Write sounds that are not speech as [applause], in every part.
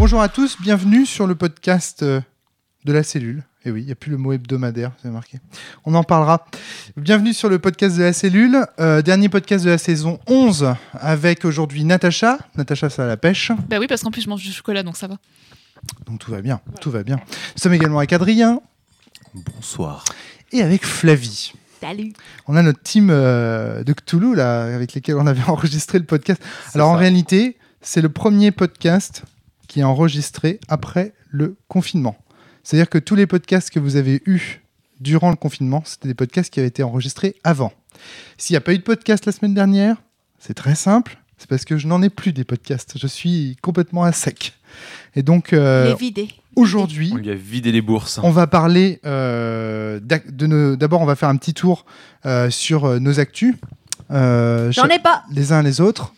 Bonjour à tous, bienvenue sur le podcast euh, de la cellule. Et oui, il n'y a plus le mot hebdomadaire, avez marqué. On en parlera. Bienvenue sur le podcast de la cellule, euh, dernier podcast de la saison 11, avec aujourd'hui Natacha. Natacha, ça à la pêche. Bah oui, parce qu'en plus je mange du chocolat, donc ça va. Donc tout va bien, tout va bien. Nous sommes également avec Adrien Bonsoir. et avec Flavie. Salut. On a notre team euh, de Cthulhu, là, avec lesquels on avait [laughs] enregistré le podcast. C'est Alors en réalité, c'est le premier podcast qui est enregistré après le confinement. C'est-à-dire que tous les podcasts que vous avez eus durant le confinement, c'était des podcasts qui avaient été enregistrés avant. S'il n'y a pas eu de podcast la semaine dernière, c'est très simple. C'est parce que je n'en ai plus des podcasts. Je suis complètement à sec. Et donc, euh, aujourd'hui, On lui a vidé les bourses. on va parler euh, D'abord, on va faire un petit tour euh, sur nos actus. euh, J'en ai pas, Les uns les autres.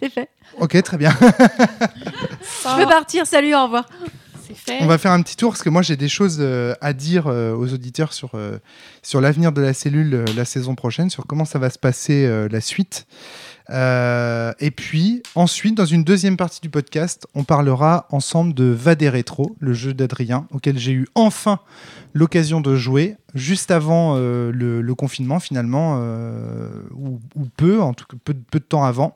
C'est fait. Ok, très bien. [laughs] Je peux partir, salut, au revoir. C'est fait. On va faire un petit tour parce que moi j'ai des choses euh, à dire euh, aux auditeurs sur, euh, sur l'avenir de la cellule euh, la saison prochaine, sur comment ça va se passer euh, la suite. Euh, et puis ensuite, dans une deuxième partie du podcast, on parlera ensemble de Vadé Rétro, le jeu d'Adrien, auquel j'ai eu enfin l'occasion de jouer juste avant euh, le, le confinement finalement, euh, ou, ou peu, en tout cas peu, peu de temps avant.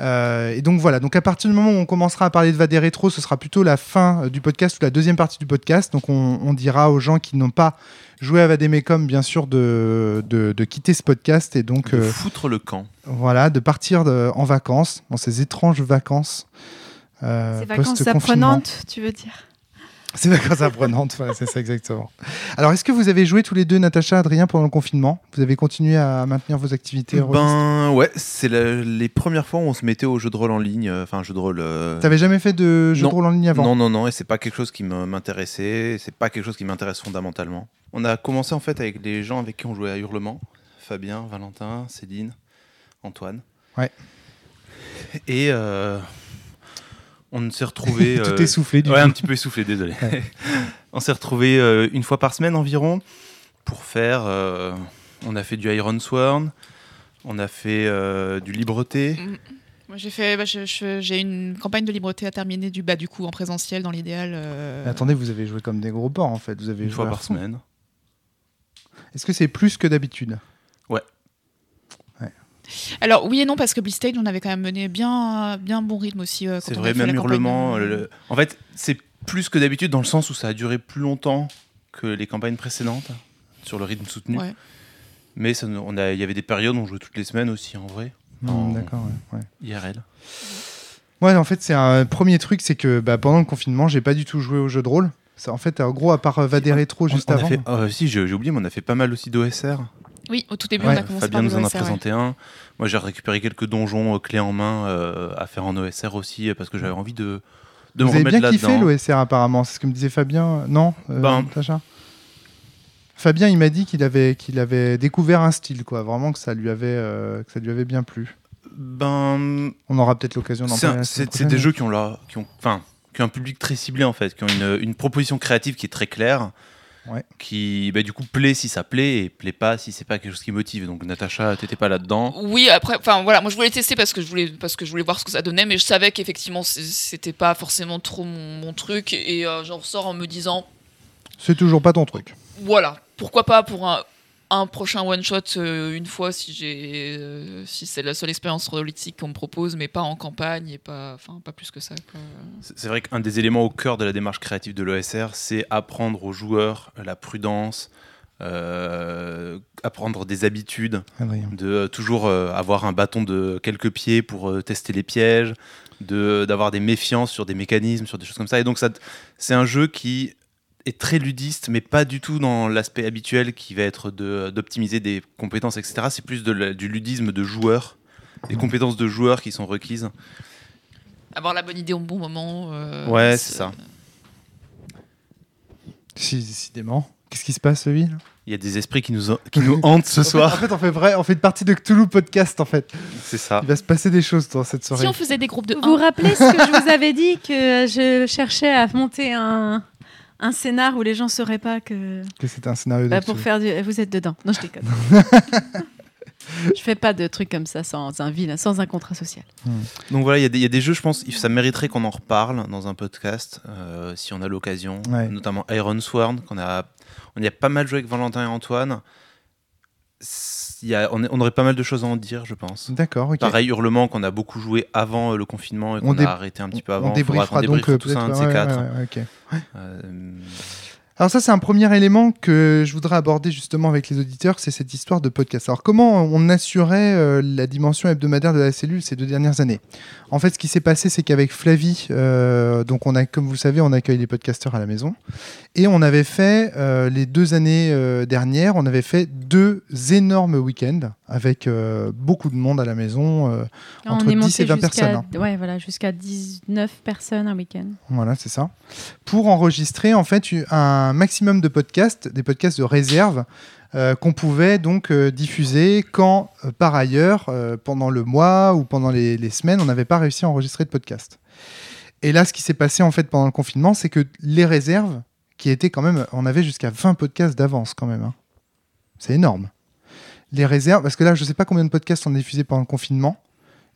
Euh, et donc voilà, donc à partir du moment où on commencera à parler de Vadé Rétro, ce sera plutôt la fin euh, du podcast ou la deuxième partie du podcast. Donc on, on dira aux gens qui n'ont pas joué à Vadémécom, bien sûr, de, de, de quitter ce podcast et donc De euh, foutre le camp. voilà, de partir de- en vacances, dans ces étranges vacances. euh, Ces vacances apprenantes, tu veux dire? Ces vacances apprenantes, voilà, c'est ça exactement. Alors, est-ce que vous avez joué tous les deux, Natacha, Adrien, pendant le confinement? Vous avez continué à maintenir vos activités Ben ouais, c'est les premières fois où on se mettait au jeu de rôle en ligne. euh, Enfin, jeu de rôle. euh, T'avais jamais fait de jeu Non. de rôle en ligne avant? Non, non, non, et c'est pas quelque chose qui m'intéressait. C'est pas quelque chose qui m'intéresse fondamentalement. On a commencé en fait avec les gens avec qui on jouait à Hurlement Fabien, Valentin, Céline, Antoine. Ouais. Et euh, on s'est retrouvé. [laughs] Tout essoufflé, du Ouais, coup. un petit peu essoufflé, désolé. Ouais. [laughs] on s'est retrouvé une fois par semaine environ pour faire. euh, on a fait du Iron Sworn, on a fait euh, du Libreté. Mm. Moi j'ai fait, bah, j'ai une campagne de libreté à terminer du bas du coup en présentiel dans l'idéal. euh, Mais attendez, vous avez joué comme des gros porcs en fait. Vous avez Une joué fois par fond. semaine. Est-ce que c'est plus que d'habitude? Alors oui et non parce que Blistage on avait quand même mené bien, bien bon rythme aussi. euh, C'est vrai, même hurlement. le- En fait, c'est plus que d'habitude dans le sens où ça a duré plus longtemps que les campagnes précédentes sur le rythme soutenu. Ouais. Mais ça on a- il y avait des périodes où on jouait toutes les semaines aussi en vrai, En- D'accord, ouais, ouais. IRL. Ouais, en fait, c'est un premier truc, c'est que bah, pendant le confinement, j'ai pas du tout joué au jeu de rôle. Ça, en fait, en gros, à part euh, Vadé Rétro juste on, on a avant. fait- euh, si, j'ai oublié, mais on a fait pas mal aussi d'OSR. Oui, au tout début Ouais, on a commencé Fabien par nous en a ouais. présenté un. Moi, j'ai récupéré quelques donjons euh, clés en main euh, à faire en OSR aussi euh, parce que j'avais envie de, de Vous me avez bien kiffé l'OSR apparemment, c'est ce que me disait Fabien. Non, euh, Ben- Fabien, il m'a dit qu'il avait, qu'il avait découvert un style, quoi. Vraiment que ça lui avait, euh, que ça lui avait bien plu. Ben, On aura peut-être l'occasion d'en c'est parler. la c'est des jeux qui ont, leur, qui, ont, enfin, qui ont un public très ciblé en fait, qui ont une, une proposition créative qui est très claire. Ouais. Qui bah, du coup plaît si ça plaît et plaît pas si c'est pas quelque chose qui motive. Donc Natacha, t'étais pas là-dedans. Oui, après, enfin voilà, moi je voulais tester parce que je voulais, parce que je voulais voir ce que ça donnait, mais je savais qu'effectivement c'était pas forcément trop mon, mon truc, et euh, j'en ressors en me disant, C'est toujours pas ton truc. voilà, pourquoi pas pour un, un prochain one shot euh, une fois si j'ai, euh, si c'est la seule expérience politique qu'on me propose, mais pas en campagne et pas, enfin pas plus que ça. C'est vrai qu'un des éléments au cœur de la démarche créative de l'OSR, c'est apprendre aux joueurs la prudence, euh, apprendre des habitudes, Adrien. de toujours euh, avoir un bâton de quelques pieds pour euh, tester les pièges, de d'avoir des méfiances sur des mécanismes, sur des choses comme ça. Et donc ça, c'est un jeu qui est très ludiste, mais pas du tout dans l'aspect habituel qui va être de- d'optimiser des compétences, etc. C'est plus de la- du ludisme de joueur, des compétences de joueurs qui sont requises. Avoir la bonne idée au bon moment. euh, Ouais, c'est ça. Si, décidément. Qu'est-ce qui se passe, lui Il y a des esprits qui nous, qui nous [laughs] hantent ce En fait- soir. En fait, on fait vrai, on fait partie de Cthulhu Podcast, en fait. C'est ça. Il va se passer des choses dans cette soirée. Si on faisait des groupes de Vous 1, vous rappelez ce que je vous avais dit que je cherchais à monter un, un scénar où les gens sauraient pas que Que c'était un scénario bah, pour faire du vous êtes dedans. Non, je déconne. [laughs] Je fais pas de trucs comme ça sans un vilain, sans un contrat social. Donc voilà, il y, a des- il y a des jeux, je pense, ça mériterait qu'on en reparle dans un podcast, euh, si on a l'occasion. Ouais. Notamment Iron Sword, qu'on a, on y a pas mal joué avec Valentin et Antoine. Il y a- on, on aurait pas mal de choses à en dire, je pense. D'accord, ok. Pareil, Hurlement, qu'on a beaucoup joué avant euh, le confinement et On qu'on a arrêté un petit peu avant. On débriefera donc débriefe euh, tout ça, un de ces quatre. Alors ça, c'est un premier élément que je voudrais aborder justement avec les auditeurs, c'est cette histoire de podcast. Alors comment on assurait euh, la dimension hebdomadaire de la cellule ces deux dernières années? En fait, ce qui s'est passé, c'est qu'avec Flavie, euh, donc on a, comme vous le savez, on accueille les podcasteurs à la maison, et on avait fait euh, les deux années dernières, on avait fait deux énormes week-ends avec beaucoup de monde à la maison, Entre on est 10 monté et 20 jusqu'à- personnes, hein. Ouais, voilà, jusqu'à 19 personnes un week-end. Voilà, c'est ça. Pour enregistrer en fait u- un maximum de podcasts, des podcasts de réserve euh, qu'on pouvait donc euh, diffuser quand euh, par ailleurs, pendant le mois ou pendant les, semaines, on n'avait pas réussi à enregistrer de podcast. Et là, ce qui s'est passé en fait pendant le confinement, c'est que les réserves, qui étaient quand même, on avait jusqu'à 20 podcasts d'avance quand même. hein. C'est énorme. Les réserves, parce que là, je ne sais pas combien de podcasts on a diffusés pendant le confinement,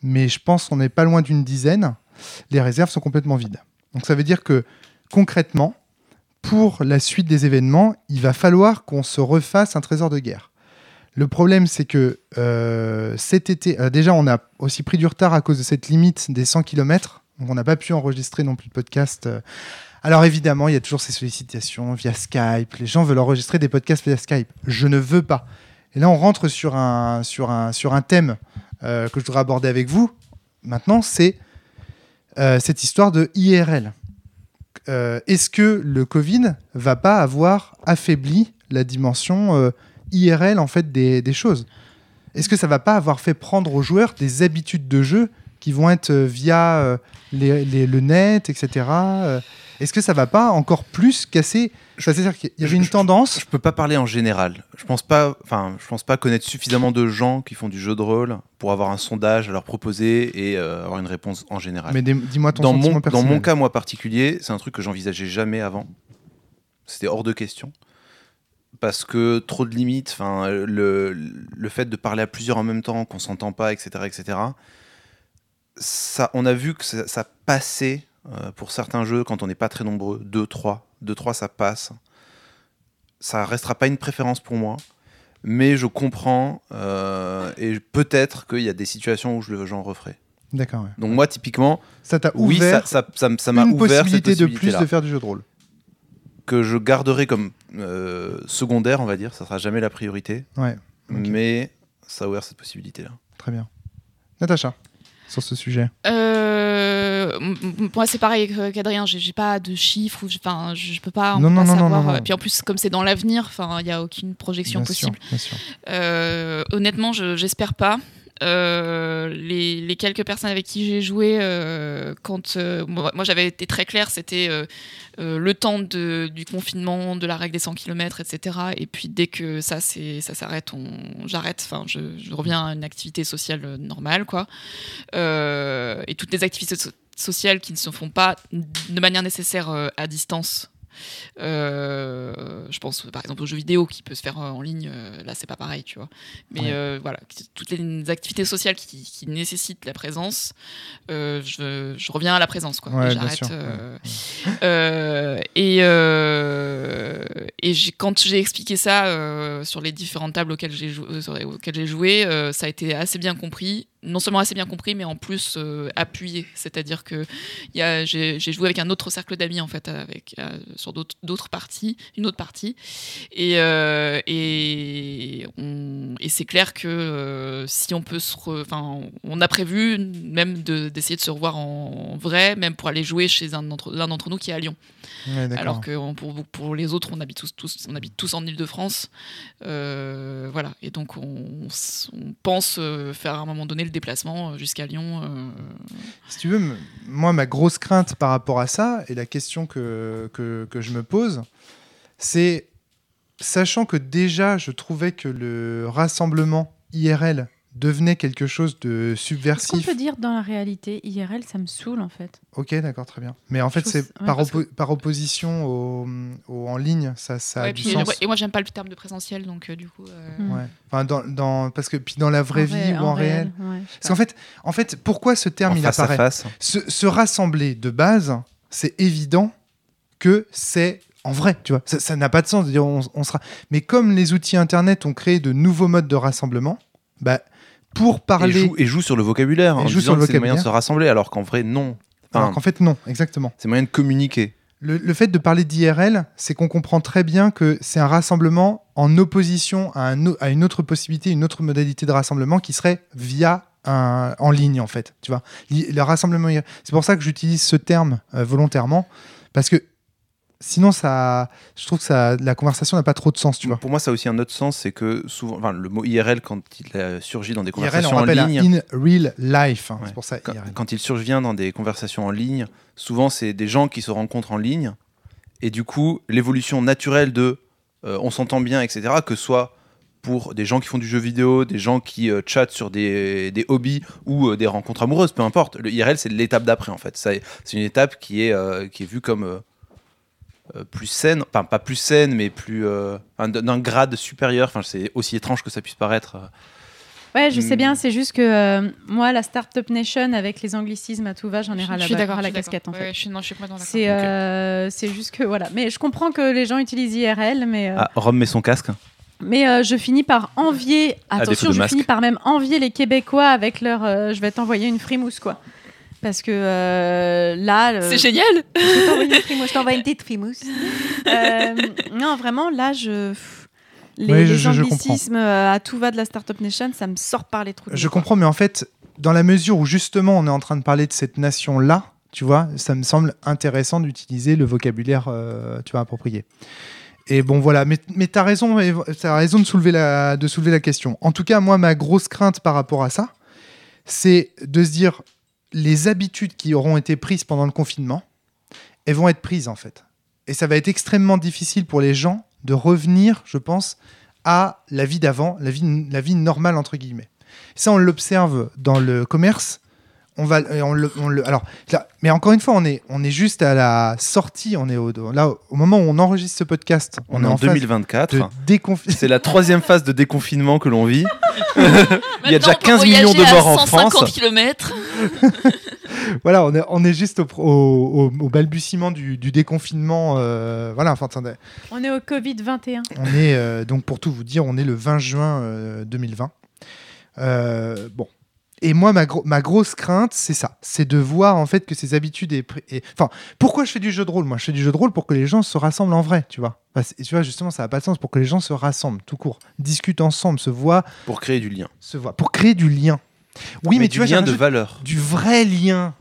mais je pense qu'on n'est pas loin d'une dizaine. Les réserves sont complètement vides. Donc ça veut dire que concrètement, pour la suite des événements, il va falloir qu'on se refasse un trésor de guerre. Le problème, c'est que euh, cet été, euh, déjà, on a aussi pris du retard à cause de cette limite des 100 km. Donc, on n'a pas pu enregistrer non plus de podcast. euh. Alors, évidemment, il y a toujours ces sollicitations via Skype. Les gens veulent enregistrer des podcasts via Skype. Je ne veux pas. Et là, on rentre sur un, sur un, sur un thème que je voudrais aborder avec vous. Maintenant, c'est cette histoire de IRL. Euh, Est-ce que le Covid va pas avoir affaibli la dimension euh, IRL en fait des, choses? Est-ce que ça va pas avoir fait prendre aux joueurs des habitudes de jeu qui vont être euh, via euh, les- les- le net, etc. euh, Est-ce que ça va pas encore plus casser C'est-à-dire qu'il y avait Je- une je- tendance. Je peux pas parler en général. Je pense pas, enfin, je pense pas connaître suffisamment de gens qui font du jeu de rôle pour avoir un sondage à leur proposer et euh, avoir une réponse en général. Mais dis- dis-moi ton dans sentiment mon, dans mon cas, moi particulier, c'est un truc que j'envisageais jamais avant. C'était hors de question. Parce que trop de limites, enfin, le, le fait de parler à plusieurs en même temps, qu'on s'entend pas, etc., etc. Ça, on a vu que ça, ça passait euh, pour certains jeux quand on n'est pas très nombreux, 2, 3. 2, 3, ça passe. Ça restera pas une préférence pour moi. Mais je comprends, euh, et peut-être qu'il y a des situations où je j'en referai. D'accord. ouais. Donc moi, typiquement, Ça t'a oui, ça ouvert ça- ça une ouvert cette possibilité de plus de faire du jeu de rôle. que je garderai comme euh, secondaire, on va dire. Ça sera jamais la priorité, Ouais. Mais ça a ouvert cette possibilité-là. Très bien. Natacha, sur ce sujet. Euh, moi, c'est pareil que- qu'Adrien. J'ai pas de chiffres. Enfin, je, peux pas, on Non, non, pas non, non, savoir. euh, Puis en plus, comme c'est dans l'avenir, enfin, il y a aucune projection Bien sûr, possible. bien sûr. Euh, honnêtement, je- j'espère pas. Euh, les, quelques personnes avec qui j'ai joué, euh, quand euh, moi, j'avais été très clair, c'était le temps du confinement, de la règle des 100 km, etc. Et puis dès que ça, ça s'arrête, j'arrête. Enfin, je, reviens à une activité sociale normale, quoi. Et toutes les activités so- sociales qui ne se font pas de manière nécessaire à distance. Euh, je pense par exemple aux jeux vidéo qui peut se faire en ligne. euh, là, c'est pas pareil, tu vois. Mais Ouais. euh, voilà, toutes les activités sociales qui, qui nécessitent la présence, je, je reviens à la présence, quoi. Ouais, J'arrête. euh, et quand j'ai expliqué ça sur les différentes tables auxquelles j'ai auxquelles joué, ça a été assez bien compris. Non seulement assez bien compris, mais en plus euh, appuyé. C'est-à-dire que j'ai joué avec un autre cercle d'amis en fait, avec euh, sur d'autres parties, une autre partie, et euh, c'est clair que si on peut se, enfin, on a prévu même de- d'essayer de se revoir en, vrai, même pour aller jouer chez l'un d'entre nous qui est à Lyon. Ouais. Alors que on- pour, pour les autres, on habite tous, tous, on habite tous en Ile-de-France. Euh, voilà. Et donc, on, on pense euh, faire à un moment donné le déplacement euh, jusqu'à Lyon. euh. Si tu veux, moi, ma grosse crainte par rapport à ça, et la question que, que, que je me pose, c'est, sachant que déjà, je trouvais que le rassemblement IRL devenait quelque chose de Est-ce qu'on subversif. peut dire dans la réalité, IRL, ça me saoule en fait. Ok, d'accord, très bien. Mais en fait, c'est ouais, par, opposition au, au- en ligne, ça, ça a du sens. ouais, et moi, j'aime pas le terme de présentiel, donc euh, du coup. euh, Mm. Ouais. Enfin, dans, dans- parce que puis dans la vraie En vie ré- ou en réel. Parce qu'en fait, en fait, pourquoi ce terme En il face à apparaît? face. se, se rassembler de base, c'est évident que c'est en vrai, tu vois. Ça ça n'a pas de sens de dire on, on sera. Mais comme les outils internet ont créé de nouveaux modes de rassemblement, bah, pour Et parler. joue, et joue sur le vocabulaire. Et en joue disant sur le que c'est moyen de vocabulaire. se rassembler, alors qu'en vrai, non. Enfin, Alors qu'en fait, non, exactement. c'est moyen de communiquer. Le, le fait de parler d'IRL, c'est qu'on comprend très bien que c'est un rassemblement en opposition à, un o- à une autre possibilité, une autre modalité de rassemblement qui serait via un, en ligne, en fait. Tu vois, le rassemblement. C'est pour ça que j'utilise ce terme euh, volontairement, parce que sinon, ça, je trouve que ça, la conversation n'a pas trop de sens, tu vois. Pour moi, ça a aussi un autre sens, c'est que souvent, enfin, le mot IRL, quand il surgit dans des IRL, conversations on en rappelle ligne, in real life. hein, Ouais. C'est pour ça quand, IRL. quand il survient dans des conversations en ligne, souvent c'est des gens qui se rencontrent en ligne, et du coup, l'évolution naturelle de euh, on s'entend bien, etc., que ce soit pour des gens qui font du jeu vidéo, des gens qui euh, chattent sur des, des hobbies ou euh, des rencontres amoureuses, peu importe. Le IRL, c'est l'étape d'après, en fait. C'est une étape qui est, euh, qui est vue comme plus saine, enfin pas plus saine, mais plus euh, un- d'un grade supérieur. Enfin, c'est aussi étrange que ça puisse paraître. euh. Ouais, je sais bien, c'est juste que euh, moi, la Startup Nation, avec les anglicismes à tout va, j'en ai ras je la, d'accord. ras la casquette en fait. Ouais, je suis, non, je suis complètement d'accord. C'est euh, c'est juste que voilà. Mais je comprends que les gens utilisent IRL, mais, euh, Ah, Rome met son casque. mais euh, je finis par envier. défaut Attention, je masque. finis par même envier les Québécois avec leur. euh, je vais t'envoyer une frimousse quoi. Parce que euh, là. le- C'est génial. [laughs] Je t'envoie une petite frimousse. Euh, non, vraiment, là, je. Les, Ouais, je- les je- anglicismes euh, à tout va de la Startup Nation, ça me sort par les trous. Je comprends, mais en fait, dans la mesure où justement on est en train de parler de cette nation-là, tu vois, ça me semble intéressant d'utiliser le vocabulaire, euh, tu vois, approprié. Et bon, voilà, mais, mais tu as raison, as raison de, soulever la, de soulever la question. En tout cas, moi, ma grosse crainte par rapport à ça, c'est de se dire, les habitudes qui auront été prises pendant le confinement, elles vont être prises en fait. Et ça va être extrêmement difficile pour les gens de revenir, je pense, à la vie d'avant, la vie, la vie normale entre guillemets. Ça, on l'observe dans le commerce. On va, on le, on le- alors, là, mais encore une fois, on est, on est juste à la sortie. On est au, là, au moment où on enregistre ce podcast, On, est en, phase 2024. de déconfi- [laughs] C'est la troisième phase de déconfinement que l'on vit. [laughs] Il y a déjà on peut 15 millions de morts en 150 France. km. [laughs] voilà, on est, on est juste au, au, au- au balbutiement du, du déconfinement. euh, voilà, enfin. On est au Covid 21. On est euh, donc pour tout vous dire, on est le 20 juin euh, 2020. Euh, bon. Et moi, ma, gro- ma grosse crainte, c'est ça. C'est de voir en fait que ces habitudes. est pr- est- Enfin, pourquoi je fais du jeu de rôle? Moi, je fais du jeu de rôle pour que les gens se rassemblent en vrai, tu vois. Enfin, c'est- tu vois, justement, ça n'a pas de sens pour que les gens se rassemblent, tout court. Discutent ensemble, se voient, Pour créer du lien. se voient. Pour créer du lien. Oui, mais, du tu vois, lien de valeur. du vrai lien.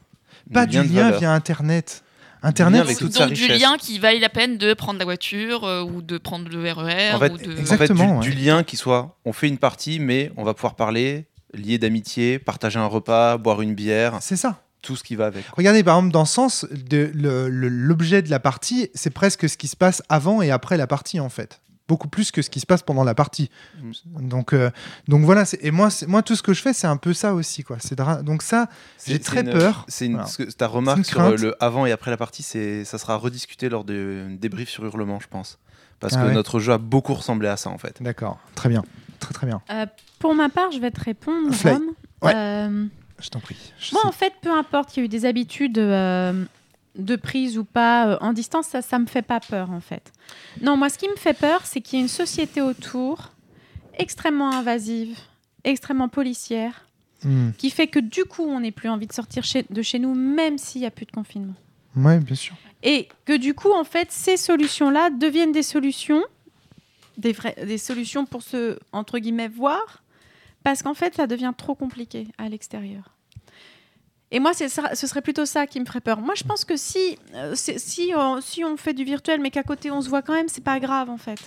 Pas du lien via Internet. Internet, avec c'est- toute sa Donc du richesse. lien qui vaille la peine de prendre la voiture euh, ou de prendre le RER En fait, ou de... exact- En fait, du, Exactement, du lien qui soit, on fait une partie, mais on va pouvoir parler, lié d'amitié, partager un repas, boire une bière, c'est ça. tout ce qui va avec. Regardez, par exemple, dans Sens, de- le- le- l'objet de la partie, c'est presque ce qui se passe avant et après la partie, en fait. Beaucoup plus que ce qui se passe pendant la partie. Donc, euh, donc voilà. Et moi, moi, tout ce que je fais, c'est un peu ça aussi. Quoi. C'est Donc ça, J'ai très une- peur. C'est une, Voilà. ce ta remarque sur euh, le avant et après la partie, c'est ça sera rediscuté lors de débrief sur hurlement, je pense. Parce Ah que ouais. notre jeu a beaucoup ressemblé à ça en fait. d'accord. Très bien. Très, très bien. Euh, pour ma part, je vais te répondre. Fly. Rome. Ouais. Euh, Je t'en prie. Je moi, sais. en fait, peu importe qu'il y a eu des habitudes euh, de prise ou pas en distance, ça, ça me fait pas peur, en fait. Non, moi, ce qui me fait peur, c'est qu'il y a une société autour extrêmement invasive, extrêmement policière, Hmm. qui fait que du coup, on n'ait plus envie de sortir chez- de chez nous, même s'il n'y a plus de confinement. Ouais, bien sûr. Et que du coup, en fait, ces solutions-là deviennent des solutions, des, solutions pour se, entre guillemets, voir, parce qu'en fait, ça devient trop compliqué à l'extérieur. Et moi, ce serait plutôt ça qui me ferait peur. Moi, je pense que si, euh, si, on, si on fait du virtuel, mais qu'à côté on se voit quand même, c'est pas grave en fait.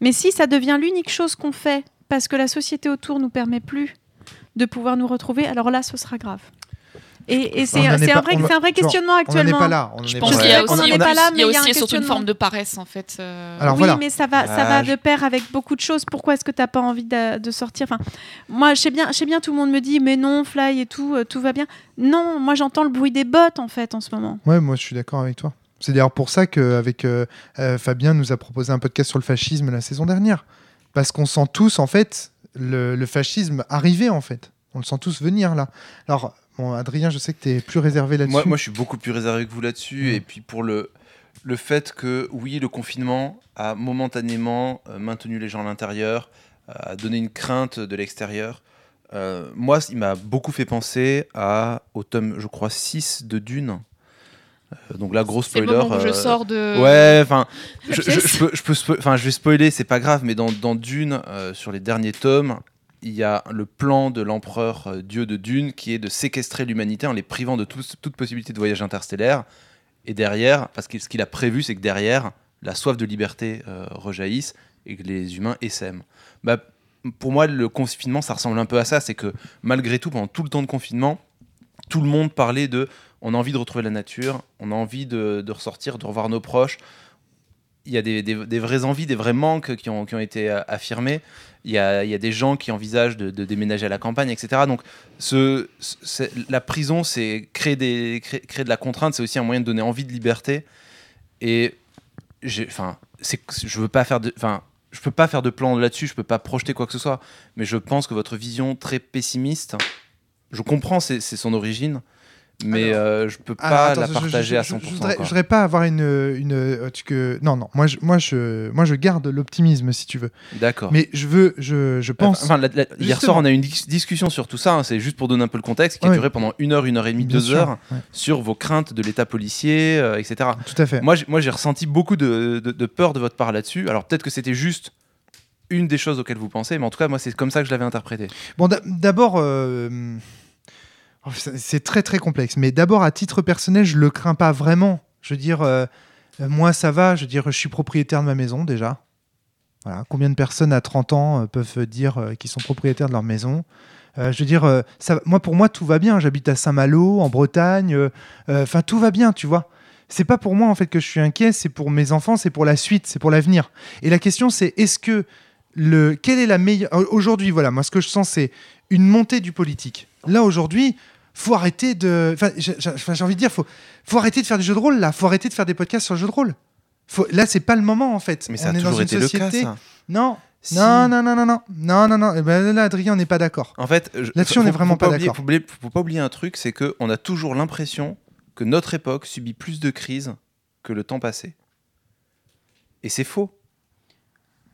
Mais si ça devient l'unique chose qu'on fait, parce que la société autour nous permet plus de pouvoir nous retrouver, alors là, ce sera grave. Et, et c'est On un vrai, on- c'est un vrai genre, questionnement On n'en est actuellement. pas là. on Je est pense pas qu'il y là. a qu'on aussi, il y a pas là, aussi- un surtout une forme de paresse en fait. euh. Alors, oui, voilà. mais ça va, ça Ah, va je- de pair avec beaucoup de choses. Pourquoi est-ce que tu n'as pas envie de, de sortir? Enfin, Moi, je sais, bien, je sais bien, tout le monde me dit, mais non, Fly et tout, euh, tout va bien. Non, moi, j'entends le bruit des bottes, en fait, en ce moment. Ouais, moi je suis d'accord avec toi. C'est d'ailleurs pour ça qu'avec Fabien nous a proposé un podcast sur le fascisme la saison dernière. Parce qu'on sent tous, en fait, le, le fascisme arriver, en fait. On le sent tous venir, là. Alors, bon, Adrien, je sais que tu es plus réservé là-dessus. Moi, moi, je suis beaucoup plus réservé que vous là-dessus. Et puis pour le, le fait que, oui, le confinement a momentanément euh, maintenu les gens à l'intérieur, a donné une crainte de l'extérieur. Euh, moi, il m'a beaucoup fait penser à, au tome, je crois, 6 de Dune. Euh, donc là, gros C'est le spoiler. moment où je euh, sors de. Ouais, enfin, la je, je- peux, je peux spo- enfin, je vais spoiler, c'est pas grave, mais dans, dans Dune, euh, sur les derniers tomes, il y a le plan de l'empereur euh, dieu de Dune qui est de séquestrer l'humanité en les privant de toute possibilité de voyage interstellaire. Et derrière, parce que ce qu'il a prévu, c'est que derrière, la soif de liberté euh, rejaillisse et que les humains essaiment. Bah, pour moi, le confinement, ça ressemble un peu à ça. C'est que malgré tout, pendant tout le temps de confinement, tout le monde parlait de on a envie de retrouver la nature, on a envie de, ressortir, de revoir nos proches. Il y a des, vraies envies, des vrais manques qui ont, qui ont été euh, affirmés. Il y, a, des gens qui envisagent de, déménager à la campagne, etc. Donc, la prison, c'est créer, de la contrainte, c'est aussi un moyen de donner envie de liberté. Et je veux pas faire enfin, je peux pas faire de plan là-dessus, je peux pas projeter quoi que ce soit. Mais je pense que votre vision très pessimiste, je comprends, c'est son origine, mais euh, je peux pas attends, la je- partager je, à je- 100%. Je voudrais, voudrais pas avoir une. une euh, que, non, non, moi je, moi, je, moi je garde l'optimisme si tu veux. D'accord. Mais je veux, je, je pense. Enfin, la- la- hier soir, on a eu une dis- discussion sur tout ça. hein, c'est juste pour donner un peu le contexte, qui a duré pendant une heure, une heure et demie, Bien deux sûr, heures, ouais, sur vos craintes de l'état policier, euh, etc. tout à fait. Moi, j'ai- moi, j'ai ressenti beaucoup de, de- de peur de votre part là-dessus. Alors peut-être que c'était juste une des choses auxquelles vous pensez, mais en tout cas, moi, c'est comme ça que je l'avais interprété. Bon, d'a- d'abord, euh, c'est c'est très très complexe. Mais d'abord, à titre personnel, je le crains pas vraiment. Je veux dire, euh, euh, moi, ça va. Je veux dire, je suis propriétaire de ma maison déjà. Voilà. Combien de personnes à 30 ans euh, peuvent dire qu'ils sont propriétaires de leur maison? Je veux dire, moi, pour moi, tout va bien. J'habite à Saint-Malo, en Bretagne. Enfin, tout va bien, tu vois. C'est pas pour moi en fait que je suis inquiet, c'est pour mes enfants, c'est pour la suite, c'est pour l'avenir. Et la question, c'est est-ce que le, quelle est la meilleure aujourd'hui Voilà, moi, ce que je sens, c'est une montée du politique. Là aujourd'hui, faut arrêter de. Enfin, j'ai envie de dire, faut, faut arrêter de faire du jeu de rôle. Là, faut arrêter de faire des podcasts sur le jeu de rôle. Faut, là, c'est pas le moment en fait. Mais ça On a est dans toujours une été le cas, société- ça. Non, Si. non, non, non, non, non, non, non, non. Eh ben, là, Adrien, on n'est pas d'accord. En fait, je- Là-dessus, on est faut- vraiment faut pas d'accord. Faut, oublier- faut pas oublier un truc, c'est que on a toujours l'impression que notre époque subit plus de crises que le temps passé. Et c'est faux.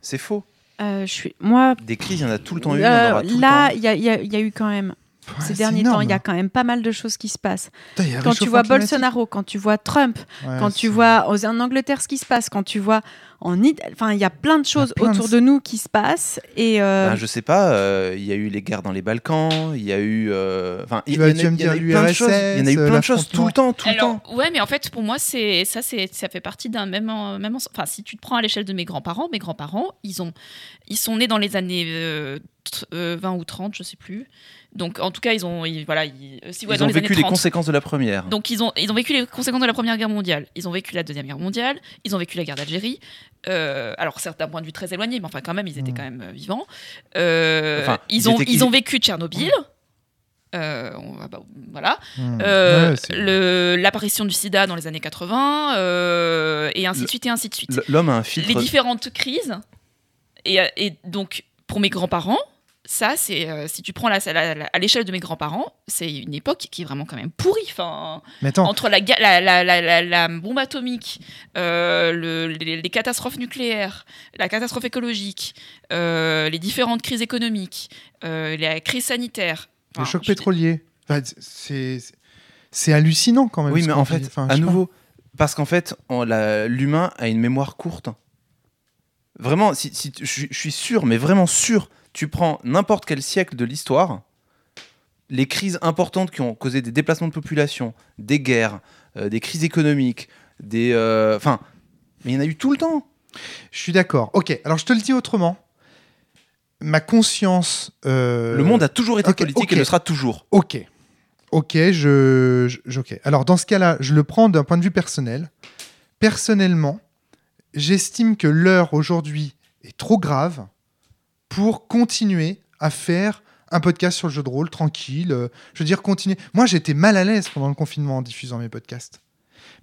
C'est faux. Euh, je suis, moi, Des crises, il y en a tout le temps euh, là, y, y il y a eu quand même, Ouais, ces derniers énorme. temps, il y a quand même pas mal de choses qui se passent. Putain, Quand tu vois. Bolsonaro, quand tu vois Trump, Ouais, quand tu vois en Angleterre ce qui se passe, quand tu vois en enfin il y a plein de choses de- autour de nous qui se passent et euh, Ben, je sais pas, euh, il y a eu les guerres dans les Balkans, il y a eu. euh, Enfin, il y, en a- y en eu plein de choses. Il y en a eu plein de choses tout le temps, tout le temps. ouais, mais en fait, pour moi, c'est ça, c'est ça fait partie d'un même, en- même. en- Enfin, si tu te prends à l'échelle de mes grands-parents, mes grands-parents, ils ont, ils sont nés dans les années euh, tr- euh, 20 ou 30, je sais plus. Donc, en tout cas, ils ont, ils- voilà, ils, si, ouais, Ils dans ont les vécu les 30. conséquences de la première. Donc ils ont, ils ont vécu les conséquences de la Première Guerre mondiale, ils ont vécu la Deuxième Guerre mondiale, ils ont vécu la guerre d'Algérie. Euh, alors certes d'un point de vue très éloigné, mais enfin quand même ils étaient Mm. quand même euh, vivants. Euh, Enfin, ils, ont, ils ont vécu Tchernobyl. Euh, on bah, voilà. Hmm. Euh, Ouais, L'apparition du sida dans les années 80, euh, et ainsi de suite, et ainsi de suite. L'homme a un filtre. Les différentes crises, et, et donc pour mes grands-parents, ça, c'est euh, si tu prends la, la- la- à l'échelle de mes grands-parents, c'est une époque qui est vraiment quand même pourrie. Enfin, Mais attends, entre la, ga- la, la, la, la- la bombe atomique, euh, le- les, les catastrophes nucléaires, la catastrophe écologique, euh, les différentes crises économiques, euh, la crise sanitaire. le Enfin, choc je- pétrolier. Enfin, c'est hallucinant quand même. Oui, mais en fait, Enfin, à nouveau, parce qu'en fait, l'humain a une mémoire courte. Vraiment, si, je suis sûr, mais vraiment sûr, tu prends n'importe quel siècle de l'histoire, les crises importantes qui ont causé des déplacements de population, des guerres, euh, des crises économiques, des, euh, enfin, mais il y en a eu tout le temps. Je suis d'accord. Ok, alors je te le dis autrement. Ma conscience. euh, Le monde a toujours été ok, politique et le sera toujours. Ok. Ok, je, je- ok. Alors dans ce cas-là, je le prends d'un point de vue personnel. Personnellement, j'estime que l'heure aujourd'hui est trop grave pour continuer à faire un podcast sur le jeu de rôle tranquille. euh, je veux dire, continuer. Moi, j'étais mal à l'aise pendant le confinement en diffusant mes podcasts.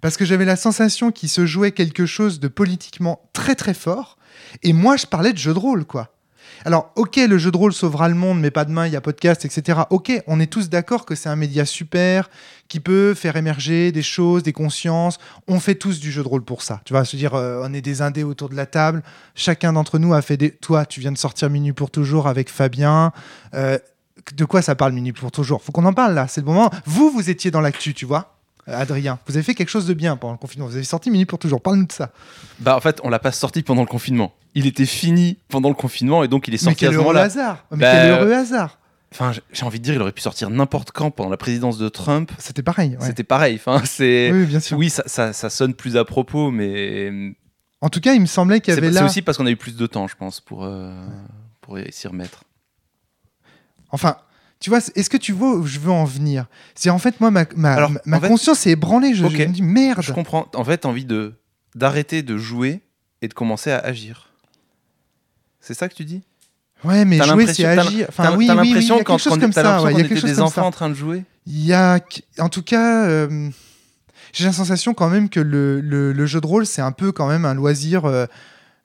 Parce que j'avais la sensation qu'il se jouait quelque chose de politiquement très très fort. Et moi, je parlais de jeu de rôle, quoi. Alors, ok, le jeu de rôle sauvera le monde, mais pas demain, il y a podcast, etc. Ok, on est tous d'accord que c'est un média super, qui peut faire émerger des choses, des consciences. On fait tous du jeu de rôle pour ça. Tu vois, se dire, euh, on est des indés autour de la table. Chacun d'entre nous a fait des. Toi, tu viens de sortir Minuit pour toujours avec Fabien. Euh, de quoi ça parle Minuit pour toujours? Faut qu'on en parle là. C'est le moment. Vous, vous étiez dans l'actu, tu vois. Euh, Adrien, vous avez fait quelque chose de bien pendant le confinement. Vous avez sorti Minuit pour toujours. Parle-nous de ça. Bah en fait, on l'a pas sorti pendant le confinement. Il était fini pendant le confinement et donc il est Mais sorti à quel ce heureux hasard Mais Bah, quel heureux hasard Enfin, j'ai- envie de dire, il aurait pu sortir n'importe quand pendant la présidence de Trump. C'était pareil. ouais. C'était pareil. Enfin, c'est Oui, bien sûr. oui, ça, ça, ça sonne plus à propos, mais En tout cas, il me semblait qu'il y c'est avait c'est là. aussi parce qu'on a eu plus de temps, je pense, pour euh, pour s'y remettre. Enfin, tu vois, est-ce que tu vois où je veux en venir? C'est en fait, moi, ma, ma, Alors, ma- ma en fait- conscience est ébranlée. Je, me dis, merde. Je comprends. En fait, t'as envie de d'arrêter de jouer et de commencer à agir. C'est ça que tu dis? Ouais, mais jouer, c'est agir. Enfin, T'as oui, t'as oui, oui, a quand chose comme ça. il y a quelque chose des enfants ça. en train de jouer? Il y a, en tout cas, euh, j'ai la sensation quand même que le, le- le jeu de rôle, c'est un peu quand même un loisir euh,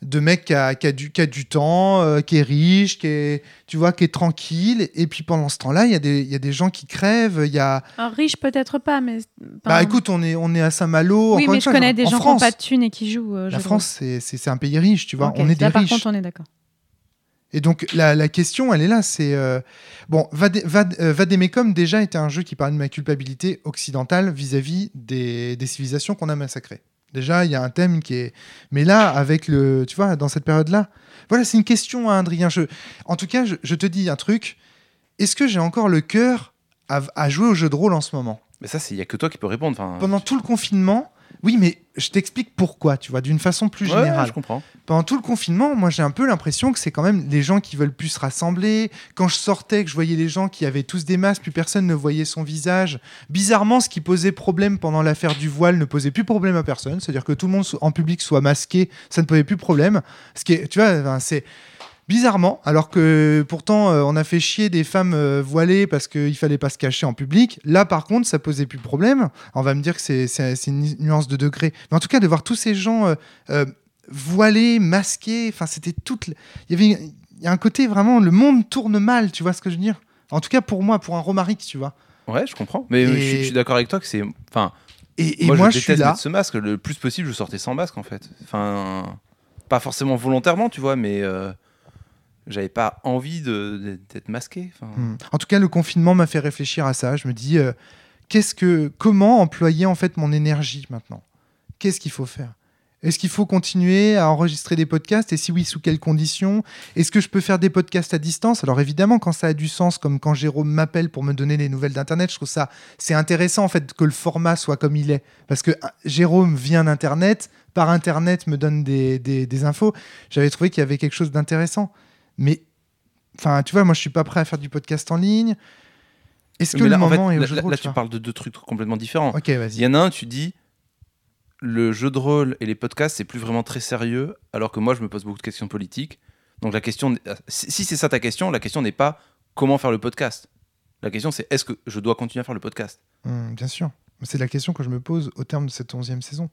de mec qui a, qui a du, qui a du temps, euh, qui est riche, qui est, tu vois, qui est tranquille. Et puis pendant ce temps-là, il y, a des- y a des gens qui crèvent. Il y a, Un riche peut-être pas, mais. bah écoute, on est, on est à Saint-Malo. oui, mais je connais des gens qui n'ont pas de thunes et qui jouent. euh, La France, c'est- un pays riche, tu vois. On est des là, par riches. contre, on est d'accord. Et donc la, la question, elle est là. C'est euh, bon, Vade- Vade- Vademecum déjà était un jeu qui parlait de ma culpabilité occidentale vis-à-vis des, des civilisations qu'on a massacrées. Déjà, il y a un thème qui est. Mais là, avec le, tu vois, dans cette période-là, voilà, c'est une question, hein, Adrien. Je... En tout cas, je, je te dis un truc. Est-ce que j'ai encore le cœur à, à jouer au jeu de rôle en ce moment? Mais ça, il y a que toi qui peux répondre. Pendant tout le confinement, oui, mais je t'explique pourquoi, tu vois, d'une façon plus ouais, générale je comprends. pendant tout le confinement, moi j'ai un peu l'impression que c'est quand même les gens qui veulent plus se rassembler. Quand je sortais, que je voyais les gens qui avaient tous des masques, plus personne ne voyait son visage. Bizarrement, ce qui posait problème pendant l'affaire du voile ne posait plus problème à personne. C'est-à-dire que tout le monde en public soit masqué, ça ne posait plus problème. Ce qui est, tu vois, c'est bizarrement, alors que pourtant euh, on a fait chier des femmes euh, voilées parce qu'il fallait pas se cacher en public. Là, par contre, ça posait plus de problème. On va me dire que c'est une nuance de degré, mais en tout cas de voir tous ces gens euh, voilés, masqués, enfin c'était toute. Il y avait, y a un côté vraiment, le monde tourne mal, tu vois ce que je veux dire? En tout cas pour moi, pour un Romaric, tu vois. Ouais, je comprends. Mais Et- je suis, d'accord avec toi que c'est. Enfin, Et, et moi, moi, je, je, suis là. ce masque. Le plus possible, je sortais sans masque en fait. Enfin, pas forcément volontairement, tu vois, mais euh, j'avais pas envie d'être masqué. Hmm. En tout cas, le confinement m'a fait réfléchir à ça. Je me dis, euh, qu'est-ce que, comment employer en fait mon énergie maintenant? Qu'est-ce qu'il faut faire? Est-ce qu'il faut continuer à enregistrer des podcasts? Et si oui, sous quelles conditions? Est-ce que je peux faire des podcasts à distance? Alors évidemment, quand ça a du sens, comme quand Jérôme m'appelle pour me donner les nouvelles d'Internet, je trouve ça c'est intéressant en fait que le format soit comme il est, parce que ah, Jérôme vient d'Internet, par Internet me donne des- des infos. J'avais trouvé qu'il y avait quelque chose d'intéressant, mais enfin, tu vois, moi je suis pas prêt à faire du podcast en ligne. Est-ce que mais le là, en fait, moment est au là, jeu de là, rôle là, tu parles de deux trucs complètement différents. Ok, Il vas-y. y en a un, tu dis le jeu de rôle et les podcasts, c'est plus vraiment très sérieux, alors que moi, je me pose beaucoup de questions politiques. Donc la question, si si c'est ça ta question, la question n'est pas comment faire le podcast. La question, c'est est-ce que je dois continuer à faire le podcast? Hum, bien sûr. C'est la question que je me pose au terme de cette onzième saison.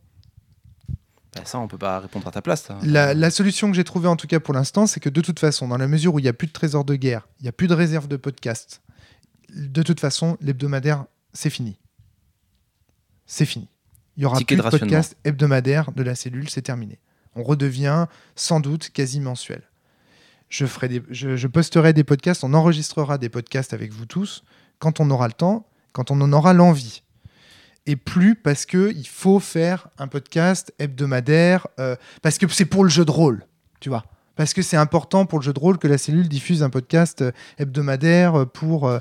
Ça, on peut pas répondre à ta place. ça. La, la solution que j'ai trouvée en tout cas pour l'instant, c'est que de toute façon, dans la mesure où il n'y a plus de trésor de guerre, il n'y a plus de réserve de podcast, de toute façon, l'hebdomadaire, c'est fini. C'est fini. Il y aura Ticket plus de de podcast hebdomadaire de la cellule, c'est terminé. On redevient sans doute quasi mensuel. Je, ferai des, je, je posterai des podcasts, on enregistrera des podcasts avec vous tous quand on aura le temps, quand on en aura l'envie. Et plus parce que il faut faire un podcast hebdomadaire, euh, parce que c'est pour le jeu de rôle, tu vois. Parce que c'est important pour le jeu de rôle que la cellule diffuse un podcast euh, hebdomadaire euh, pour.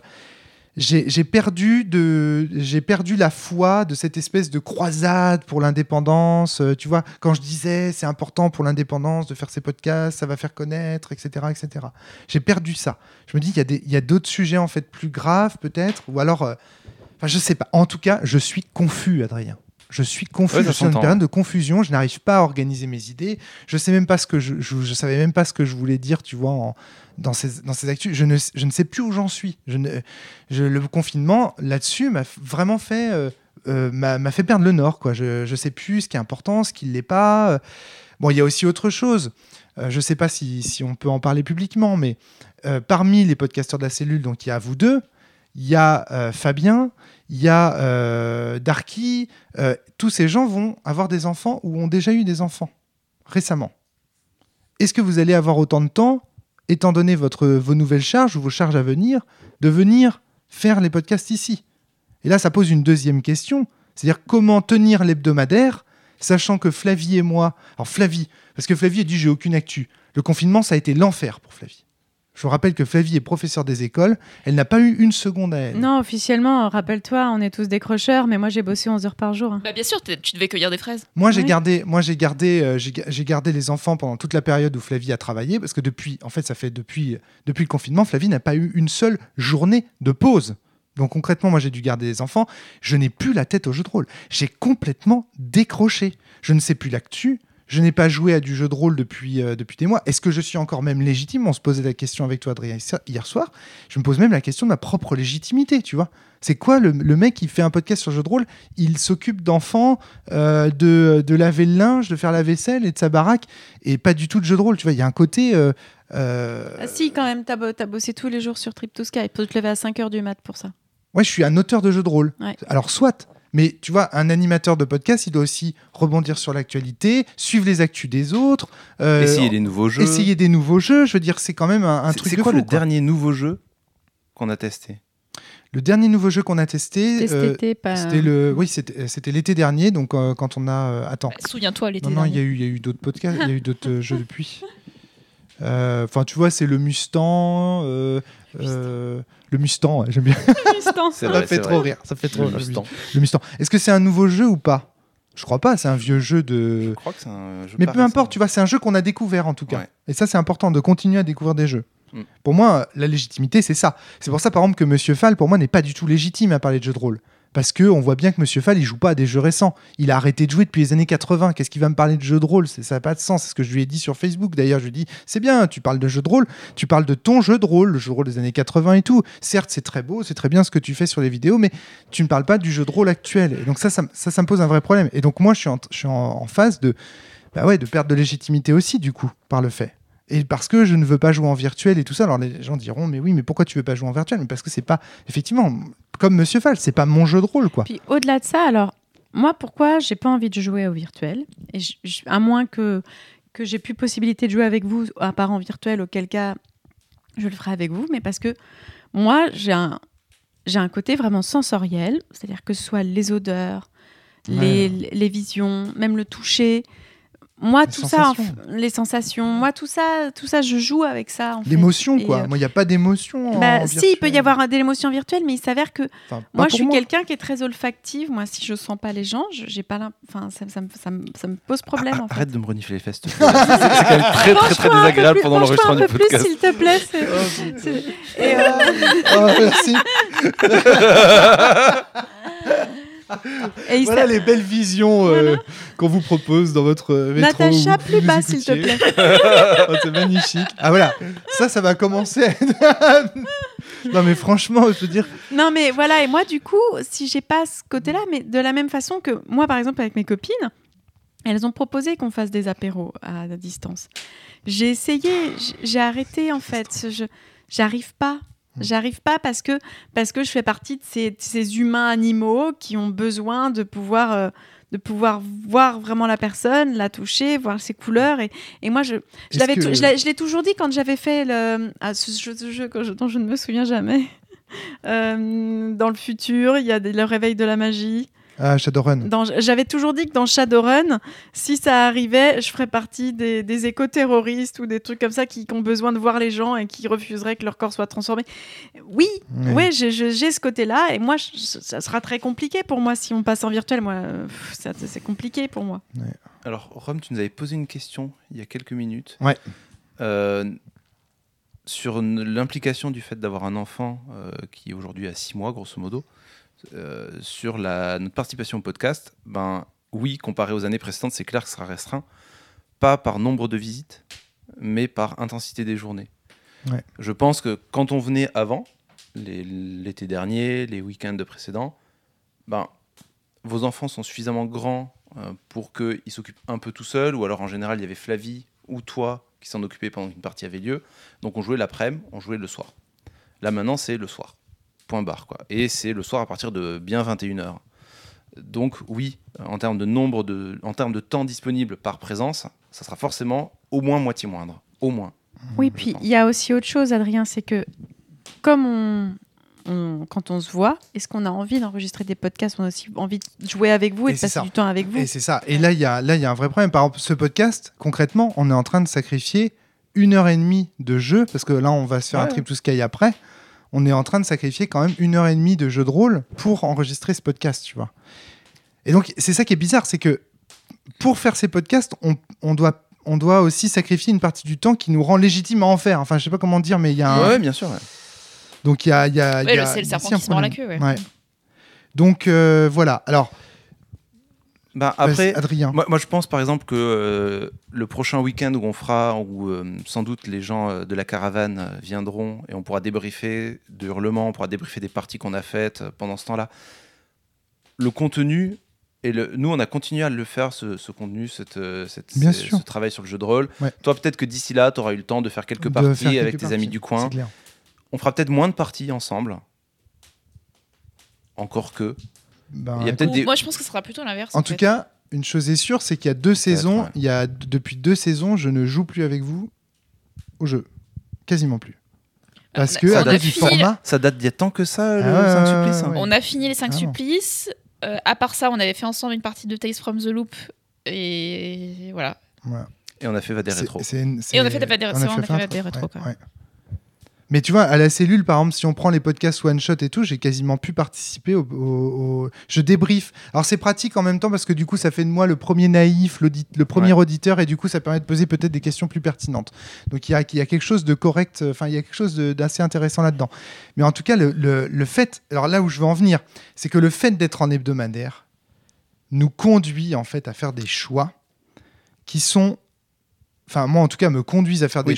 j'ai perdu, de, j'ai perdu la foi de cette espèce de croisade pour l'indépendance. tu vois, quand je disais c'est important pour l'indépendance de faire ces podcasts, ça va faire connaître, etc. etc. J'ai perdu ça. Je me dis, il y a des- il y d'autres sujets en fait plus graves peut-être, ou alors. Enfin, je sais pas. En tout cas, je suis confus, Adrien. Je suis confus. Ouais, je suis dans une période de confusion. Je n'arrive pas à organiser mes idées. Je sais même pas ce que je, je, je savais même pas ce que je voulais dire, tu vois, en- dans ces dans ces actus. Je ne je ne sais plus où j'en suis. Je ne je- le confinement là-dessus m'a vraiment fait euh, euh, m'a fait perdre le nord, quoi. Je je sais plus ce qui est important, ce qui l'est pas. Euh, Bon, il y a aussi autre chose. Euh, je sais pas si, si on peut en parler publiquement, mais parmi les podcasteurs de la cellule, donc il y a vous deux, il y a euh, Fabien, il y a euh, Darky. euh, tous ces gens vont avoir des enfants ou ont déjà eu des enfants récemment. Est-ce que vous allez avoir autant de temps, étant donné votre, vos nouvelles charges ou vos charges à venir, de venir faire les podcasts ici? Et là, ça pose une deuxième question, c'est-à-dire comment tenir l'hebdomadaire, sachant que Flavie et moi... Alors Flavie, parce que Flavie a dit j'ai aucune actu. Le confinement, ça a été l'enfer pour Flavie. Je vous rappelle que Flavie est professeure des écoles. Elle n'a pas eu une seconde à elle. Non, officiellement, rappelle-toi, on est tous décrocheurs, mais moi j'ai bossé 11 heures par jour. hein. Bah bien sûr, tu devais cueillir des fraises. Moi, j'ai Ouais. gardé, moi, j'ai gardé, euh, j'ai gardé les enfants pendant toute la période où Flavie a travaillé, parce que depuis, en fait, ça fait depuis, depuis le confinement, Flavie n'a pas eu une seule journée de pause. Donc concrètement, moi, j'ai dû garder les enfants. Je n'ai plus la tête au jeu de rôle. J'ai complètement décroché. Je ne sais plus l'actu. Je n'ai pas joué à du jeu de rôle depuis, euh, depuis des mois. Est-ce que je suis encore même légitime? On se posait la question avec toi, Adrien, hier soir. Je me pose même la question de ma propre légitimité, tu vois. C'est quoi le, le mec qui fait un podcast sur le jeu de rôle? Il s'occupe d'enfants, euh, de, de laver le linge, de faire la vaisselle et de sa baraque, et pas du tout de jeu de rôle. Tu vois, il y a un côté. euh, Ah si, quand même, t'as bo- t'as bossé tous les jours sur Trip to Sky. Faut te lever à 5 heures du mat pour ça. Ouais, je suis un auteur de jeux de rôle. Ouais. Alors, soit. Mais tu vois, un animateur de podcast, il doit aussi rebondir sur l'actualité, suivre les actus des autres, euh, Essayer les nouveaux jeux. essayer des nouveaux jeux. Je veux dire, c'est quand même un, un truc C'est quoi fou, le quoi. dernier nouveau jeu qu'on a testé? Le dernier nouveau jeu qu'on a testé, C'était euh, pas... le, oui, c'était c'était l'été dernier. Donc, euh, quand on a, euh, attends, Bah, Souviens-toi, l'été non, non, il y dernier. a eu, il y a eu d'autres podcasts, il y a eu d'autres euh, jeux depuis. [laughs] Euh, Enfin, tu vois, c'est le Mustang, euh, euh, le Mustang. ouais, J'aime bien. [laughs] C'est Ça vrai, fait c'est trop vrai. rire. Ça fait trop Le rire. Mustang. Le Mustang. Est-ce que c'est un nouveau jeu ou pas? Je crois pas. C'est un vieux jeu de. Je crois que c'est un jeu Mais peu importe, tu vois, c'est un jeu qu'on a découvert en tout cas. Ouais. Et ça, c'est important de continuer à découvrir des jeux. Mm. Pour moi, la légitimité, c'est ça. C'est pour ça, par exemple, que Monsieur Fall, pour moi, n'est pas du tout légitime à parler de jeux de rôle. Parce que on voit bien que Monsieur Fall, il joue pas à des jeux récents. Il a arrêté de jouer depuis les années 80. Qu'est-ce qu'il va me parler de jeux de rôle? Ça n'a pas de sens. C'est ce que je lui ai dit sur Facebook. D'ailleurs, je lui ai c'est bien, tu parles de jeux de rôle. Tu parles de ton jeu de rôle, le jeu de rôle des années 80 et tout. Certes, c'est très beau, c'est très bien ce que tu fais sur les vidéos, mais tu ne parles pas du jeu de rôle actuel. Et donc ça, ça, me- pose un vrai problème. Et donc moi, je suis en phase de, bah ouais, de perte de légitimité aussi, du coup, par le fait. Et parce que je ne veux pas jouer en virtuel et tout ça. Alors les gens diront, mais oui, mais pourquoi tu veux pas jouer en virtuel? Mais parce que c'est pas, effectivement, comme Monsieur Fall, c'est pas mon jeu de rôle, quoi. Puis au-delà de ça, alors, moi, pourquoi j'ai pas envie de jouer au virtuel? Et je- je- À moins que, que j'ai plus possibilité de jouer avec vous, à part en virtuel, auquel cas je le ferai avec vous, mais parce que moi, j'ai un, j'ai un côté vraiment sensoriel, c'est-à-dire que ce soit les odeurs, les, les visions, même le toucher. Moi, Les tout ça, sensations. les sensations, moi, tout ça, tout ça, je joue avec ça. L'émotion, quoi. euh, Moi, il n'y a pas d'émotion. bah, si, il peut y avoir un- de l'émotion virtuelle, mais il s'avère que Enfin, moi, je suis quelqu'un qui est très olfactive. Moi, si je sens pas les gens, j'ai pas enfin, ça, ça me- ça me- ça me pose problème. Ah, en fait. Arrête de me renifler les fesses. C'est quand même très très très désagréable pendant l'enregistrement un du peu plus, podcast. s'il te plaît. c'est- Oh, euh, Oh, merci. [laughs] et il Voilà les belles visions euh, qu'on vous propose dans votre euh, métro. Natacha, plus bas, s'il te plaît. [laughs] Oh, c'est magnifique. Ah voilà, ça, ça va commencer. [laughs] non mais franchement, je veux dire, Non, mais voilà. Et moi, du coup, si j'ai pas ce côté-là, mais de la même façon que moi, par exemple, avec mes copines, elles ont proposé qu'on fasse des apéros à distance. J'ai essayé, j'ai arrêté en fait. Je j'arrive pas. J'arrive pas parce que parce que je fais partie de ces, humains animaux qui ont besoin de pouvoir euh, de pouvoir voir vraiment la personne, la toucher, voir ses couleurs et, et moi je je l'avais que- je l'ai- toujours dit quand j'avais fait le ah, ce jeu, ce jeu dont je ne me souviens jamais. [laughs] Euh, dans le futur, il y a des- le réveil de la magie. Ah Shadowrun. Dans- J'avais toujours dit que dans Shadowrun, si ça arrivait, je ferais partie des, des éco-terroristes ou des trucs comme ça qui, qui ont besoin de voir les gens et qui refuseraient que leur corps soit transformé. Oui, ouais, j'ai ce côté-là et moi, je- ça sera très compliqué pour moi si on passe en virtuel. Moi, pff, ça- c'est compliqué pour moi. Alors, Rome, tu nous avais posé une question il y a quelques minutes. Ouais. Euh, sur l'implication du fait d'avoir un enfant euh, qui aujourd'hui a 6 mois, grosso modo, euh, sur la, notre participation au podcast, ben oui, comparé aux années précédentes, c'est clair que ce sera restreint. Pas par nombre de visites, mais par intensité des journées. Ouais. Je pense que quand on venait avant, l'été dernier, les week-ends précédents, ben, vos enfants sont suffisamment grands euh, pour qu'ils s'occupent un peu tout seuls, ou alors en général, il y avait Flavie ou toi qui s'en occupaient pendant qu'une partie avait lieu. Donc on jouait l'après-midi, on jouait le soir. Là maintenant, c'est le soir. Point barre. Quoi. Et c'est le soir à partir de bien 21h. Donc oui, en termes de nombre de, en termes de temps disponible par présence, ça sera forcément au moins moitié moindre. Au moins. Oui, puis il y a aussi autre chose, Adrien, c'est que comme on, on- quand on se voit, est-ce qu'on a envie d'enregistrer des podcasts? On a aussi envie de jouer avec vous et, Et de passer ça. du temps avec vous. Et c'est ça. Et là, il y a, là, il y a un vrai problème. Par exemple, ce podcast, concrètement, on est en train de sacrifier une heure et demie de jeu, parce que là, on va se faire un trip to Sky après. On est en train de sacrifier quand même une heure et demie de jeu de rôle pour enregistrer ce podcast, tu vois. Et donc, c'est ça qui est bizarre, c'est que pour faire ces podcasts, on, on doit, on doit aussi sacrifier une partie du temps qui nous rend légitime à en faire. Enfin, je sais pas comment dire, mais il y a un... Ouais, bien sûr. ouais. Donc, il y a... y a- il y Ouais, a- c'est le il y a serpent qui se mord la queue. Ouais. Ouais. Donc, euh, voilà. Alors, Bah, après, Adrien. Moi, moi, je pense par exemple que euh, le prochain week-end où on fera, où euh, sans doute les gens euh, de la caravane viendront et on pourra débriefer de hurlements, on pourra débriefer des parties qu'on a faites pendant ce temps-là. Le contenu, et le, nous on a continué à le faire, ce, ce contenu, cette, cette- Bien ce, sûr. ce travail sur le jeu de rôle. Ouais. Toi, peut-être que d'ici là, tu auras eu le temps de faire quelques de parties faire avec tes amis du coin. On fera peut-être moins de parties ensemble. Encore que. Ben, Il y a peut-être Ou- des- Moi, je pense que ce sera plutôt l'inverse. En tout fait. cas, une chose est sûre, c'est qu'il y a deux saisons. ouais. Il y a depuis deux saisons, je ne joue plus avec vous au jeu, quasiment plus. Parce On a- que on à a cause du fini- format. Ça date d'il y a tant que ça, le Ah ouais, 5 ouais, supplices. hein. ouais. On a fini les 5 Vraiment. supplices. Euh, à part ça, on avait fait ensemble une partie de Tales from the Loop. Et voilà. Et on a fait Vader C'est- Rétro. c'est une- Et on a fait des Vader- on Mais tu vois, à la cellule, par exemple, si on prend les podcasts one shot et tout, j'ai quasiment pu participer au, au- au- Je débrief. Alors c'est pratique en même temps parce que du coup, ça fait de moi le premier naïf, le premier Ouais. auditeur, et du coup, ça permet de poser peut-être des questions plus pertinentes. Donc il y a, il y a quelque chose de correct, enfin, il y a quelque chose d'assez intéressant là-dedans. Mais en tout cas, le, le- le fait, alors là où je veux en venir, c'est que le fait d'être en hebdomadaire nous conduit en fait à faire des choix qui sont, enfin moi en tout cas, me conduisent à faire des Oui.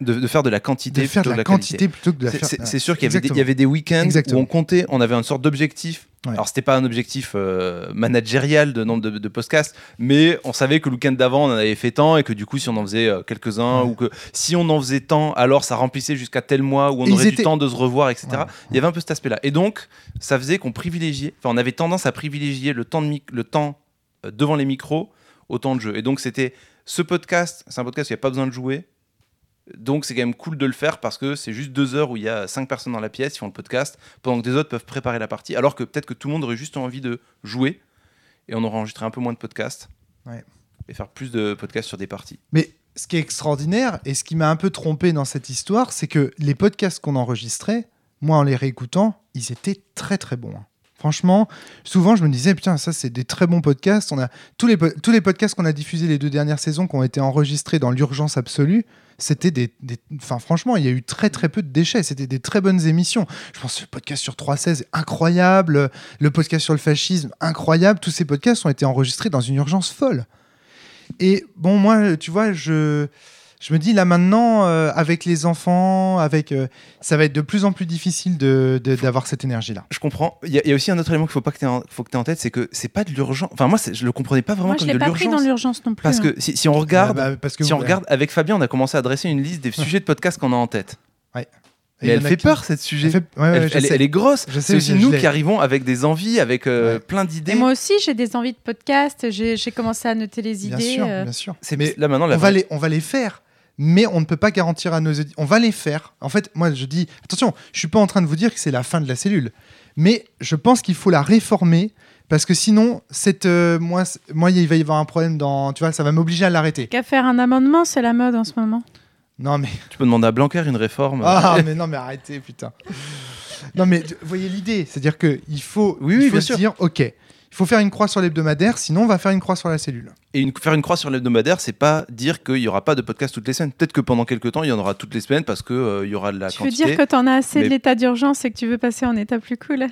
De, de faire de la quantité de faire de plutôt la, que de la qualité. quantité plutôt que de la C'est- faire. C'est c'est sûr qu'il y, avait des- Exactement. il y avait des week-ends où on comptait, on avait une sorte d'objectif. Ouais. Alors, c'était pas un objectif euh, managérial de nombre de, podcasts, mais on savait que le week-end d'avant, on en avait fait tant et que du coup, si on en faisait euh, quelques-uns Ouais. ou que si on en faisait tant, alors ça remplissait jusqu'à tel mois où on ils aurait étaient- du temps de se revoir, etc. Il y avait un peu cet aspect-là. Et donc, ça faisait qu'on privilégiait, enfin, on avait tendance à privilégier le temps, de le temps euh, devant les micros au temps de jeu. Et donc, c'était ce podcast, c'est un podcast où il n'y a pas besoin de jouer. Donc c'est quand même cool de le faire parce que c'est juste deux heures où il y a cinq personnes dans la pièce qui font le podcast pendant que des autres peuvent préparer la partie. Alors que peut-être que tout le monde aurait juste envie de jouer et on aurait enregistré un peu moins de podcasts Ouais. et faire plus de podcasts sur des parties. Mais ce qui est extraordinaire et ce qui m'a un peu trompé dans cette histoire, c'est que les podcasts qu'on enregistrait, moi en les réécoutant, ils étaient très très bons. Franchement, souvent je me disais putain ça c'est des très bons podcasts. On a tous les tous les podcasts qu'on a diffusés les deux dernières saisons qui ont été enregistrés dans l'urgence absolue. C'était des, des- enfin franchement il y a eu très très peu de déchets. C'était des très bonnes émissions. Je pense que le podcast sur 316 est incroyable, le podcast sur le fascisme incroyable. Tous ces podcasts ont été enregistrés dans une urgence folle. Et bon, moi, tu vois, je, je me dis là maintenant, euh, avec les enfants, avec, euh, ça va être de plus en plus difficile de- de- d'avoir cette énergie-là. Je comprends. Il y, a- il y a aussi un autre élément qu'il faut pas que tu aies, faut que aies en tête, c'est que c'est pas de l'urgence. Enfin moi je le comprenais pas vraiment Moi, je comme l'ai de pas pris dans l'urgence. l'urgence non plus. Parce hein. que si, si on regarde, Ah bah, parce que si vous- on regarde avec Fabien, on a commencé à dresser une liste des sujets de podcasts qu'on a en tête. Et Et elle fait qui- peur cette sujet. Elle, fait- ouais, ouais, Elle, je elle- sais. elle est grosse. Je sais, C'est aussi je- je nous l'ai. qui arrivons avec des envies, avec euh, Ouais. plein d'idées. Et moi aussi, j'ai des envies de podcast. J'ai j'ai commencé à noter les Bien idées. sûr, euh, bien sûr. C'est Mais là maintenant la on va, les, on va les faire, mais on ne peut pas garantir à nos auditeurs. On va les faire. En fait, moi, je dis attention, je suis pas en train de vous dire que c'est la fin de la cellule, mais je pense qu'il faut la réformer parce que sinon, cette, euh, moi, moi, il va y avoir un problème dans. Tu vois, ça va m'obliger à l'arrêter. Qu'à faire un amendement, c'est la mode en ce moment. Non, mais. Tu peux demander à Blanquer une réforme. Ah, [laughs] mais non, mais arrêtez, putain. Non, mais vous voyez l'idée, c'est-à-dire qu'il faut, Oui, il oui, faut bien se sûr. dire, ok, Il faut faire une croix sur l'hebdomadaire, sinon on va faire une croix sur la cellule. Et une- faire une croix sur l'hebdomadaire, c'est pas dire qu'il y aura pas de podcast toutes les semaines. Peut-être que pendant quelques temps, il y en aura toutes les semaines parce que euh, il y aura de la Tu veux quantité. dire que t'en as assez mais- de l'état d'urgence et que tu veux passer en état plus cool?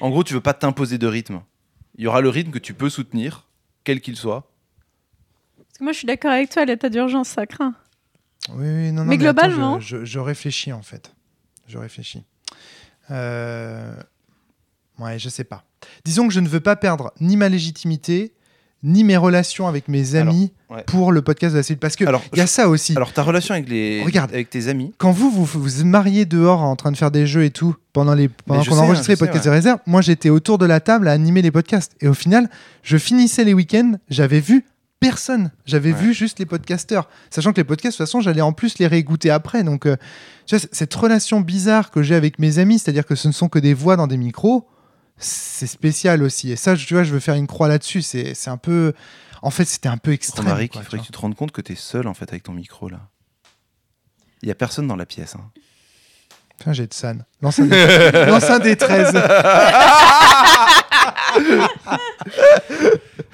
En gros, tu veux pas t'imposer de rythme. Il y aura le rythme que tu peux soutenir, quel qu'il soit. Parce que moi, je suis d'accord avec toi, l'état d'urgence, ça craint. Oui, oui, non, non, Mais globalement- je, je- je réfléchis en fait. Je réfléchis. Euh... Ouais, je sais pas. Disons que je ne veux pas perdre ni ma légitimité, ni mes relations avec mes Alors, amis ouais. pour le podcast de la cellule. Parce que il y a ça aussi. Alors, ta relation avec, les... Regarde. avec tes amis, Quand vous, vous vous mariez dehors en train de faire des jeux et tout, pendant, les, pendant qu'on sais, enregistrait hein, les podcasts sais, de réserve, moi j'étais autour de la table à animer les podcasts. Et au final, je finissais les week-ends, j'avais vu personne. J'avais Ouais. vu juste les podcasteurs. Sachant que les podcasts, de toute façon, j'allais en plus les réécouter après. Donc, euh, tu vois, cette relation bizarre que j'ai avec mes amis, c'est-à-dire que ce ne sont que des voix dans des micros, c'est spécial aussi. Et ça, je- tu vois, je veux faire une croix là-dessus. C'est c'est un peu. En fait, c'était un peu extrême. Quoi, il faudrait que tu te rendes compte que tu es seul en fait avec ton micro là. Il y a personne dans la pièce. hein. Un jet de San. Lance un des, lance [laughs] un des 13. [laughs]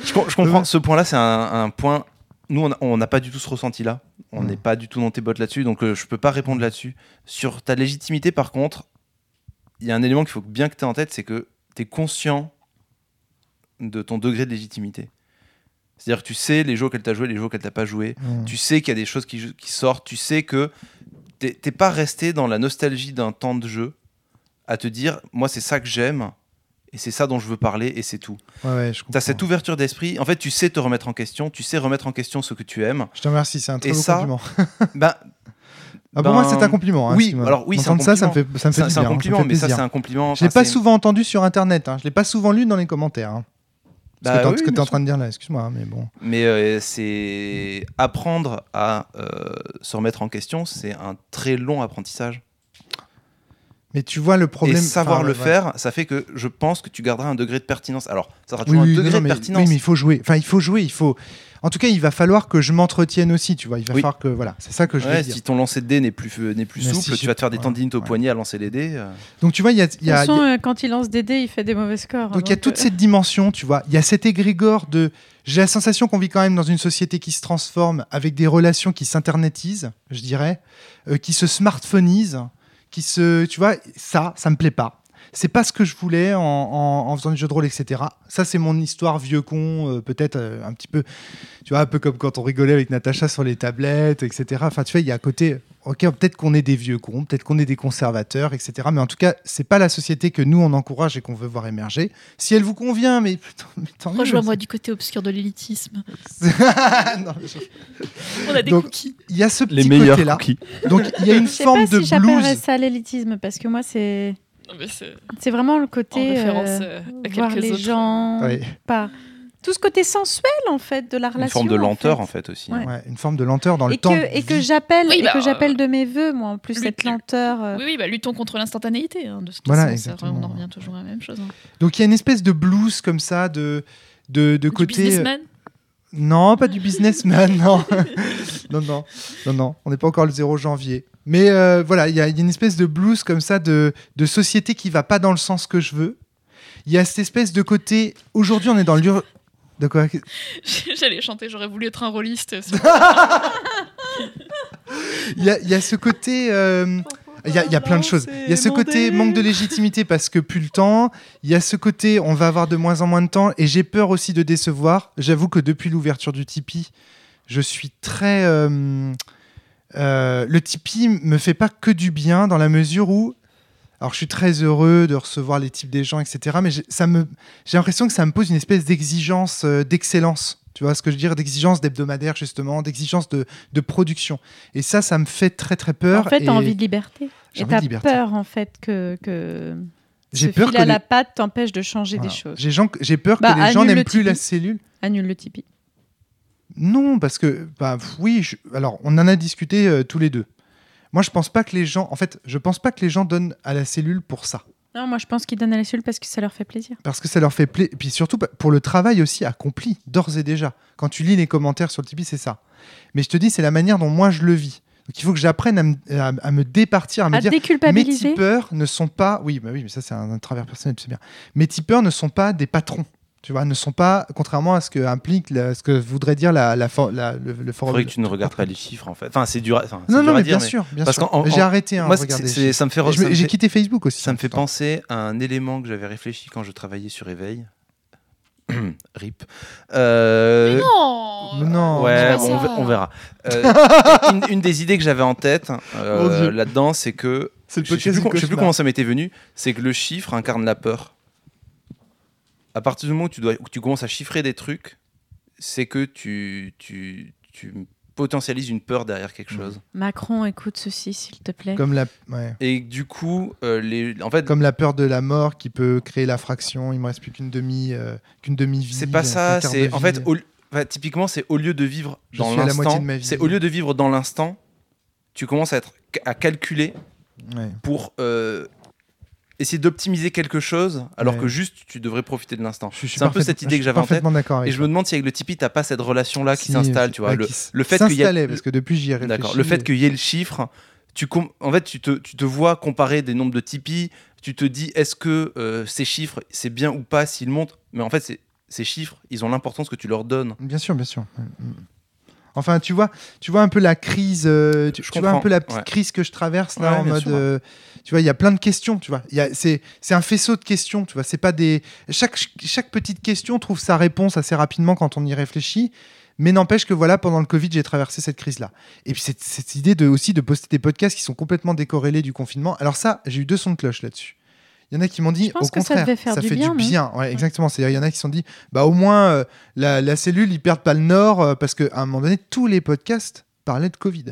Je, com- je comprends. Ce point-là, c'est un, un point. Nous, on on n'a pas du tout ce ressenti-là. On Mm. n'est pas du tout dans tes bottes là-dessus, donc euh, je peux pas répondre là-dessus. Sur ta légitimité, par contre, il y a un élément qu'il faut bien que tu aies en tête, c'est que tu es conscient de ton degré de légitimité. C'est-à-dire que tu sais les jeux tu as joué, les jeux auxquels tu pas joué. Mm. Tu sais qu'il y a des choses qui, qui sortent. Tu sais que t'es pas resté dans la nostalgie d'un temps de jeu à te dire, moi, c'est ça que j'aime et c'est ça dont je veux parler et c'est tout. Ouais, ouais, Tu as cette ouverture d'esprit. En fait, tu sais te remettre en question, tu sais remettre en question ce que tu aimes. Je te remercie, c'est un très Et beau ça, compliment. [laughs] [laughs] Ah, pour ben, moi, c'est un compliment. hein, oui, alors oui, c'est un Entendre ça, ça me fait, ça me fait c'est un hein, ça mais c'est un compliment. Je l'ai pas souvent entendu sur Internet. Hein. Je l'ai pas souvent lu dans les commentaires. Hein. Ce Bah que oui, ce que tu es en train de dire là, excuse-moi, mais bon. Mais euh, c'est apprendre à euh, se remettre en question, c'est un très long apprentissage. Mais tu vois le problème. et savoir enfin, le ouais. faire, ça fait que je pense que tu garderas un degré de pertinence. Alors, ça sera toujours oui, un degré non, de pertinence. oui, mais il faut jouer. Enfin, il faut jouer. Il faut. En tout cas, il va falloir que je m'entretienne aussi. Tu vois, il va Oui. falloir que voilà, c'est ça que je Ouais, veux dire. si ton lancer de dés n'est plus, n'est plus Mais souple, si tu vas te faire des ouais, tendinites au ouais. poignet à lancer les dés. euh. Donc tu vois, il y a, De y a- toute façon, il y a- euh, quand il lance des dés, il fait des mauvais scores. donc il y a donc, toute euh, cette dimension. Tu vois, il y a cet égrégore de. J'ai la sensation qu'on vit quand même dans une société qui se transforme avec des relations qui s'internetisent, je dirais, euh, qui se smartphonisent, qui se. Tu vois, ça, ça me plaît pas. C'est pas ce que je voulais en, en- en faisant du jeu de rôle, etc. Ça, c'est mon histoire vieux con, euh, peut-être euh, un petit peu, tu vois, un peu comme quand on rigolait avec Natacha sur les tablettes, etc. Enfin, tu vois, il y a à côté, ok, peut-être qu'on est des vieux cons, peut-être qu'on est des conservateurs, etc. Mais en tout cas, c'est pas la société que nous on encourage et qu'on veut voir émerger. Si elle vous convient, mais, [laughs] putain, mais tant mieux. Rejoins-moi du côté obscur de l'élitisme. [laughs] Non, je- On a des Donc, cookies. Il y a ce Les petit meilleurs côté-là. cookies. Donc il y a une Je sais forme pas de si j'appellerais blues. ça l'élitisme parce que moi, c'est c'est vraiment le côté euh, euh, à voir les autres. gens pas tout ce côté sensuel en fait de la relation. Une forme de en lenteur fait. en fait aussi. Ouais. Ouais, une forme de lenteur dans le temps. et que j'appelle Oui, bah, que j'appelle de mes voeux moi en plus lui- cette lenteur. euh, Oui, oui, bah, luttons contre l'instantanéité. hein, de Voilà, ça- exactement. on en revient toujours à la même chose. hein. Donc il y a une espèce de blues comme ça, de, de, de Du côté. businessman Non, pas du businessman, non. non, non, non, non. On n'est pas encore le 0 janvier. Mais euh, voilà, il y, a il y a une espèce de blues comme ça de, de société qui va pas dans le sens que je veux. Il y a cette espèce de côté. Aujourd'hui, on est dans l'ur. De quoi? [laughs] J'allais chanter, j'aurais voulu être un rôliste. [laughs] il y, a, il y a ce côté. euh, Il y, a, il y a plein de choses. Il y a ce côté manque de légitimité parce que plus le temps. Il y a ce côté on va avoir de moins en moins de temps. Et j'ai peur aussi de décevoir. J'avoue que depuis l'ouverture du Tipeee, je suis très. euh, euh, le Tipeee me fait pas que du bien dans la mesure où. Alors je suis très heureux de recevoir les types des gens, etc. Mais j'ai- ça me, j'ai l'impression que ça me pose une espèce d'exigence euh, d'excellence. Tu vois ce que je veux dire D'exigence d'hebdomadaire, justement, d'exigence de, de production. Et ça, ça me fait très très peur. en fait, et t'as envie de liberté. j'ai peur en fait que que J'ai peur fil que à les- la patte t'empêche de changer Voilà. des choses. J'ai gens- j'ai peur Bah, que les gens n'aiment le plus la cellule. Annule le Tipeee. Non, parce que, bah, oui, je- alors on en a discuté euh, tous les deux. Moi, je pense pas que les gens, en fait, je pense pas que les gens donnent à la cellule pour ça. Non, moi je pense qu'ils donnent à la cellule parce que ça leur fait plaisir. Parce que ça leur fait plaisir. Et puis surtout pour le travail aussi accompli, d'ores et déjà. Quand tu lis les commentaires sur le Tipeee, c'est ça. Mais je te dis, c'est la manière dont moi je le vis. Donc il faut que j'apprenne à, me- à- à me départir, à me À dire mes tipeurs ne sont pas. Oui, bah oui, mais ça c'est un, un travers personnel, tu sais bien. Mes tipeurs ne sont pas des patrons. Tu vois, ne sont pas, contrairement à ce que implique, la- ce que voudrait dire la, la, for- la- le, le forum. Faudrait que tu ne regardes pas les chiffres en fait. Enfin, c'est dur. enfin, c'est Non, dur non, à mais dire, bien sûr, bien parce sûr. J'ai arrêté hein, Moi, regarder. c'est- c'est- ça me fait. J'ai fait- quitté Facebook aussi. Ça me fait pourtant. penser à un élément que j'avais réfléchi quand je travaillais sur Éveil. [clears throat] RIP. Euh, Non Mais non. Ouais, on, verra. Euh, [laughs] une, une des idées que j'avais en tête euh, là-dedans, c'est que C'est le je sais, plus, je sais plus comment ça m'était venu, c'est que le chiffre incarne la peur. À partir du moment où tu, dois, où tu commences à chiffrer des trucs, c'est que tu, tu, tu potentialises une peur derrière quelque chose. Macron, écoute ceci, s'il te plaît. Comme la, ouais. Et du coup, euh, les, en fait, Comme la peur de la mort qui peut créer la fraction. Il me reste plus qu'une demi, euh, qu'une demi-vie. c'est pas ça. C'est en vie. fait, au- enfin, typiquement, c'est au lieu de vivre Je dans l'instant, de ma vie. c'est au lieu de vivre dans l'instant, tu commences à être à calculer Ouais. pour euh, essayer d'optimiser quelque chose, alors Ouais. que juste tu devrais profiter de l'instant. C'est un peu cette idée que j'avais en tête. Et je me demande si avec le Tipeee, t'as pas cette relation-là qui Si, s'installe, tu vois. Le, qui le fait qu'il y s'installait, parce que depuis j'y ai. D'accord. Le fait qu'il y ait le chiffre, tu com- en fait, tu te, tu te vois comparer des nombres de Tipeee, tu te dis est-ce que euh, ces chiffres, c'est bien ou pas s'ils montent? Mais en fait, ces chiffres, ils ont l'importance que tu leur donnes. Bien sûr, bien sûr. Enfin, tu vois, tu vois un peu la crise, euh, tu, vois un peu la petite ouais. crise que je traverse là Ouais, en mode, sûr, euh, tu vois, il y a plein de questions, tu vois. C'est un faisceau de questions, tu vois. C'est pas des chaque chaque petite question trouve sa réponse assez rapidement quand on y réfléchit. Mais n'empêche que voilà, pendant le Covid, j'ai traversé cette crise-là. Et puis cette, cette idée de aussi de poster des podcasts qui sont complètement décorrélés du confinement. Alors ça, j'ai eu deux sons de cloche là-dessus. Il y en a qui m'ont dit, Je pense au que ça contraire, devait faire du fait bien, du bien. Ouais, exactement. C'est-à-dire, il y en a qui se sont dit, bah au moins euh, la, la cellule, ils perdent pas le nord euh, parce qu'à un moment donné, tous les podcasts parlaient de Covid.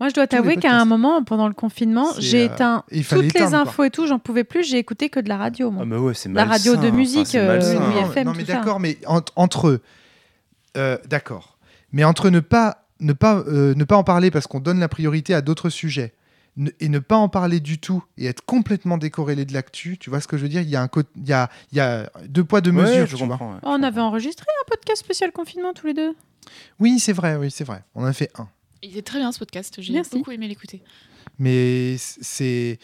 Moi, je dois t'avouer qu'à un moment, pendant le confinement, C'est, j'ai euh, éteint toutes les quoi. infos et tout, j'en pouvais plus, j'ai écouté que de la radio. moi. Ah, ouais, c'est La radio de enfin, musique, c'est euh, non, FM, non, mais ça. d'accord, mais en- entre eux, euh, d'accord. Mais entre ne pas, ne pas, euh, ne pas en parler parce qu'on donne la priorité à d'autres sujets et ne pas en parler du tout et être complètement décorrélé de l'actu, tu vois ce que je veux dire? Il y a un il y a, il y a deux poids deux Ouais, mesures. je tu vois. ouais. Oh, on avait enregistré un podcast spécial confinement tous les deux. Oui, c'est vrai, oui, c'est vrai. On en a fait un. Il était très bien ce podcast, j'ai Merci. beaucoup aimé l'écouter. Mais c'est.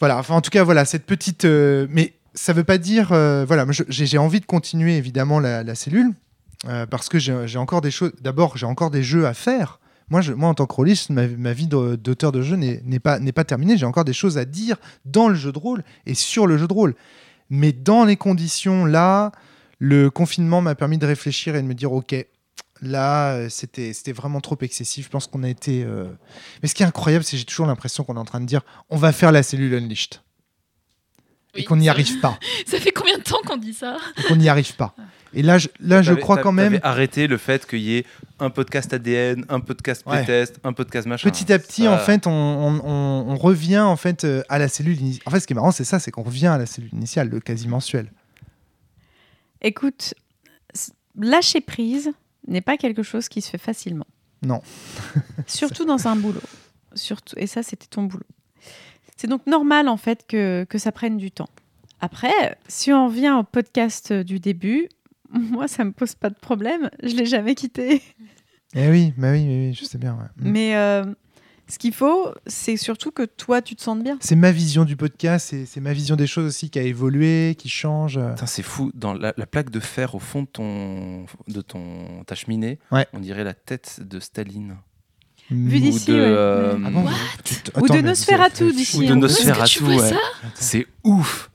Voilà, enfin, en tout cas, voilà, cette petite. euh, Mais ça veut pas dire. euh, voilà, j'ai j'ai envie de continuer, évidemment, la, la cellule. euh, parce que j'ai j'ai encore des choses. D'abord, j'ai encore des jeux à faire. Moi, moi en tant que rôliste, ma, vie d'auteur de jeu n'est pas, pas terminée. J'ai encore des choses à dire dans le jeu de rôle et sur le jeu de rôle. Mais dans les conditions là, le confinement m'a permis de réfléchir et de me dire ok, là, c'était c'était vraiment trop excessif. Je pense qu'on a été. euh, Mais ce qui est incroyable, c'est que j'ai toujours l'impression qu'on est en train de dire on va faire la cellule Unleashed et qu'on n'y arrive pas. [laughs] Ça fait combien de temps qu'on dit ça? Et qu'on n'y arrive pas. Et là, je, là, je crois quand même. arrêté le fait qu'il y ait un podcast ADN, un podcast Ouais. playtest, un podcast machin. Petit à petit, Ça- en fait, on, on- on- on revient en fait euh, à la cellule initiale. En fait, ce qui est marrant, c'est ça, c'est qu'on revient à la cellule initiale, le quasi mensuel. Écoute, lâcher prise n'est pas quelque chose qui se fait facilement. Non. Surtout dans un boulot. Surtout, et ça, c'était ton boulot. C'est donc normal, en fait, que, que ça prenne du temps. Après, si on revient au podcast du début, [laughs] moi, ça me pose pas de problème. Je l'ai jamais quitté. Eh oui, bah oui, oui, oui, je sais bien. ouais. Mm. Mais euh, ce qu'il faut, c'est surtout que toi, tu te sentes bien. C'est ma vision du podcast, c'est c'est ma vision des choses aussi qui a évolué, qui change. c'est fou. Dans la, la plaque de fer au fond de ton, de ton ta cheminée, Ouais. on dirait la tête de Staline. Vu d'ici, de, ouais. euh. Ah bon What te- Ou attends, de Nosferatu d'ici, Ou hein. de que Nosferatu, ouais. Attends. C'est ouf.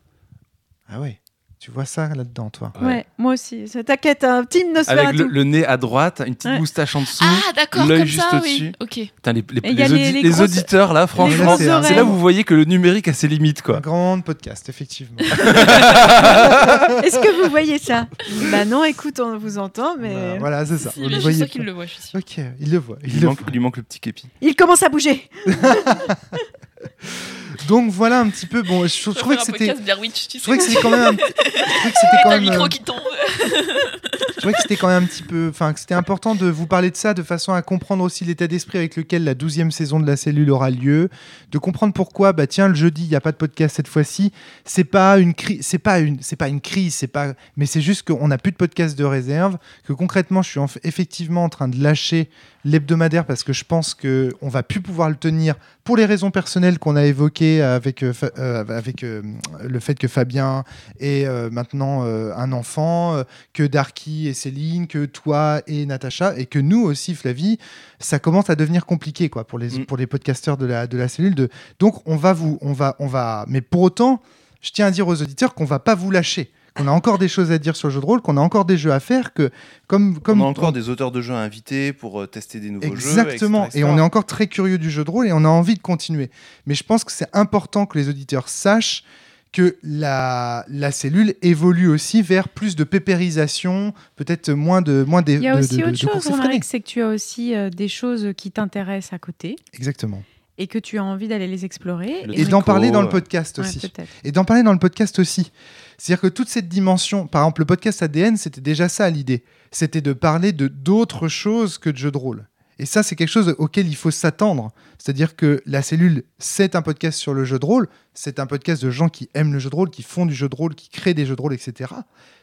Ah ouais, tu vois ça là-dedans, toi. Ouais. moi aussi. Ça T'inquiète, un petit Avec Nosferatu. le, le nez à droite, une petite Ouais. moustache en dessous. Ah, d'accord, l'œil comme juste ça, au-dessus. oui. Ok. Putain, les, les- audi- grosses- auditeurs, là, franchement, c'est là où vous voyez que le numérique a ses limites, Un quoi. grand podcast, effectivement. [laughs] Est-ce que vous voyez ça? Bah non, écoute, on vous entend, mais Bah, voilà, c'est ça. Si, je suis pas. qu'il le voit, je suis sûre. Ok, il le voit. Il Il, le manque, voit. il lui manque le petit képi. il commence à bouger. [laughs] Donc voilà un petit peu. Bon, je, trouvais que c'était. Je trouvais que c'était quand même. un- Je trouvais que c'était quand même. micro qui tombe. Je trouvais que c'était quand même un petit peu. Enfin, que c'était important de vous parler de ça de façon à comprendre aussi l'état d'esprit avec lequel la 12e saison de la cellule aura lieu. De comprendre pourquoi, bah tiens, le jeudi, il n'y a pas de podcast cette fois-ci. C'est pas une crise, c'est pas une, c'est pas une crise, c'est pas. Mais c'est juste qu'on n'a plus de podcast de réserve, que concrètement, je suis en- effectivement en train de lâcher l'hebdomadaire parce que je pense que on va plus pouvoir le tenir pour les raisons personnelles qu'on a évoquées avec, euh, euh, avec euh, le fait que Fabien ait euh, maintenant un enfant, que Darky et Céline, que toi et Natacha, et que nous aussi, Flavie, ça commence à devenir compliqué quoi, pour, les, Mm. pour les podcasteurs de la, de la cellule. De... Donc on va vous, on va, on va, mais pour autant, je tiens à dire aux auditeurs qu'on va pas vous lâcher. Qu'on a encore des choses à dire sur le jeu de rôle, qu'on a encore des jeux à faire, que comme comme on a encore des auteurs de jeux à inviter pour euh, tester des nouveaux jeux. Exactement. Et on est encore très curieux du jeu de rôle et on a envie de continuer. Mais je pense que c'est important que les auditeurs sachent que la, la cellule évolue aussi vers plus de pépérisation, peut-être moins de moins des Il y a de- aussi de- autre de chose. Romaric, c'est que tu as aussi euh, des choses qui t'intéressent à côté Exactement. Et que tu as envie d'aller les explorer. Le Et d'en parler dans le podcast aussi. et d'en parler dans le podcast aussi. C'est-à-dire que toute cette dimension, par exemple, le podcast ADN, c'était déjà ça l'idée. C'était de parler de d'autres choses que de jeux de rôle. Et ça, c'est quelque chose auquel il faut s'attendre. C'est-à-dire que la cellule, c'est un podcast sur le jeu de rôle. C'est un podcast de gens qui aiment le jeu de rôle, qui font du jeu de rôle, qui créent des jeux de rôle, etc.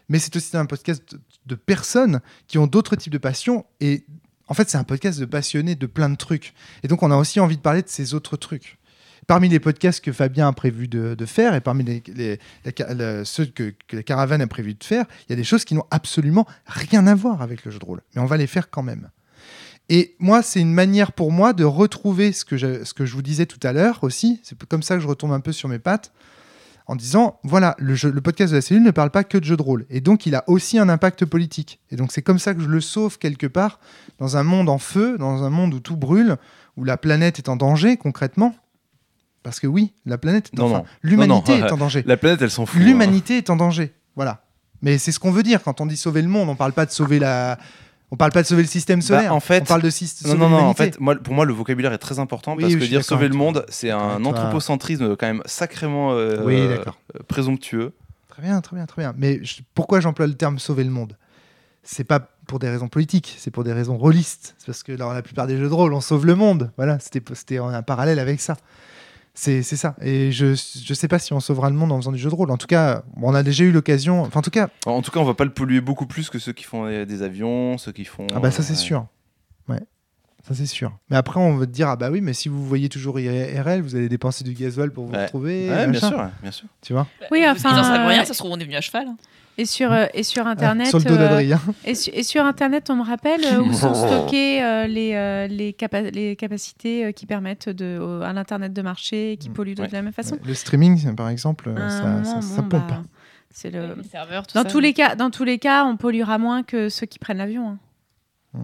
Mais c'est aussi un podcast de, de personnes qui ont d'autres types de passions. Et en fait, c'est un podcast de passionnés de plein de trucs. Et donc, on a aussi envie de parler de ces autres trucs. Parmi les podcasts que Fabien a prévu de, faire et parmi ceux que, que la caravane a prévu de faire, il y a des choses qui n'ont absolument rien à voir avec le jeu de rôle. Mais on va les faire quand même. Et moi, c'est une manière pour moi de retrouver ce que je, ce que je vous disais tout à l'heure aussi. C'est comme ça que je retombe un peu sur mes pattes en disant voilà, le, jeu- le podcast de la cellule ne parle pas que de jeu de rôle. Et donc, il a aussi un impact politique. Et donc, c'est comme ça que je le sauve quelque part dans un monde en feu, dans un monde où tout brûle, où la planète est en danger concrètement. Parce que oui, la planète est en Non, enfin, non. L'humanité est en danger. La planète, elle s'en fout. hein. L'humanité est en danger. Voilà. Mais c'est ce qu'on veut dire quand on dit sauver le monde. On parle pas de sauver la. On parle pas de sauver le système solaire. Bah, en fait- on parle de syst- Non, sauver non, non. En fait, moi, pour moi, le vocabulaire est très important Oui, parce que dire sauver le monde, c'est un anthropocentrisme quand même sacrément euh, Oui, euh, présomptueux. Très bien, très bien, très bien. Mais je- pourquoi j'emploie le terme sauver le monde? C'est pas pour des raisons politiques, c'est pour des raisons rôlistes. C'est parce que dans la plupart des jeux de rôle, on sauve le monde. Voilà, c'était c'était un parallèle avec ça. C'est c'est ça. Et je je sais pas si on sauvera le monde en faisant du jeu de rôle. En tout cas, on a déjà eu l'occasion. Enfin, en tout cas, En tout cas, on va pas le polluer beaucoup plus que ceux qui font des avions, ceux qui font. Ah bah ça c'est euh, sûr. Ouais. Ça c'est sûr. Mais après on va te dire ah bah oui mais si vous voyez toujours IRL vous allez dépenser du gasoil pour vous Ouais. retrouver. Ouais, bien sûr, bien sûr. Tu vois? Oui, enfin, Ils en savent rien, euh, ça se trouve, on est venu à cheval. Et sur, euh, et sur Internet, sur le dos euh, d'Adrien. et, su- et sur Internet, on me rappelle euh, où sont [laughs] stockées euh, les, euh, les, capa- les capacités euh, qui permettent de, à l'Internet de marcher et qui Mm. polluent de la même façon. Le streaming par exemple ça, ça, ça bon, pompe. bah, c'est le... Les serveurs, tout dans, ça. tous les cas, dans tous les cas, on polluera moins que ceux qui prennent l'avion. hein.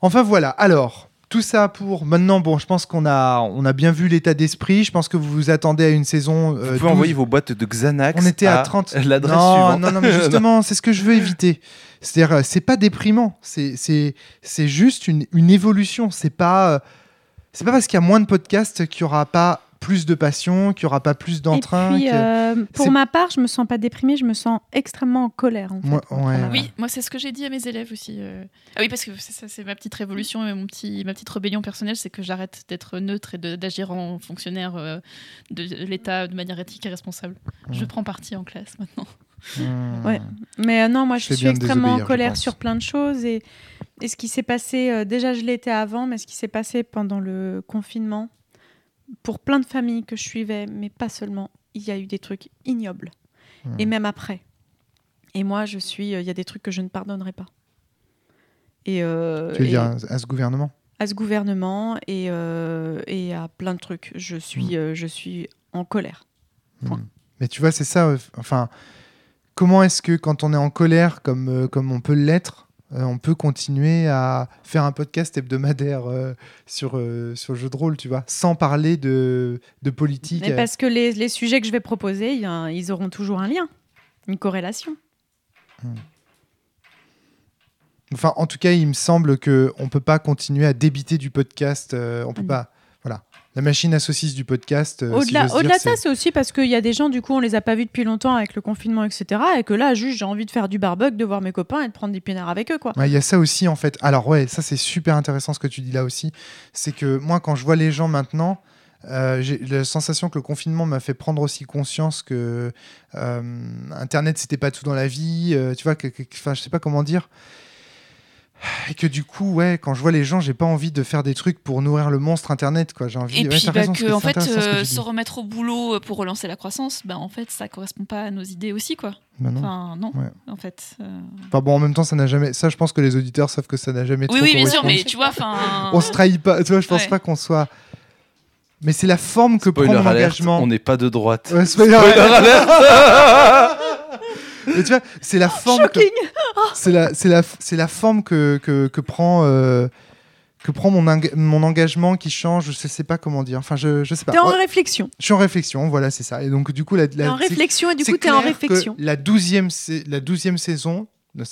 Enfin voilà. Alors tout ça pour maintenant bon je pense qu'on a on a bien vu l'état d'esprit. Je pense que vous vous attendez à une saison. euh, Vous pouvez 12. envoyer vos boîtes de Xanax. On était à, à 30. L'adresse non, suivante. Non, non, mais justement, c'est ce que je veux éviter. C'est-à-dire, euh, c'est pas déprimant. C'est, c'est, c'est juste une, une évolution. C'est pas, euh, c'est pas parce qu'il y a moins de podcasts qu'il y aura pas plus de passion, qu'il y aura pas plus d'entrain. Euh, pour ma part, je me sens pas déprimée, je me sens extrêmement en colère. En fait, Moi- contre ouais, ma- ouais. Oui, moi c'est ce que j'ai dit à mes élèves aussi. euh. Ah oui, parce que c'est ça, c'est ma petite révolution et mon petit, ma petite rébellion personnelle, c'est que j'arrête d'être neutre et d'agir en fonctionnaire euh, de l'État de manière éthique et responsable. Je Mm. prends parti en classe maintenant. Hmm. Ouais. Mais euh, non, moi Je je, suis extrêmement en je colère sur plein de choses et, et ce qui s'est passé, euh, déjà je l'étais avant, mais ce qui s'est passé pendant le confinement, pour plein de familles que je suivais, mais pas seulement, il y a eu des trucs ignobles. Hmm. Et même après. Et moi je suis, euh, il y a des trucs que je ne pardonnerai pas. Et, euh, Tu veux et dire à, ce gouvernement? À ce gouvernement et, euh, et à plein de trucs. Je suis, euh, je suis en colère. Point. Hmm. Mais tu vois, c'est ça. Enfin, comment est-ce que quand on est en colère, comme, comme on peut l'être, euh, on peut continuer à faire un podcast hebdomadaire euh, sur, euh, sur le jeu de rôle, tu vois, sans parler de, de politique. Mais parce que les, les sujets que je vais proposer, il y a- ils auront toujours un lien, une corrélation. Enfin, en tout cas, il me semble que on peut pas continuer à débiter du podcast. on peut Ah pas. La machine à saucisses du podcast. euh, si Au-delà de ça, c'est aussi parce qu'il y a des gens, du coup, on les a pas vus depuis longtemps avec le confinement, etc. Et que là, juste, j'ai envie de faire du barbecue, de voir mes copains et de prendre des pinards avec eux, quoi. Ouais, Il y a ça aussi en fait. Alors ouais, ça c'est super intéressant ce que tu dis là aussi. C'est que moi quand je vois les gens maintenant, euh, j'ai la sensation que le confinement m'a fait prendre aussi conscience que euh, Internet c'était pas tout dans la vie. euh, tu vois, que, que- je sais pas comment dire. Et que du coup, ouais, quand je vois les gens, j'ai pas envie de faire des trucs pour nourrir le monstre Internet, quoi. J'ai envie. Et ouais, puis bah, raison, que c'est en fait euh, se remettre au boulot pour relancer la croissance, bah en fait ça correspond pas à nos idées aussi quoi. Bah non. Enfin non, Ouais. en fait. euh. Enfin bon, en même temps, ça n'a jamais. Ça, je pense que les auditeurs savent que ça n'a jamais. Oui trop oui bien sûr, mais tu vois enfin. [laughs] on se trahit pas. Tu vois, je pense Ouais. pas qu'on soit. Mais c'est la forme que Spoiler prend mon alert, engagement. on n'est pas de droite. Ouais, spoiler Spoiler alert. [laughs] alert Mais tu vois, c'est la forme. que- Shocking C'est la, c'est la, c'est la forme que, que, que prend. euh, que prend mon, eng- mon engagement qui change, je sais, sais pas comment dire. Enfin, je, je sais pas. T'es en Ouais, réflexion. je suis en réflexion, voilà, c'est ça. Et donc, du coup, la, T'es en réflexion et du coup, t'es en réflexion. La douzième, sa- la douzième saison,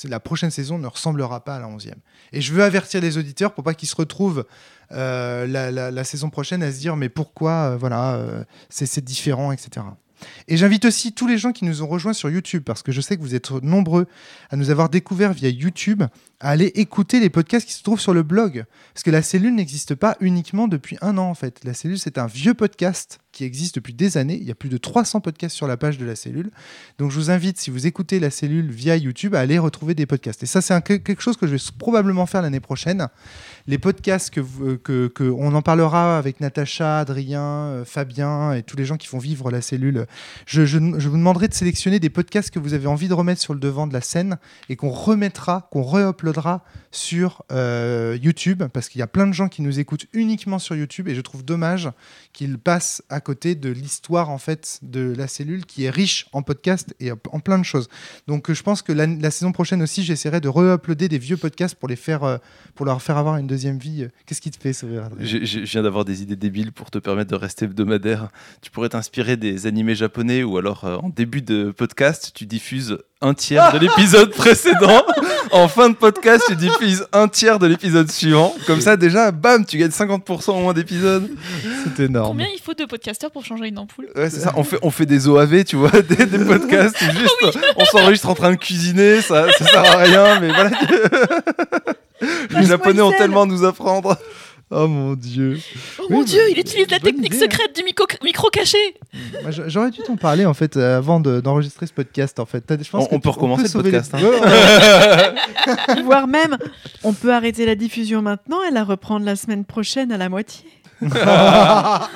la prochaine saison ne ressemblera pas à la onzième. Et je veux avertir les auditeurs pour pas qu'ils se retrouvent euh, la, la- la saison prochaine à se dire mais pourquoi, euh, voilà, euh, c'est c'est différent, etc. Et j'invite aussi tous les gens qui nous ont rejoints sur YouTube, parce que je sais que vous êtes nombreux à nous avoir découvert via YouTube, à aller écouter les podcasts qui se trouvent sur le blog. Parce que la cellule n'existe pas uniquement depuis un an, en fait. La cellule, c'est un vieux podcast qui existe depuis des années. Il y a plus de 300 podcasts sur la page de la cellule. Donc je vous invite, si vous écoutez la cellule via YouTube, à aller retrouver des podcasts. Et ça, c'est quelque chose que je vais probablement faire l'année prochaine. Les podcasts, que, que, on en parlera avec Natacha, Adrien, euh, Fabien et tous les gens qui font vivre la cellule. Je, je- vous demanderai de sélectionner des podcasts que vous avez envie de remettre sur le devant de la scène et qu'on remettra, qu'on sur euh, YouTube parce qu'il y a plein de gens qui nous écoutent uniquement sur YouTube et je trouve dommage qu'ils passent à côté de l'histoire en fait de la cellule qui est riche en podcasts et en plein de choses. Donc euh, je pense que la, la saison prochaine aussi j'essaierai de re-uploader des vieux podcasts pour les faire euh, pour leur faire avoir une deuxième vie. Qu'est-ce qui te fait sourire Je, je- je viens d'avoir des idées débiles pour te permettre de rester hebdomadaire. Tu pourrais t'inspirer des animés japonais ou alors euh, en début de podcast, tu diffuses un tiers de [laughs] l'épisode précédent. En fin de podcast, tu diffuses un tiers de l'épisode suivant. Comme ça, déjà, bam, tu gagnes 50% en moins d'épisodes. C'est énorme. Combien il faut de podcasteurs pour changer une ampoule Ouais, c'est ça. On fait, on fait des OAV, tu vois, [laughs] des, des podcasts où juste on s'enregistre en train de cuisiner, ça, ça sert à rien, mais voilà. [laughs] Les Japonais ont tellement à nous apprendre. Oh mon dieu. Oh Oui, mon bah, dieu, il utilise la technique idée, hein. secrète du micro, micro caché j'a- J'aurais dû t'en parler en fait euh, avant de- d'enregistrer ce podcast en fait. Je pense On- que on peut recommencer le les- podcast, hein. [laughs] Voire même, on peut arrêter la diffusion maintenant et la reprendre la semaine prochaine à la moitié. [laughs] ah,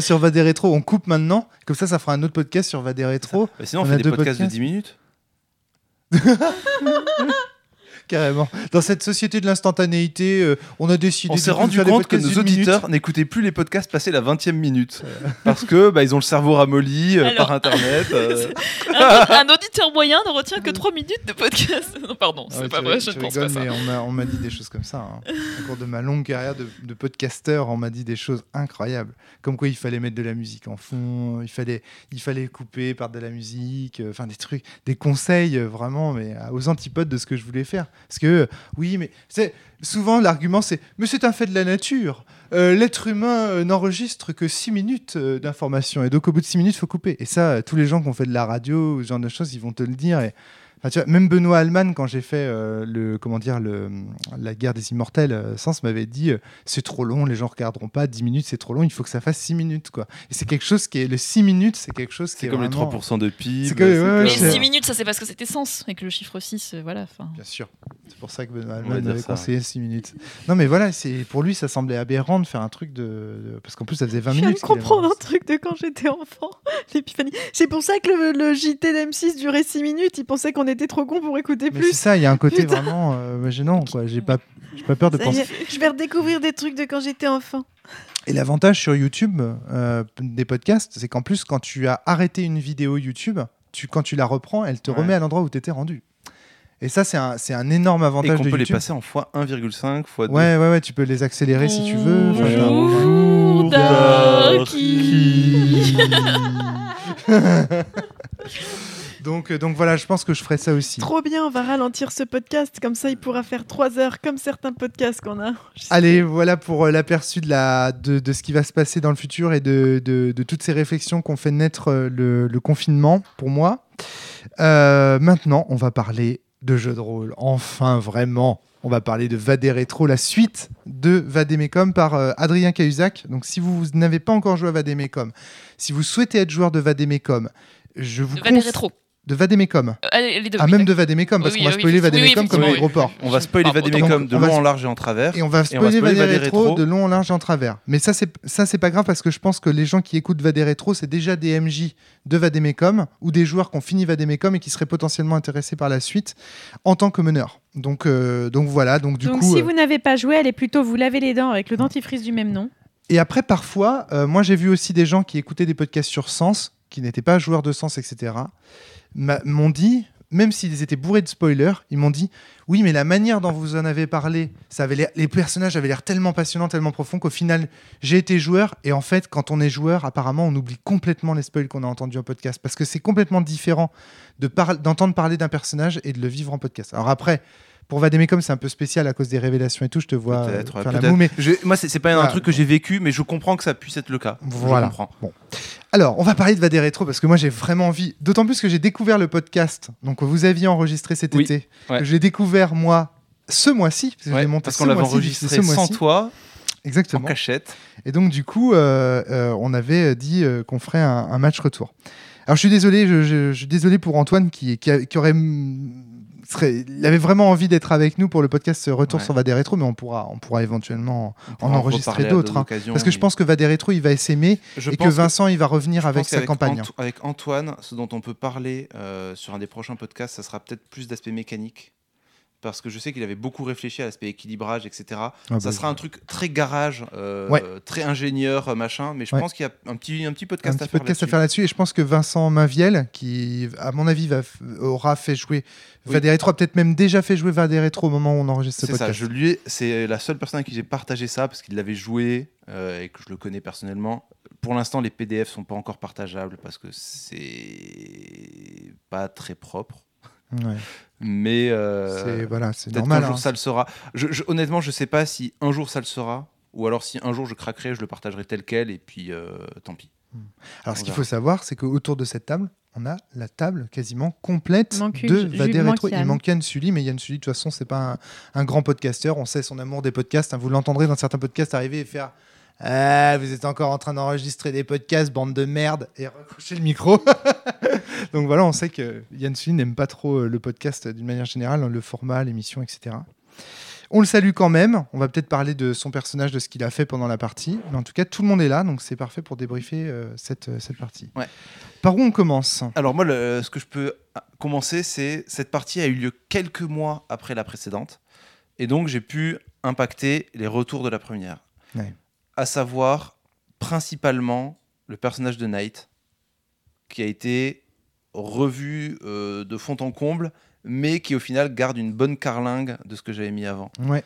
sur Va des rétro, on coupe maintenant. Comme ça, ça fera un autre podcast sur Va des rétro. Bah, sinon, on, On fait a des deux podcasts, podcasts. de 10 minutes. [laughs] Carrément. Dans cette société de l'instantanéité, euh, on a décidé. On de s'est rendu compte que podcasts nos auditeurs n'écoutaient plus les podcasts passés la 20e minute. [laughs] Parce que bah, ils ont le cerveau ramolli euh, Alors. par internet. euh. [laughs] un, un auditeur moyen ne retient que 3 minutes de podcast. [laughs] Non, pardon, Ah c'est ouais, pas tu vrai, je ne pense pas ça. mais on m'a- dit des choses comme ça. hein. Au cours de ma longue carrière de, de podcasteur, on m'a dit des choses incroyables. Comme quoi il fallait mettre de la musique en fond, il fallait, il fallait couper par de la musique, euh, enfin des trucs, des conseils euh, vraiment, mais euh, aux antipodes de ce que je voulais faire. Parce que oui, mais c'est souvent l'argument c'est, mais c'est un fait de la nature. Euh, L'être humain euh, n'enregistre que 6 minutes euh, d'information et donc au bout de 6 minutes il faut couper. Et ça, tous les gens qui ont fait de la radio ce genre de choses, ils vont te le dire. Enfin, tu vois, même Benoît Alman, quand j'ai fait euh, le, comment dire, le, la guerre des immortels, euh, Sens m'avait dit euh, c'est trop long, les gens regarderont pas, 10 minutes c'est trop long, il faut que ça fasse 6 minutes. Quoi. Et c'est quelque chose qui est. Le 6 minutes, c'est quelque chose qui C'est est. comme les vraiment- 3% de PIB. C'est que- ouais, ouais, Mais c'est- 6 minutes, ça c'est parce que c'était sens, et que le chiffre 6, euh, voilà. enfin. Bien sûr. C'est pour ça que Benoît Alman avait ça, conseillé 6 minutes. Non, mais voilà, c'est pour lui, ça semblait aberrant de faire un truc de. de- Parce qu'en plus, ça faisait 20 Je viens minutes. avait comprendre un truc de quand j'étais enfant, [laughs] l'épiphanie. C'est pour ça que le, le JT d'M6 durait 6 minutes. Il pensait qu'on était trop con pour écouter Mais c'est plus. ça, il y a un côté Putain. vraiment euh, gênant, quoi. J'ai pas, j'ai pas peur de Ça y penser. est, je vais redécouvrir des trucs de quand j'étais enfant. Et l'avantage sur YouTube euh, des podcasts, c'est qu'en plus, quand tu as arrêté une vidéo YouTube, tu, quand tu la reprends, elle te Ouais. remet à l'endroit où tu étais rendu. Et ça, c'est un, c'est un énorme Et avantage qu'on de peut les passer en fois 1,5, fois 2. Ouais, ouais, ouais, tu peux les accélérer si tu veux. Enfin, t'as- Bonjour, Darky. [laughs] Donc, euh, donc voilà, je pense que je ferai ça aussi. Trop bien, on va ralentir ce podcast, comme ça il pourra faire 3 heures, comme certains podcasts qu'on a. Allez, voilà pour euh, l'aperçu de, la, de, de ce qui va se passer dans le futur et de, de, de toutes ces réflexions qu'on fait naître euh, le, le confinement pour moi. Euh, maintenant, on va parler de jeux de rôle. Enfin, vraiment. On va parler de Vadé Rétro, la suite de Vadémécom par euh, Adrien Cahuzac. Donc, si vous n'avez pas encore joué à Vadémécom, si vous souhaitez être joueur de Vadémécom, je vous rétro. De Vadémécom. Euh, allez, les deux. Ah, oui, même de. Vadémécom, parce Oui, qu'on va spoiler oui, oui, comme oui, aéroport. On va spoiler donc, de long en large et en travers. Et on va spoiler spoiler Vadé Rétro de long en large et en travers. Mais ça, c'est ça, c'est pas grave parce que je pense que les gens qui écoutent Vadé Rétro, c'est déjà des MJ de Vadémécom ou des joueurs qui ont fini Vadémécom et qui seraient potentiellement intéressés par la suite en tant que meneur. Donc, euh, donc voilà. Donc du Donc coup. si euh, vous n'avez pas joué, allez plutôt vous laver les dents avec le dentifrice du même nom. Et après, parfois, euh, moi j'ai vu aussi des gens qui écoutaient des podcasts sur Sens, qui n'étaient pas joueurs de Sens, etc. m'ont dit, même s'ils étaient bourrés de spoilers, ils m'ont dit oui, mais la manière dont vous en avez parlé, ça avait les personnages avaient l'air tellement passionnants, tellement profonds qu'au final, j'ai été joueur. Et en fait, quand on est joueur, apparemment, on oublie complètement les spoils qu'on a entendus en podcast parce que c'est complètement différent de d'entendre parler d'un personnage et de le vivre en podcast. Alors après. Pour Vadémécom, c'est un peu spécial à cause des révélations et tout. Je te vois euh, faire la moue, mais Je- moi, c'est pas un truc que j'ai vécu, mais je comprends que ça puisse être le cas. Voilà. Je comprends. Alors, on va parler de Vadé Rétro parce que moi j'ai vraiment envie, d'autant plus que j'ai découvert le podcast. Donc, vous aviez enregistré cet Oui, été. ouais. que J'ai découvert moi ce mois-ci. parce que je Ouais, l'ai monté parce ce qu'on l'avait mois-ci, enregistré ce sans mois-ci. toi, en Exactement. cachette. Et donc, du coup, euh, euh, on avait dit euh, qu'on ferait un, un match retour. Alors, je suis désolé, je, je- je suis désolé pour Antoine qui, qui, a- qui aurait. Serait- il avait vraiment envie d'être avec nous pour le podcast Retour Ouais. sur Vadé Rétro, mais on pourra, on pourra éventuellement. On pourra enregistrer d'autres, hein. Parce que je pense que Vadé Rétro, il va s'aimer et que Vincent, il va revenir avec sa campagne. Anto- avec Antoine, ce dont on peut parler euh, sur un des prochains podcasts, ça sera peut-être plus d'aspect mécanique. Parce que je sais qu'il avait beaucoup réfléchi à l'aspect équilibrage, etc. Ah ça bah, sera un truc très garage, euh, Ouais. très ingénieur, euh, machin. Mais je Ouais. pense qu'il y a un petit, un petit un podcast petit à faire podcast à là-dessus. faire là-dessus et je pense que Vincent Maviel qui à mon avis va aura fait jouer Oui. Vadé Rétro a peut-être même déjà fait jouer Vadé Rétro au moment où on enregistre ce C'est ça, podcast je lui ai- c'est la seule personne à qui j'ai partagé ça parce qu'il l'avait joué euh, et que je le connais personnellement. Pour l'instant, les PDF sont pas encore partageables parce que c'est pas très propre. Ouais. Mais euh, c'est voilà c'est peut-être normal qu'un jour hein. ça le sera. Je, je- honnêtement, je sais pas si un jour ça le sera ou alors si un jour je craquerai, je le partagerai tel quel et puis euh, tant pis. alors ce qu'il faut savoir c'est qu'autour de cette table on a la table quasiment complète de Vadé Rétro il manque manque Yann Sully mais Yann Sully de toute façon c'est pas un, un grand podcasteur on sait son amour des podcasts hein. vous l'entendrez dans certains podcasts arriver et faire ah, vous êtes encore en train d'enregistrer des podcasts, bande de merde, et recrocher le micro. [laughs] [laughs] Donc voilà, on sait que Yann Sully n'aime pas trop euh, le podcast d'une manière générale, le format, l'émission, etc. On le salue quand même. On va peut-être parler de son personnage, de ce qu'il a fait pendant la partie. Mais en tout cas, tout le monde est là, donc c'est parfait pour débriefer euh, cette, euh, cette partie. Ouais. Par où on commence? Alors moi, le- ce que je peux ah, commencer, c'est cette partie a eu lieu quelques mois après la précédente, et donc j'ai pu impacter les retours de la première. Ouais. À savoir principalement le personnage de Knight, qui a été revu euh, de fond en comble, mais qui au final garde une bonne carlingue de ce que j'avais mis avant. Ouais.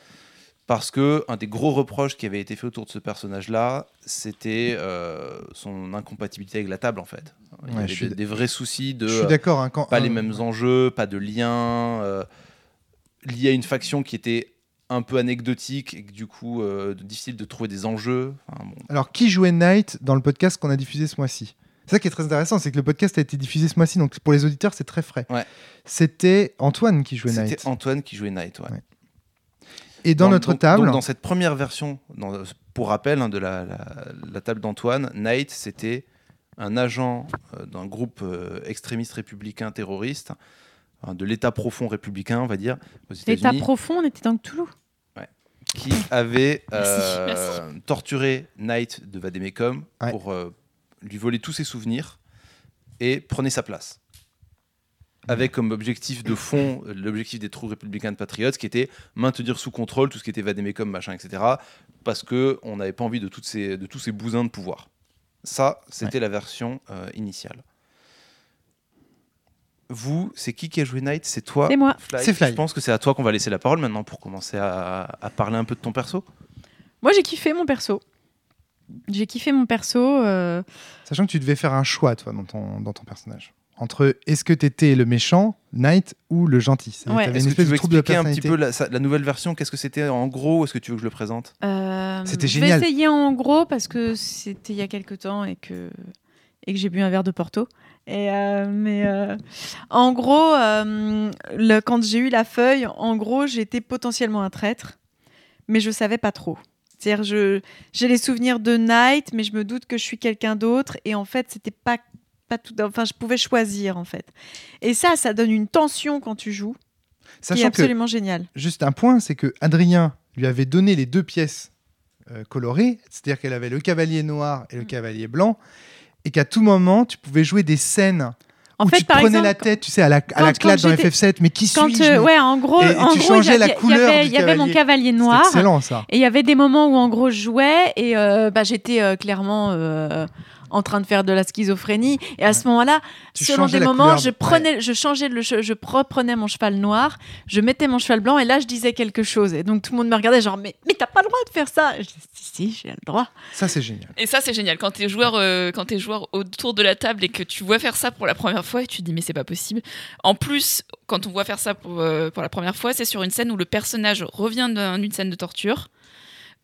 Parce que un des gros reproches qui avait été fait autour de ce personnage-là, c'était euh, son incompatibilité avec la table en fait. Il y Ouais, avait des, vrais soucis de Je suis d'accord. hein, quand pas les mêmes enjeux, pas de lien, euh, lié à une faction qui était un peu anecdotique et que du coup euh, difficile de trouver des enjeux. Enfin, bon. Alors, qui jouait Knight dans le podcast qu'on a diffusé ce mois-ci? C'est ça qui est très intéressant, c'est que le podcast a été diffusé ce mois-ci, donc pour les auditeurs, c'est très frais. Ouais. C'était Antoine qui jouait Knight. C'était Antoine qui jouait Knight. ouais. Ouais. Et dans, notre donc- table, donc dans cette première version, dans- pour rappel hein, de la, la- la table d'Antoine, Knight c'était un agent euh, d'un groupe euh, extrémiste républicain terroriste, hein, de l'État profond républicain, on va dire, aux L'état profond, on était dans le Toulouse. qui avait Merci, euh, torturé Knight de Vademecum Ouais. pour euh, lui voler tous ses souvenirs et prenait sa place. Avec comme objectif de fond l'objectif des trous républicains de Patriots, qui était maintenir sous contrôle tout ce qui était Vademecum, machin, etc. Parce que on n'avait pas envie de, toutes ces, de tous ces bousins de pouvoir. Ça, c'était la version euh, initiale. Vous, c'est qui qui a joué Knight? C'est toi? C'est moi. C'est Fly. Je pense que c'est à toi qu'on va laisser la parole maintenant pour commencer à, à parler un peu de ton perso. Moi, j'ai kiffé mon perso. J'ai kiffé mon perso. euh, sachant que tu devais faire un choix, toi, dans ton, dans ton personnage. entre est-ce que t'étais le méchant, Knight, ou le gentil? Ouais. Est-ce une que tu espèce veux expliquer un petit peu la, sa- la nouvelle version? Qu'est-ce que c'était en gros? Est-ce que tu veux que je le présente? Euh, C'était Je génial. vais essayer en gros parce que c'était il y a quelque temps et que, et que j'ai bu un verre de Porto. Et euh, mais euh, en gros, euh, le- quand j'ai eu la feuille, en gros, j'étais potentiellement un traître, mais je savais pas trop. C'est-à-dire, je j'ai les souvenirs de Night, mais je me doute que je suis quelqu'un d'autre. Et en fait, c'était pas pas tout. Enfin, je pouvais choisir en fait. Et ça, ça donne une tension quand tu joues, qui est Sachant que, absolument génial. juste un point, c'est que Adrien lui avait donné les deux pièces euh, colorées, c'est-à-dire qu'elle avait le cavalier noir Mm. et le cavalier blanc, et qu'à tout moment, tu pouvais jouer des scènes En fait, tu te par prenais exemple, la tête, tu sais, à la, à la claque dans j'étais- FF7, mais qui Quand, suis-je euh, ouais, en gros, Et- et en tu gros, changeais il y a- la y couleur il y avait, du il y avait mon cavalier. noir. excellent ça. Et il y avait des moments où en gros je jouais et euh, bah, j'étais euh, clairement euh, en train de faire de la schizophrénie. Et à ce moment-là, Tu selon des moments, couleur. je prenais, je changeais le, je reprenais mon cheval noir, je mettais mon cheval blanc et là je disais quelque chose. Et donc tout le monde me regardait genre mais mais t'as pas le droit de faire ça. Je dis si si j'ai le droit. Ça, c'est génial. Et ça, c'est génial. Quand t'es joueur, euh, quand t'es joueur autour de la table et que tu vois faire ça pour la première fois, et tu te dis mais c'est pas possible. En plus, quand on voit faire ça pour, euh, pour la première fois, c'est sur une scène où le personnage revient d'une scène de torture,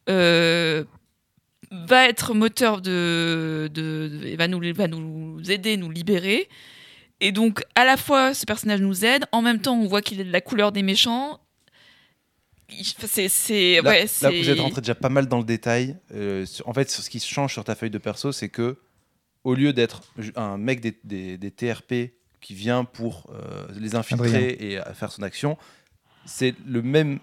euh, va être moteur de, de, de- et va nous va nous aider, nous libérer. Et donc, à la fois, ce personnage nous aide, en même temps, on voit qu'il est de la couleur des méchants. C'est, c'est, Là, ouais, là, c'est- vous êtes rentré déjà pas mal dans le détail. Euh, en fait, sur ce qui change sur ta feuille de perso, c'est que au lieu d'être un mec des, des- des TRP qui vient pour euh, les infiltrer et faire son action, c'est le même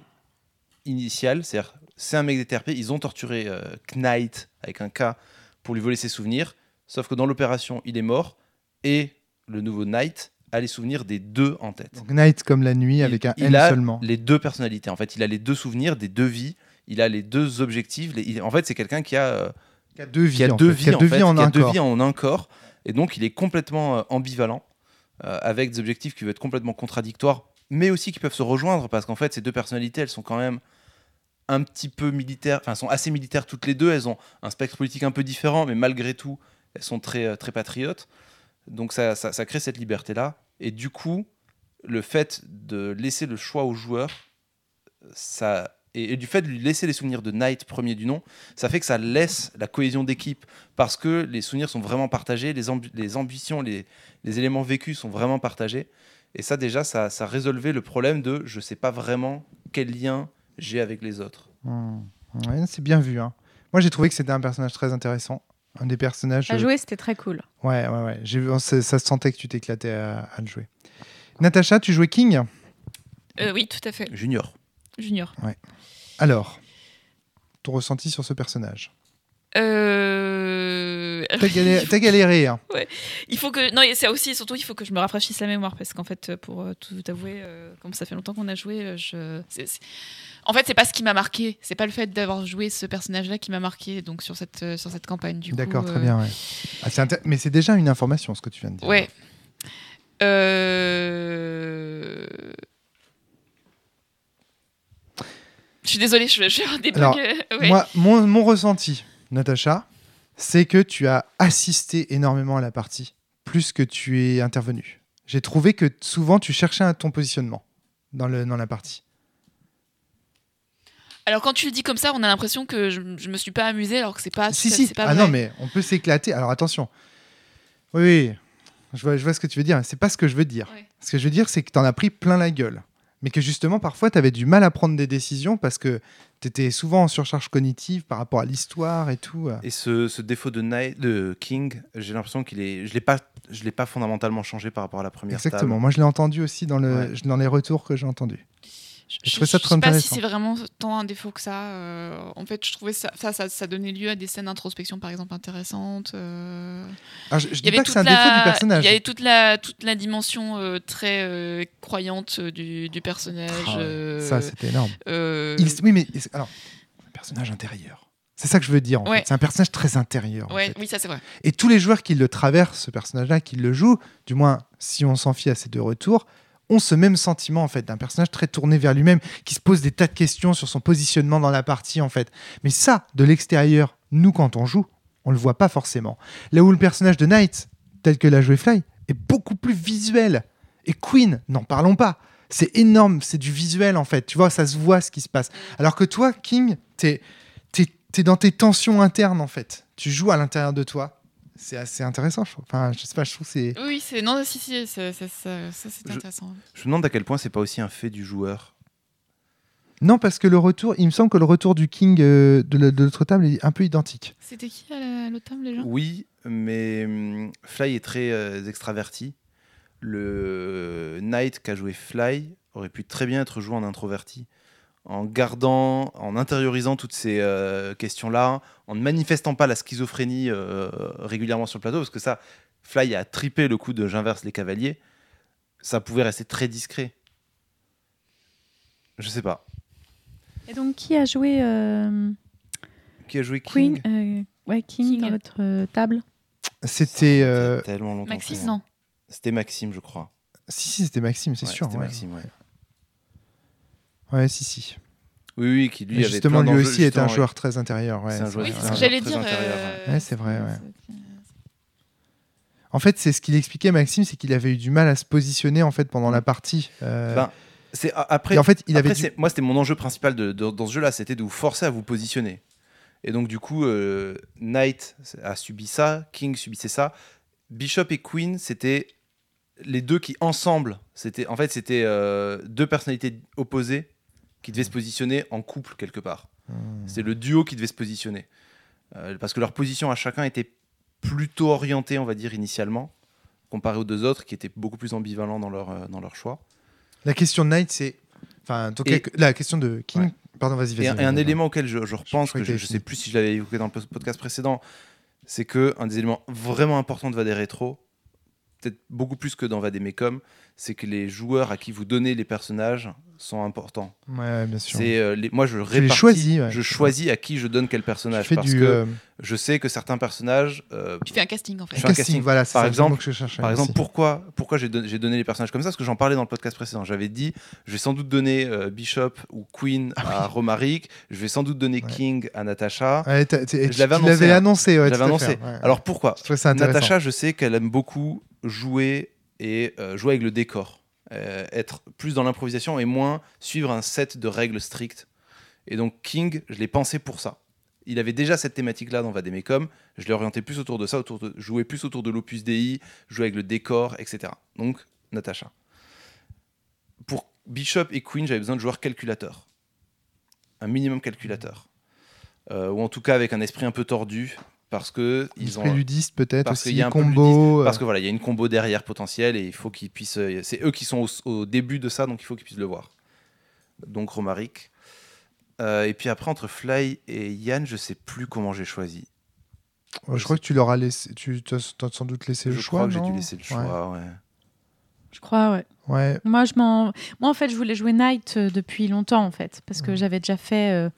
initial. C'est-à-dire, c'est un mec des TRP. Ils ont torturé euh, Knight avec un K pour lui voler ses souvenirs. Sauf que dans l'opération, il est mort et le nouveau Knight a les souvenirs des deux en tête. Donc Night comme la nuit avec un il N a seulement. les deux personnalités. En fait, il a les deux souvenirs des deux vies. Il a les deux objectifs. Les- il- en fait, c'est quelqu'un qui a, euh, Qui a deux vies. qui a en deux fait. vies, Qui a en, deux fait, vies en qui a un deux corps. vies en un corps. Et donc, il est complètement euh, ambivalent, euh, avec des objectifs qui peuvent être complètement contradictoires, mais aussi qui peuvent se rejoindre, parce qu'en fait, ces deux personnalités, elles sont quand même un petit peu militaires, enfin, sont assez militaires toutes les deux. Elles ont un spectre politique un peu différent, mais malgré tout, elles sont très, euh, très patriotes. Donc, ça, ça, crée cette liberté-là. Et du coup, le fait de laisser le choix au joueur, ça et, du fait de lui laisser les souvenirs de Knight premier du nom, ça fait que ça laisse la cohésion d'équipe parce que les souvenirs sont vraiment partagés, les, les ambitions, les, les éléments vécus sont vraiment partagés. Et ça déjà, ça, ça résolvait le problème de je sais pas vraiment quel lien j'ai avec les autres. Ouais, c'est bien vu. hein. Moi, j'ai trouvé que c'était un personnage très intéressant. Un des personnages. À euh, jouer, c'était très cool. Ouais, ouais, ouais. J'ai vu, ça, ça se sentait que tu t'éclatais à, à le jouer. Natacha, tu jouais King? Euh, oui, tout à fait. Junior. Junior. Alors, ton ressenti sur ce personnage? Euh... T'as galéré, hein. [laughs] Il faut que non, c'est aussi surtout il faut que je me rafraîchisse la mémoire parce qu'en fait pour euh, tout avouer, euh, comme ça fait longtemps qu'on a joué, euh, je en fait c'est pas ce qui m'a marqué, c'est pas le fait d'avoir joué ce personnage-là qui m'a marqué donc sur cette sur cette campagne du. D'accord, très euh, bien. Ouais. Ah, Mais c'est déjà une information, ce que tu viens de dire. Ouais. Euh... Je suis désolée, je, vais des bugs. Alors, ouais. Moi, mon, mon ressenti, Natacha, c'est que tu as assisté énormément à la partie, plus que tu es intervenu. J'ai trouvé que souvent tu cherchais un- ton positionnement dans, le, dans la partie. Alors quand tu le dis comme ça, on a l'impression que je, je me suis pas amusée alors que c'est pas si, si. pas Ah vrai. non, mais on peut s'éclater. Alors attention. Oui, oui. Je vois, je vois ce que tu veux dire. C'est pas ce que je veux dire. Ce que je veux dire, c'est que tu en as pris plein la gueule. Mais que justement, parfois, tu avais du mal à prendre des décisions parce que tu étais souvent en surcharge cognitive par rapport à l'histoire et tout. Et ce, ce défaut de, Knight, de King, j'ai l'impression qu'il est, je l'ai pas, je l'ai pas fondamentalement changé par rapport à la première Exactement. table. Moi, je l'ai entendu aussi dans, le, Ouais. dans les retours que j'ai entendus. Je, Je je, trouvais ça je très sais pas si c'est vraiment tant un défaut que ça. euh, en fait, je trouvais ça, ça, ça, ça donnait lieu à des scènes d'introspection, par exemple, intéressantes. euh. Alors, je, je dis pas que c'est un défaut du personnage. Il y avait toute la, toute la dimension euh, très croyante du, du personnage. Ah Ça, c'était énorme. Il- oui, mais alors, un personnage intérieur. C'est ça que je veux dire. Ouais. C'est un personnage très intérieur. en ouais, fait. oui, ça c'est vrai. Et tous les joueurs qui le traversent, ce personnage-là, qui le jouent, du moins si on s'en fie à ces deux retours, ce même sentiment en fait d'un personnage très tourné vers lui-même, qui se pose des tas de questions sur son positionnement dans la partie en fait. Mais ça, de l'extérieur, nous quand on joue, on le voit pas forcément. Là où le personnage de Knight, tel que l'a joué Fly, est beaucoup plus visuel. Et Queen, n'en parlons pas. C'est énorme, c'est du visuel en fait. Tu vois, ça se voit ce qui se passe. Alors que toi, King, t'es es, dans tes tensions internes en fait. Tu joues à l'intérieur de toi. C'est assez intéressant, je trouve. Enfin, je sais pas, je trouve que c'est. Oui, c'est. Non, si, si, ça, c'est Je- intéressant. Je me demande à quel point c'est pas aussi un fait du joueur. Non, parce que le retour, il me semble que le retour du King euh, de de l'autre table est un peu identique. C'était qui à la- l'autre table, les gens Oui, mais hum, Fly est très euh, extraverti. Le Knight qui a joué Fly aurait pu très bien être joué en introverti. En gardant, en intériorisant toutes ces euh, questions-là, en ne manifestant pas la schizophrénie euh, régulièrement sur le plateau, parce que ça, Fly a tripé le coup de j'inverse les cavaliers, ça pouvait rester très discret. Je sais pas. Et donc, qui a joué euh, Qui a joué King Queen euh, Ouais, King, King. dans votre euh, table? C'était. Euh. Maxime, non. C'était Maxime, je crois. Si, si, c'était Maxime, c'est Ouais, sûr. C'était ouais. Maxime, ouais. Ouais, si, si. Oui, oui, qui lui avait justement, plein lui aussi est un joueur très intérieur. ouais, C'est Oui, ce que j'allais dire. intérieur, euh, Ouais, c'est vrai, ouais. En fait, c'est ce qu'il expliquait, Maxime, c'est qu'il avait eu du mal à se positionner en fait pendant la partie. euh, Ben, C'est après. et en fait, il après, avait. du- Moi, c'était mon enjeu principal de, de- dans ce jeu-là, c'était de vous forcer à vous positionner. Et donc, du coup, euh, Knight a subi ça, King subissait ça. Bishop et Queen, c'était les deux qui, ensemble, c'était en fait, c'était euh, deux personnalités opposées qui devaient se positionner en couple quelque part. Hmm. C'est le duo qui devait se positionner. Euh, parce que leur position à chacun était plutôt orientée, on va dire, initialement, comparé aux deux autres qui étaient beaucoup plus ambivalents dans leur, euh, dans leur choix. La question de Knight, c'est. Enfin, en tout cas, Et- que- la question de King. Ouais. Pardon, vas-y, vas-y. Et, un- et vas-y, un élément auquel je, je repense, que que je ne sais plus si je l'avais évoqué dans le podcast précédent, c'est que un des éléments vraiment importants de Vadé Rétro, peut-être beaucoup plus que dans Vadé Mécom, c'est que les joueurs à qui vous donnez les personnages sont importants. Ouais, bien sûr. C'est euh, les, moi je les répartis, choisis, ouais. je choisis à qui je donne quel personnage parce du. que euh, je sais que certains personnages euh, Tu fais un casting en fait. Je fais un casting, casting. voilà, c'est Par ça, exemple- que je cherchais Par exemple, aussi. pourquoi, pourquoi j'ai don- j'ai donné les personnages comme ça? Parce que j'en parlais dans le podcast précédent. J'avais dit, je vais sans doute donner euh, Bishop ou Queen à Romaric, je vais sans doute donner Ah Ouais. King à Natasha. T'as- Je tu l'avais annoncé, hein. annoncé, je annoncé. ouais. Alors pourquoi? Je. Natacha, je sais qu'elle aime beaucoup jouer et euh, jouer avec le décor, Euh, être plus dans l'improvisation et moins suivre un set de règles strictes. Et donc King, je l'ai pensé pour ça. Il avait déjà cette thématique-là dans Vademecum. Je l'ai orienté plus autour de ça, autour de jouer plus autour de l'opus Dei, jouer avec le décor, etc. Donc Natacha. Pour Bishop et Queen, j'avais besoin de joueurs calculateurs, un minimum calculateur, Euh, ou en tout cas avec un esprit un peu tordu, parce que ils ont ludiste peut-être parce qu'il y a un combo. euh, parce que voilà, il y a une combo derrière potentielle et il faut qu'ils puissent. euh, C'est eux qui sont au, au début de ça, donc il faut qu'ils puissent le voir. Donc Romaric. Euh, et puis après, entre Fly et Yann, je sais plus comment j'ai choisi. je crois que tu leur as laissé. Tu as sans doute laissé je le choix. crois que j'ai dû laisser le choix. Ouais. Je crois, ouais. Ouais. Moi, je m'en... Moi, en fait, je voulais jouer Knight depuis longtemps, en fait, parce que j'avais déjà fait euh,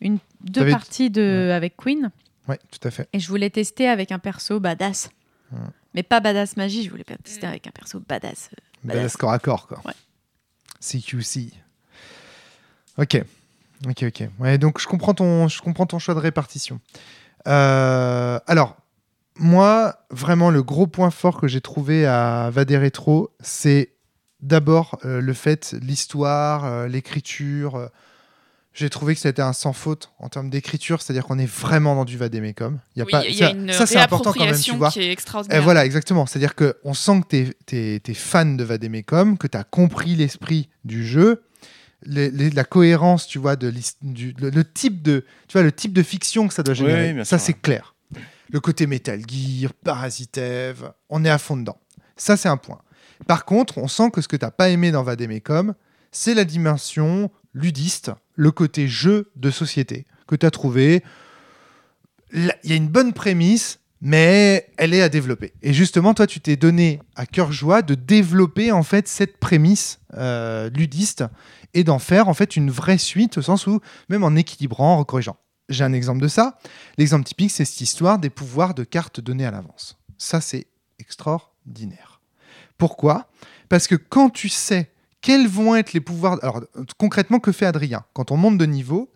une... deux parties de... avec Queen, Ouais, tout à fait. et je voulais tester avec un perso badass. Mais pas badass magie, je voulais tester Mhm. avec un perso badass. euh, Badass Badass. corps à corps, quoi. Ouais. CQC. Ok. Ok, ok. Ouais, donc je comprends ton, je comprends ton choix de répartition. Euh, alors, moi, vraiment, le gros point fort que j'ai trouvé à Vadé Rétro, c'est d'abord euh, le fait, l'histoire, euh, l'écriture. J'ai trouvé que c'était un sans faute en termes d'écriture, c'est-à-dire qu'on est vraiment dans du Vadémécom. Il y a Oui, pas, il y a ça- une ça, c'est important quand même, tu vois. qui est Et extraordinaire. voilà, exactement. C'est-à-dire qu'on sent que tu es, fan de Vademecum, que tu as compris l'esprit du jeu, les- les- la cohérence, tu vois, de du, le, le type de, tu vois, le type de fiction que ça doit Oui, générer. oui, bien ça, c'est ouais. clair. Le côté Metal Gear, Parasitev, on est à fond dedans. Ça, c'est un point. Par contre, on sent que ce que tu n'as pas aimé dans Vademecum, c'est la dimension ludiste, le côté jeu de société que tu as trouvé. Il y a une bonne prémisse, mais elle est à développer. Et justement, toi, tu t'es donné à cœur joie de développer en fait cette prémisse euh, ludiste et d'en faire en fait une vraie suite au sens où même en équilibrant, en corrigeant. J'ai un exemple de ça. L'exemple typique, c'est cette histoire des pouvoirs de cartes donnés à l'avance. Ça, c'est extraordinaire. Pourquoi? Parce que quand tu sais quels vont être les pouvoirs... Alors, concrètement, que fait Adrien? Quand on monte de niveau,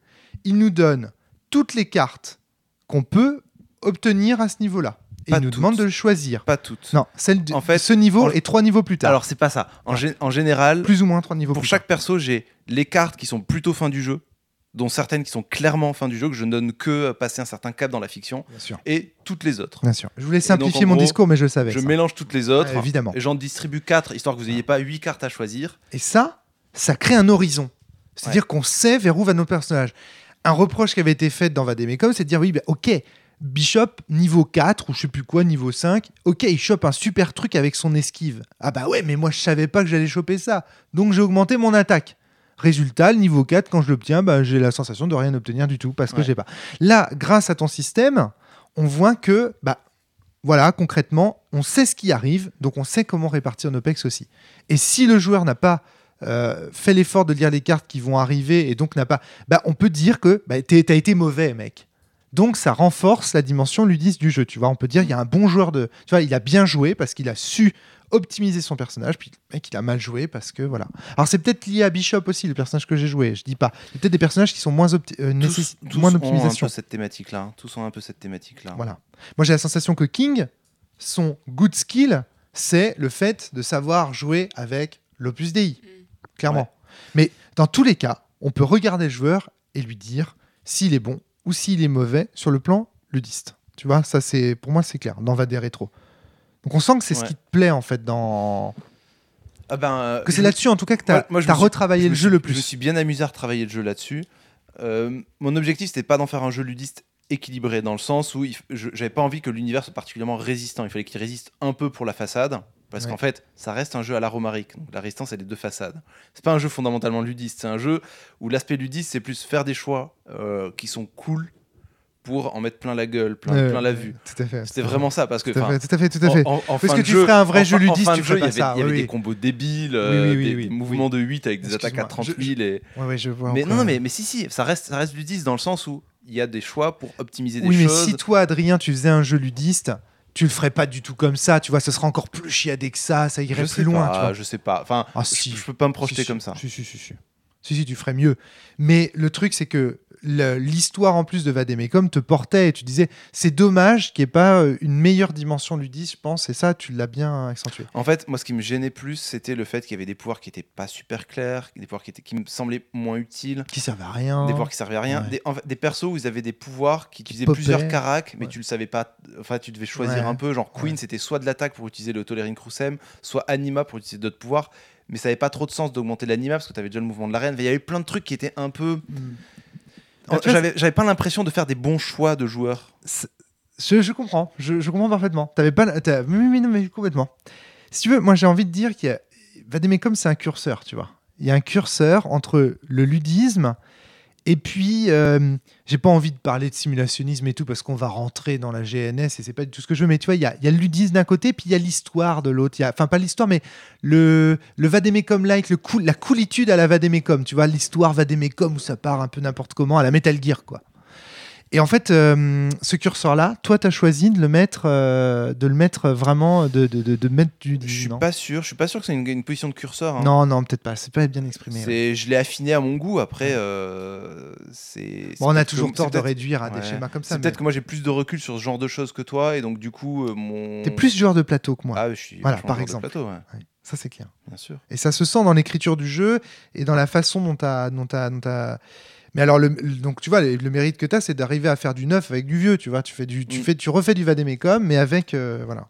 il nous donne toutes les cartes qu'on peut obtenir à ce niveau-là. Et Pas il nous toutes. demande de le choisir. Pas toutes. Non, celle de En fait, ce niveau en- et trois niveaux plus tard. Alors, c'est pas ça. En, gé- en général, plus ou moins trois niveaux pour plus chaque perso, j'ai les cartes qui sont plutôt fin du jeu, dont certaines qui sont clairement fin du jeu, que je ne donne que euh, passer un certain cap dans la fiction, tard. Bien sûr. et toutes les autres. Bien sûr. Je voulais simplifier mon gros, discours, mais je le savais. Je ça. mélange toutes les autres. Évidemment. Et j'en distribue 4, histoire que vous n'ayez pas 8 cartes à choisir. Et ça, ça crée un horizon. C'est-à-dire qu'on sait vers où va notre personnage. Un reproche qui avait été fait dans Vademecum, c'est de dire oui, bah, ok, Bishop, niveau 4, ou je sais plus quoi, niveau 5, ok, il chope un super truc avec son esquive. Ah bah ouais, mais moi je savais pas que j'allais choper ça. Donc j'ai augmenté mon attaque. Résultat, le niveau 4, quand je l'obtiens, bah, j'ai la sensation de rien obtenir du tout parce que Ouais. j'ai pas. Là, grâce à ton système, on voit que, bah, voilà, concrètement, on sait ce qui arrive, donc on sait comment répartir nos pecs aussi. Et si le joueur n'a pas euh, fait l'effort de lire les cartes qui vont arriver et donc n'a pas, bah, on peut dire que bah, t'as été mauvais, mec. Donc ça renforce la dimension ludiste du jeu. Tu vois, on peut dire il y a un bon joueur de, tu vois, il a bien joué parce qu'il a su optimiser son personnage, puis le mec il a mal joué parce que voilà. Alors c'est peut-être lié à Bishop aussi, le personnage que j'ai joué. Je dis pas. Il y a peut-être des personnages qui sont moins opti- euh, nécessitent tous, tous moins ont un d'optimisation. peu cette thématique-là. hein. Tous ont un peu cette thématique-là. Voilà. Moi, j'ai la sensation que King, son good skill, c'est le fait de savoir jouer avec l'Opus Dei. Clairement. Ouais. Mais dans tous les cas, on peut regarder le joueur et lui dire s'il est bon ou s'il est mauvais sur le plan ludiste. Tu vois, ça, c'est pour moi, c'est clair. Dans Vadé Rétro. Donc, on sent que c'est ce qui te plaît, en fait, dans. Ah ben, euh, Que c'est là-dessus, en tout cas, que tu as, Moi- moi, je me suis- retravaillé je le jeu suis- le Je me plus. suis bien amusé à retravailler le jeu là-dessus. Euh, mon objectif, c'était pas d'en faire un jeu ludiste équilibré, dans le sens où f- j'avais pas envie que l'univers soit particulièrement résistant. Il fallait qu'il résiste un peu pour la façade. Parce Ouais. qu'en fait, ça reste un jeu à la Romaric. Donc la résistance, elle est de façade. C'est pas un jeu fondamentalement ludiste. C'est un jeu où l'aspect ludiste, c'est plus faire des choix euh, qui sont cool pour en mettre plein la gueule, plein, plein la vue. Tout à fait. C'était vraiment ça. Parce que, Tout à fait, tout à fait. Tout à fait. en- en- en Parce que tu jeu- ferais un vrai jeu ludiste, tu ferais jeu, il y pas ça, il y avait oui, des combos débiles, euh, oui, oui, des, mouvements de 8 avec des attaques à Excuse-moi, 30 je- 000. Et... Ouais, ouais, je vois. Mais non, non, mais, mais si, si, ça reste, ça reste ludiste dans le sens où il y a des choix pour optimiser des Oui, mais choses. si toi, Adrien, tu faisais un jeu ludiste, tu le ferais pas du tout comme ça, tu vois, ce serait encore plus chiadé que ça, ça je irait sais plus loin, pas, tu vois. je sais pas. Enfin, Ah, je, si. je peux pas me projeter Si, comme ça. Si, si, si, si. Si, si, tu ferais mieux. Mais le truc, c'est que l'histoire en plus de Vademecum te portait et tu disais, c'est dommage qu'il n'y ait pas euh, une meilleure dimension ludiste, je pense, et ça, tu l'as bien accentué. En fait, moi, ce qui me gênait plus, c'était le fait qu'il y avait des pouvoirs qui étaient pas super clairs, des pouvoirs qui, étaient, qui me semblaient moins utiles, Qui servent à rien. des pouvoirs qui servaient à rien, Ouais. des, en fait, des persos où ils avaient des pouvoirs qui utilisaient plusieurs caracs, mais Ouais. tu le savais pas. Enfin, tu devais choisir Ouais. un peu. Genre, Queen, c'était soit de l'attaque pour utiliser le Tolérine Crucem, soit Anima pour utiliser d'autres pouvoirs. Mais ça avait pas trop de sens d'augmenter l'anima parce que tu avais déjà le mouvement de l'arène. Il y avait plein de trucs qui étaient un peu. Mm. Ah, J'avais pas l'impression de faire des bons choix de joueurs. Je, je comprends, je, je comprends parfaitement. T'avais pas, oui, oui, non, mais complètement. Si tu veux, moi j'ai envie de dire qu'il y a, Vademecum c'est un curseur, tu vois. Il y a un curseur entre le ludisme et puis euh, j'ai pas envie de parler de simulationnisme et tout parce qu'on va rentrer dans la GNS et c'est pas du tout ce que je veux. Mais tu vois, il y a, y d'un côté puis il y a l'histoire de l'autre. Enfin pas l'histoire, mais le le Vademecum like, le cool, la coolitude à la Vademecum. Tu vois, l'histoire Vademecum où ça part un peu n'importe comment à la Metal Gear quoi. Et en fait, euh, ce curseur-là, toi, tu as choisi de le mettre, euh, de le mettre vraiment, de, de, de, de mettre du. Je suis non. pas sûr. Je suis pas sûr que c'est une, une position de curseur. hein. non, non, peut-être pas. C'est pas bien exprimé. ouais. Je l'ai affiné à mon goût. Après, euh, c'est. Bon, on a toujours tort de réduire à des schémas comme ça. C'est mais peut-être que moi j'ai plus de recul sur ce genre de choses que toi, et donc du coup, mon. T'es plus joueur de plateau que moi. Ah, je suis. Voilà, par joueur de exemple. plateau, ouais, ça, c'est clair. bien sûr. Et ça se sent dans l'écriture du jeu et dans la façon dont tu as. Dont t'as- dont t'as- Mais alors, le, donc tu vois, le, le mérite que tu as, c'est d'arriver à faire du neuf avec du vieux. Tu vois, tu, fais du, tu, Mm. fais, tu refais du Vademecum, mais avec. euh, voilà.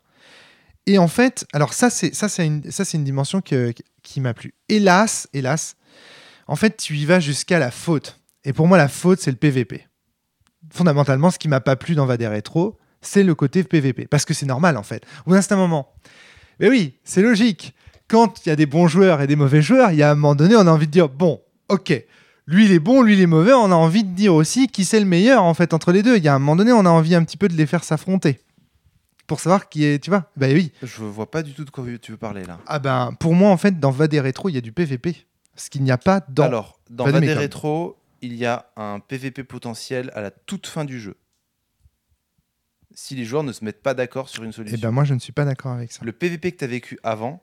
Et en fait, alors ça, c'est ça, c'est une, ça, c'est une dimension que- qui m'a plu. Hélas, hélas, en fait, tu y vas jusqu'à la faute. Et pour moi, la faute, c'est le PVP. Fondamentalement, ce qui m'a pas plu dans Vadé Rétro, c'est le côté PVP. Parce que c'est normal, en fait. Au bout d'un certain moment. Mais oui, c'est logique. Quand il y a des bons joueurs et des mauvais joueurs, il y a un moment donné, on a envie de dire bon, ok, lui il est bon, lui il est mauvais. On a envie de dire aussi qui c'est le meilleur en fait entre les deux. Il y a un moment donné, on a envie un petit peu de les faire s'affronter pour savoir qui est, tu vois. Bah oui. Je vois pas du tout de quoi tu veux parler là. Ah ben pour moi en fait dans Vadé Rétro, il y a du PVP, ce qu'il n'y a pas dans. Alors, dans. Vadé Rétro, il y a un PVP potentiel à la toute fin du jeu. Si les joueurs ne se mettent pas d'accord sur une Eh solution. ben moi je ne suis pas d'accord avec ça. Le PVP que tu as vécu avant,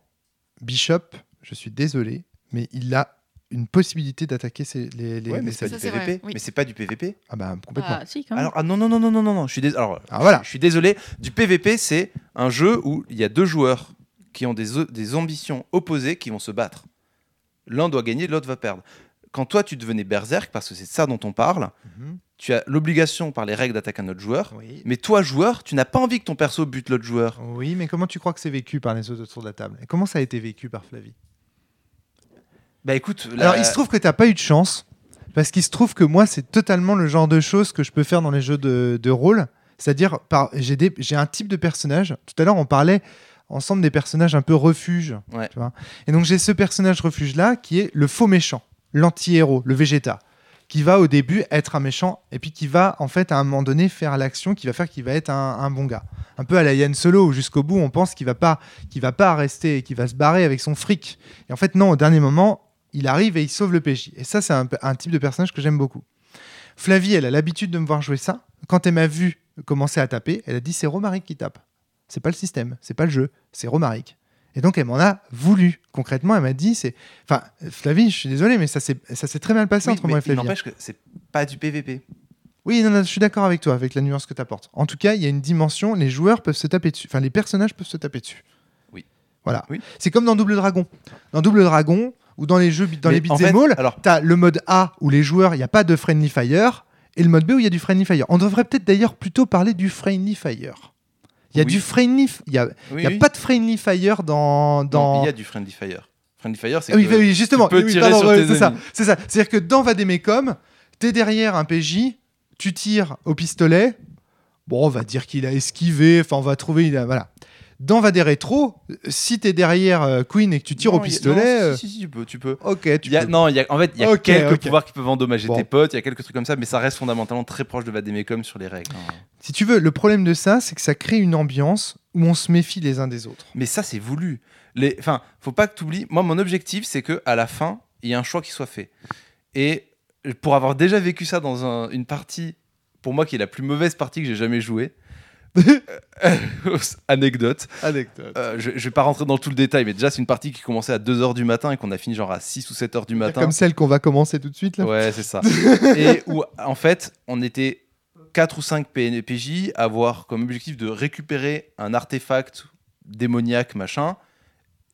Bishop, je suis désolé, mais il a une possibilité d'attaquer les. les- Ouais, mais c'est pas du PVP. oui. Mais c'est pas du PVP. Ah bah complètement. Ah, si, quand même. Alors, ah non, non, non, non, non, non, non, je suis, dés- alors, Ah, voilà. je suis désolé. Du PVP, c'est un jeu où il y a deux joueurs qui ont des, ambitions opposées qui vont se battre. L'un doit gagner, l'autre va perdre. Quand toi, tu devenais berserk, parce que c'est ça dont on parle, Mhm. tu as l'obligation par les règles d'attaquer un autre joueur. Oui. Mais toi, joueur, tu n'as pas envie que ton perso bute l'autre joueur. Oui, mais comment tu crois que c'est vécu par les autres autour de la table? Et comment ça a été vécu par Flavie? Bah écoute, la- Alors, il se trouve que t'as pas eu de chance, parce qu'il se trouve que moi, c'est totalement le genre de choses que je peux faire dans les jeux de, de rôle. C'est-à-dire, j'ai un type de personnage. Tout à l'heure, on parlait ensemble des personnages un peu refuge. Ouais. tu vois. Et donc, j'ai ce personnage refuge-là qui est le faux méchant, l'anti-héros, le végéta, qui va au début être un méchant, et puis qui va, en fait, à un moment donné, faire l'action qui va faire qu'il va être un, un bon gars. Un peu à la Yann Solo, où jusqu'au bout, on pense qu'il va pas, qu'il va pas rester, qu'il va se barrer avec son fric. Et en fait, non, au dernier moment, il arrive et il sauve le PJ. Et ça, c'est un, un type de personnage que j'aime beaucoup. Flavie, elle a l'habitude de me voir jouer ça. Quand elle m'a vu commencer à taper, elle a dit c'est Romaric qui tape. C'est pas le système, c'est pas le jeu, c'est Romaric. Et donc elle m'en a voulu. Concrètement, elle m'a dit c'est. Enfin, Flavie, je suis désolé, mais ça s'est très mal passé Oui, entre moi et Flavie. n'empêche que c'est pas du PVP. Oui, non, non, je suis d'accord avec toi, avec la nuance que tu apportes. En tout cas, il y a une dimension, les joueurs peuvent se taper dessus. Enfin, les personnages peuvent se taper dessus. Oui. Voilà. Oui. C'est comme dans Double Dragon. Dans Double Dragon, ou dans les jeux, dans Mais les en beat'em fait, all, alors- t'as le mode A où les joueurs, il n'y a pas de friendly fire, et le mode B où il y a du friendly fire. On devrait peut-être d'ailleurs plutôt parler du friendly fire. Il y a Oui. du friendly, il y a, Oui, y a oui. pas de friendly fire dans dans. il y a du Friendly Fire. Friendly Fire, c'est Ah oui, que oui, justement. c'est ça. C'est ça. C'est-à-dire que dans Vademecum, t'es derrière un PJ, tu tires au pistolet. Bon, on va dire qu'il a esquivé. Enfin, on va trouver. il a- voilà. Dans Vade Rétro, si t'es derrière euh, Queen et que tu tires Non, au a- pistolet, non, euh, si, si, si, tu peux, tu peux. ok, tu y a- peux. non, il y a, en fait, il y a quelques pouvoirs qui peuvent endommager Bon. tes potes, il y a quelques trucs comme ça, mais ça reste fondamentalement très proche de Vademecum sur les règles. hein. Si tu veux, le problème de ça, c'est que ça crée une ambiance où on se méfie les uns des autres. Mais ça, c'est voulu. Les... Enfin, faut pas que tu oublies. Moi, mon objectif, c'est que à la fin, il y a un choix qui soit fait. Et pour avoir déjà vécu ça dans un- une partie, pour moi, qui est la plus mauvaise partie que j'ai jamais jouée, [laughs] anecdote. Anecdote. Euh, je, je vais pas rentrer dans tout le détail, mais déjà, c'est une partie qui commençait à 2h du matin et qu'on a fini genre à 6 ou 7h du matin. Comme celle qu'on va commencer tout de suite là. Ouais, c'est ça. [laughs] et où, en fait, on était 4 ou 5 PNPJ à avoir comme objectif de récupérer un artefact démoniaque, machin.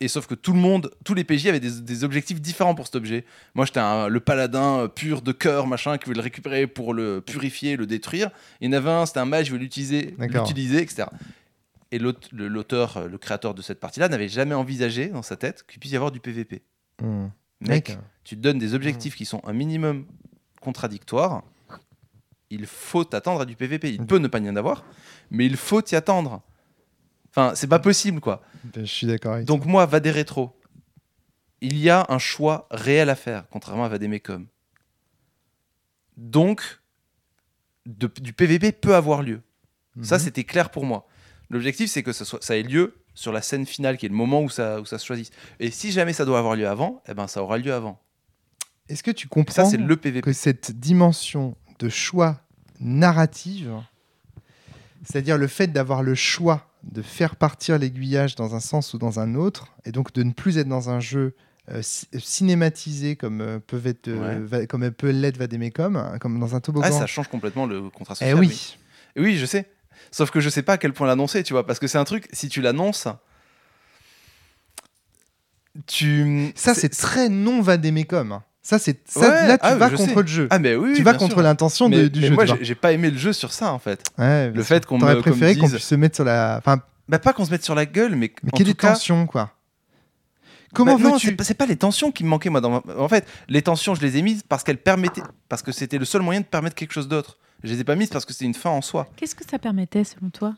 Et sauf que tout le monde, tous les PJ avaient des, des objectifs différents pour cet objet. Moi, j'étais le paladin euh, pur de cœur, machin, qui voulait le récupérer pour le purifier, le détruire. Il y en avait un, c'était un mage, il voulait l'utiliser, l'utiliser, etc. Et l'aute- le- l'auteur, euh, le créateur de cette partie-là, n'avait jamais envisagé dans sa tête qu'il puisse y avoir du PVP. Hmm. Mec, tu te donnes des objectifs qui sont un minimum contradictoires, il faut t'attendre à du PVP. Il peut ne pas y en avoir, mais il faut t'y attendre. Enfin, c'est pas possible, quoi. Ben, Je suis d'accord avec Donc moi, Vadé Rétro, il y a un choix réel à faire, contrairement à Vademecum. Donc, de- du PVP peut avoir lieu. Ça, Mhm. c'était clair pour moi. L'objectif, c'est que ça, soit, ça ait lieu sur la scène finale, qui est le moment où ça, où ça se choisit. Et si jamais ça doit avoir lieu avant, eh ben, ça aura lieu avant. Est-ce que tu comprends ça, c'est le PVP. que cette dimension de choix narrative, c'est-à-dire le fait d'avoir le choix de faire partir l'aiguillage dans un sens ou dans un autre, et donc de ne plus être dans un jeu euh, ci- cinématisé comme euh, peuvent être, euh, va- comme peut l'être Vademecum, hein, comme dans un toboggan. Ah, ça change complètement le contrat eh social. oui. oui. Oui, je sais. Sauf que je sais pas à quel point l'annoncer, tu vois, parce que c'est un truc, si tu l'annonces, tu. Ça, c'est très non Vademecum. hein. Ça, c'est ça, Ouais, là, tu ah, vas contre sais. le jeu. Ah, mais oui, tu vas contre l'intention du mais jeu. moi, j'ai pas aimé le jeu sur ça, en fait. Ouais, Le fait qu'on comme préféré qu'on dise- puisse se mettre sur la. Enfin, Bah, pas qu'on se mette sur la gueule, mais, mais en qu'il y ait des cas, tensions, quoi? Comment Bah veux-tu? c'est pas- les tensions qui me manquaient moi. Dans ma- En fait, les tensions, je les ai mises parce qu'elles permettaient, parce que c'était le seul moyen de permettre quelque chose d'autre. Je les ai pas mises parce que c'était une fin en soi. Qu'est-ce que ça permettait selon toi?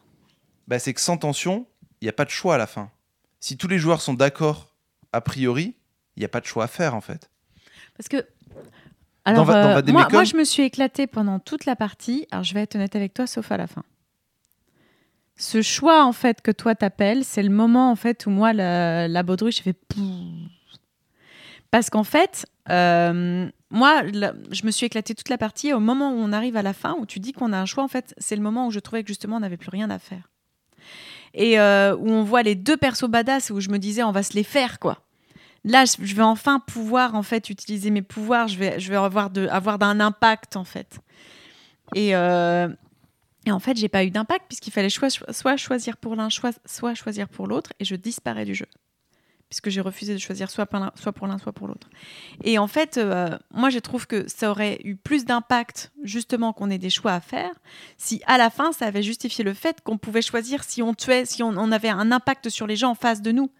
Bah, c'est que sans tension, il n'y a pas de choix à la fin. Si tous les joueurs sont d'accord a priori, il n'y a pas de choix à faire en fait. Parce que. Alors, dans euh, moi, moi, je me suis éclatée pendant toute la partie. Alors, je vais être honnête avec toi, sauf à la fin. Ce choix, en fait, que toi t'appelles, c'est le moment, en fait, où moi, la, la baudruche, j'ai fait pouh. Parce qu'en fait, euh, moi, la- je me suis éclatée toute la partie. Et au moment où on arrive à la fin, où tu dis qu'on a un choix, en fait, c'est le moment où je trouvais que justement, on n'avait plus rien à faire. Et euh, où on voit les deux persos badass, où je me disais, on va se les faire, quoi. Là, je vais enfin pouvoir en fait utiliser mes pouvoirs. Je vais, je vais avoir, de, avoir d'un impact en fait. Et, euh, et en fait, j'ai pas eu d'impact puisqu'il fallait soit choisir pour l'un, soit choisir pour l'autre, et je disparais du jeu puisque j'ai refusé de choisir soit pour l'un, soit pour l'un, soit pour l'autre. Et en fait, euh, moi, je trouve que ça aurait eu plus d'impact, justement, qu'on ait des choix à faire, si à la fin, ça avait justifié le fait qu'on pouvait choisir si on tuait, si on, on avait un impact sur les gens en face de nous.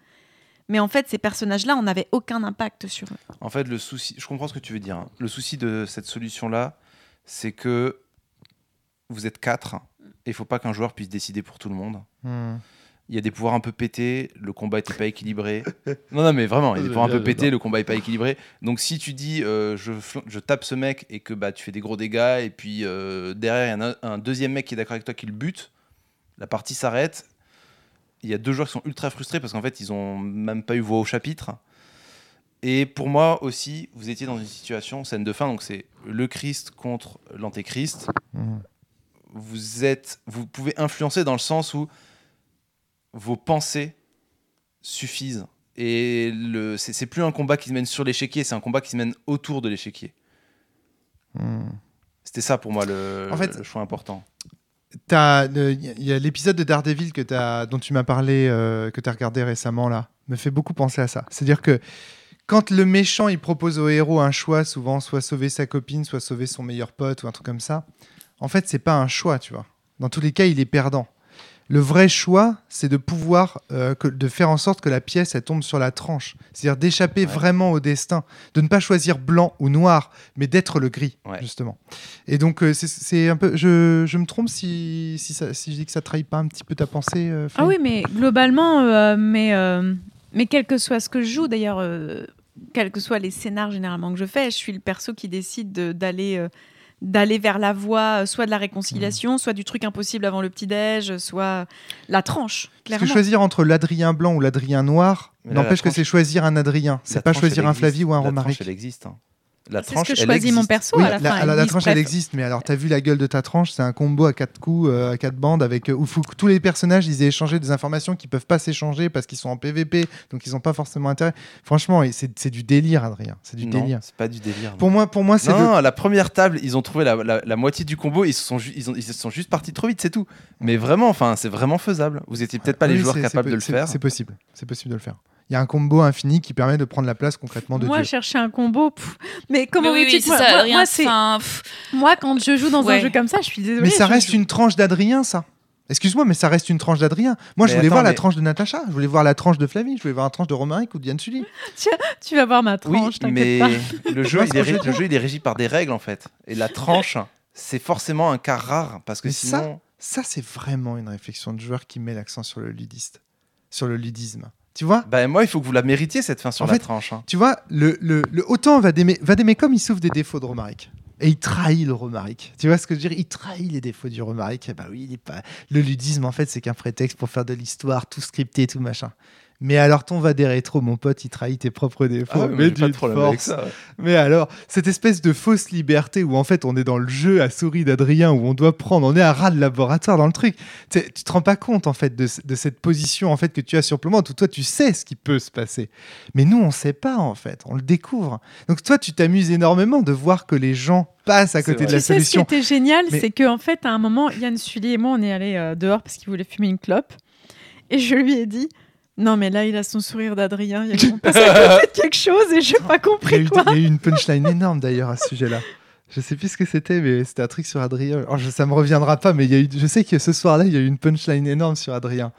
Mais en fait, ces personnages-là, on n'avait aucun impact sur eux. En fait, le souci, je comprends ce que tu veux dire. hein. Le souci de cette solution-là, c'est que vous êtes quatre et il faut pas qu'un joueur puisse décider pour tout le monde. Hmm. Il y a des pouvoirs un peu pétés, le combat était pas équilibré. [laughs] non, non, mais vraiment, il y a des pouvoirs un peu pétés, le combat est pas équilibré. Donc si tu dis euh, je tape ce mec et que bah, tu fais des gros dégâts, et puis euh, derrière il y a un, un deuxième mec qui est d'accord avec toi qui le bute, la partie s'arrête. Il y a deux joueurs qui sont ultra frustrés parce qu'en fait ils ont même pas eu voix au chapitre. Et pour moi aussi, vous étiez dans une situation, scène de fin, donc c'est le Christ contre l'antéchrist. Hmm. Vous êtes, vous pouvez influencer dans le sens où vos pensées suffisent. Et le, c'est, c'est plus un combat qui se mène sur l'échiquier, c'est un combat qui se mène autour de l'échiquier. Hmm. C'était ça pour moi le, En fait- le choix important. Il y a l'épisode de Daredevil que dont tu m'as parlé, euh, que tu as regardé récemment, là, me fait beaucoup penser à ça. C'est-à-dire que quand le méchant il propose au héros un choix, souvent soit sauver sa copine, soit sauver son meilleur pote ou un truc comme ça, en fait, c'est pas un choix, tu vois. Dans tous les cas, il est perdant. Le vrai choix, c'est de pouvoir euh, que- de faire en sorte que la pièce elle tombe sur la tranche, c'est-à-dire d'échapper Ouais. vraiment au destin, de ne pas choisir blanc ou noir, mais d'être le gris, Ouais. justement. Et donc euh, c'est- un peu, je, je me trompe si, si, ça- si je dis que ça trahit pas un petit peu ta pensée. euh, Ah oui, mais globalement, euh, mais, euh, mais quel que soit ce que je joue, d'ailleurs, euh, quels que soient les scénars généralement que je fais, je suis le perso qui décide de- d'aller euh, d'aller vers la voie, euh, soit de la réconciliation, soit du truc impossible avant le petit-déj, soit la tranche, Parce clairement. que choisir entre l'Adrien blanc ou l'Adrien noir n'empêche que c'est choisir un Adrien. C'est pas choisir un. Flavie ou un La Romaric. tranche, elle existe. hein. La C'est ce tranche, que je elle choisis mon existe. perso Oui, à la, la, fin. alors, la tranche elle existe, mais alors t'as vu la gueule de ta tranche, c'est un combo à quatre coups, euh, à quatre bandes, avec euh, où faut que tous les personnages ils aient échangé des informations qui peuvent pas s'échanger parce qu'ils sont en PVP, donc ils ont pas forcément intérêt. Franchement, et c'est c'est du délire, Adrien, c'est du Non, délire. c'est pas du délire. non. Pour moi, pour moi, c'est non, de- la première table, ils ont trouvé la, la- la moitié du combo, ils se sont, ils ont, ils se sont juste partis trop vite, c'est tout. Mais vraiment, enfin, c'est vraiment faisable. Vous étiez peut-être pas les Oui, joueurs capables de le faire. C'est possible, c'est possible de le faire. Il y a un combo infini qui permet de prendre la place concrètement de Moi, Dieu. chercher un combo. pff, Mais comment Mais oui, veux-tu oui, moi- ça, moi- quand je joue dans un jeu comme ça, je suis désolée. Mais ça reste joue- une tranche d'Adrien, ça. Excuse-moi, mais ça reste une tranche d'Adrien. Moi, je voulais attends, voir la tranche de Natacha, je voulais voir la tranche de Flavie, je voulais voir la tranche de Romaric ou de Yann Sully. Tu vas voir ma Oui, tranche, t'inquiète mais pas. le jeu, il est que je ré- veux le jeu, il est régi par des règles en fait. Et la tranche, c'est forcément un cas rare parce que Mais ça- Ça, c'est vraiment une réflexion de joueur qui met l'accent sur le ludiste, sur le ludisme. Tu vois? Bah, moi, il faut que vous la méritiez cette fin sur En la fait, tranche. hein. Tu vois, le, le, le autant Vadémé, comme il souffre des défauts de Romaric. Et il trahit le Romaric. Tu vois ce que je veux dire? Il trahit les défauts du Romaric. Eh bah oui, il est pas. Le ludisme, en fait, c'est qu'un prétexte pour faire de l'histoire, tout scripté, tout machin. Mais alors, ton va des rétro, mon pote, il trahit tes propres défauts. Ah mais mais avec force. ça. ouais. Mais alors, cette espèce de fausse liberté où en fait on est dans le jeu à souris d'Adrien, où on doit prendre, on est à ras de laboratoire dans le truc. Tu tu te rends pas compte en fait de, ce- de cette position en fait que tu as sur où toi tu sais ce qui peut se passer. Mais nous on sait pas en fait, on le découvre. Donc toi tu t'amuses énormément de voir que les gens passent à côté de la Tu sais, ce qui était génial, Mais- c'est qu'en fait, à un moment, Yann Sully et moi, on est allés euh, dehors parce qu'il voulait fumer une clope. Et je lui ai dit Non, mais là, il a son sourire d'Adrien. Il y a on passe à côté de quelque chose et j'ai pas Il compris eu, quoi. il y a eu une punchline énorme d'ailleurs à ce sujet-là. Je sais plus ce que c'était, mais c'était un truc sur Adrien. Alors, je- ça me reviendra pas, mais il y a eu, je sais que ce soir-là, il y a eu une punchline énorme sur Adrien.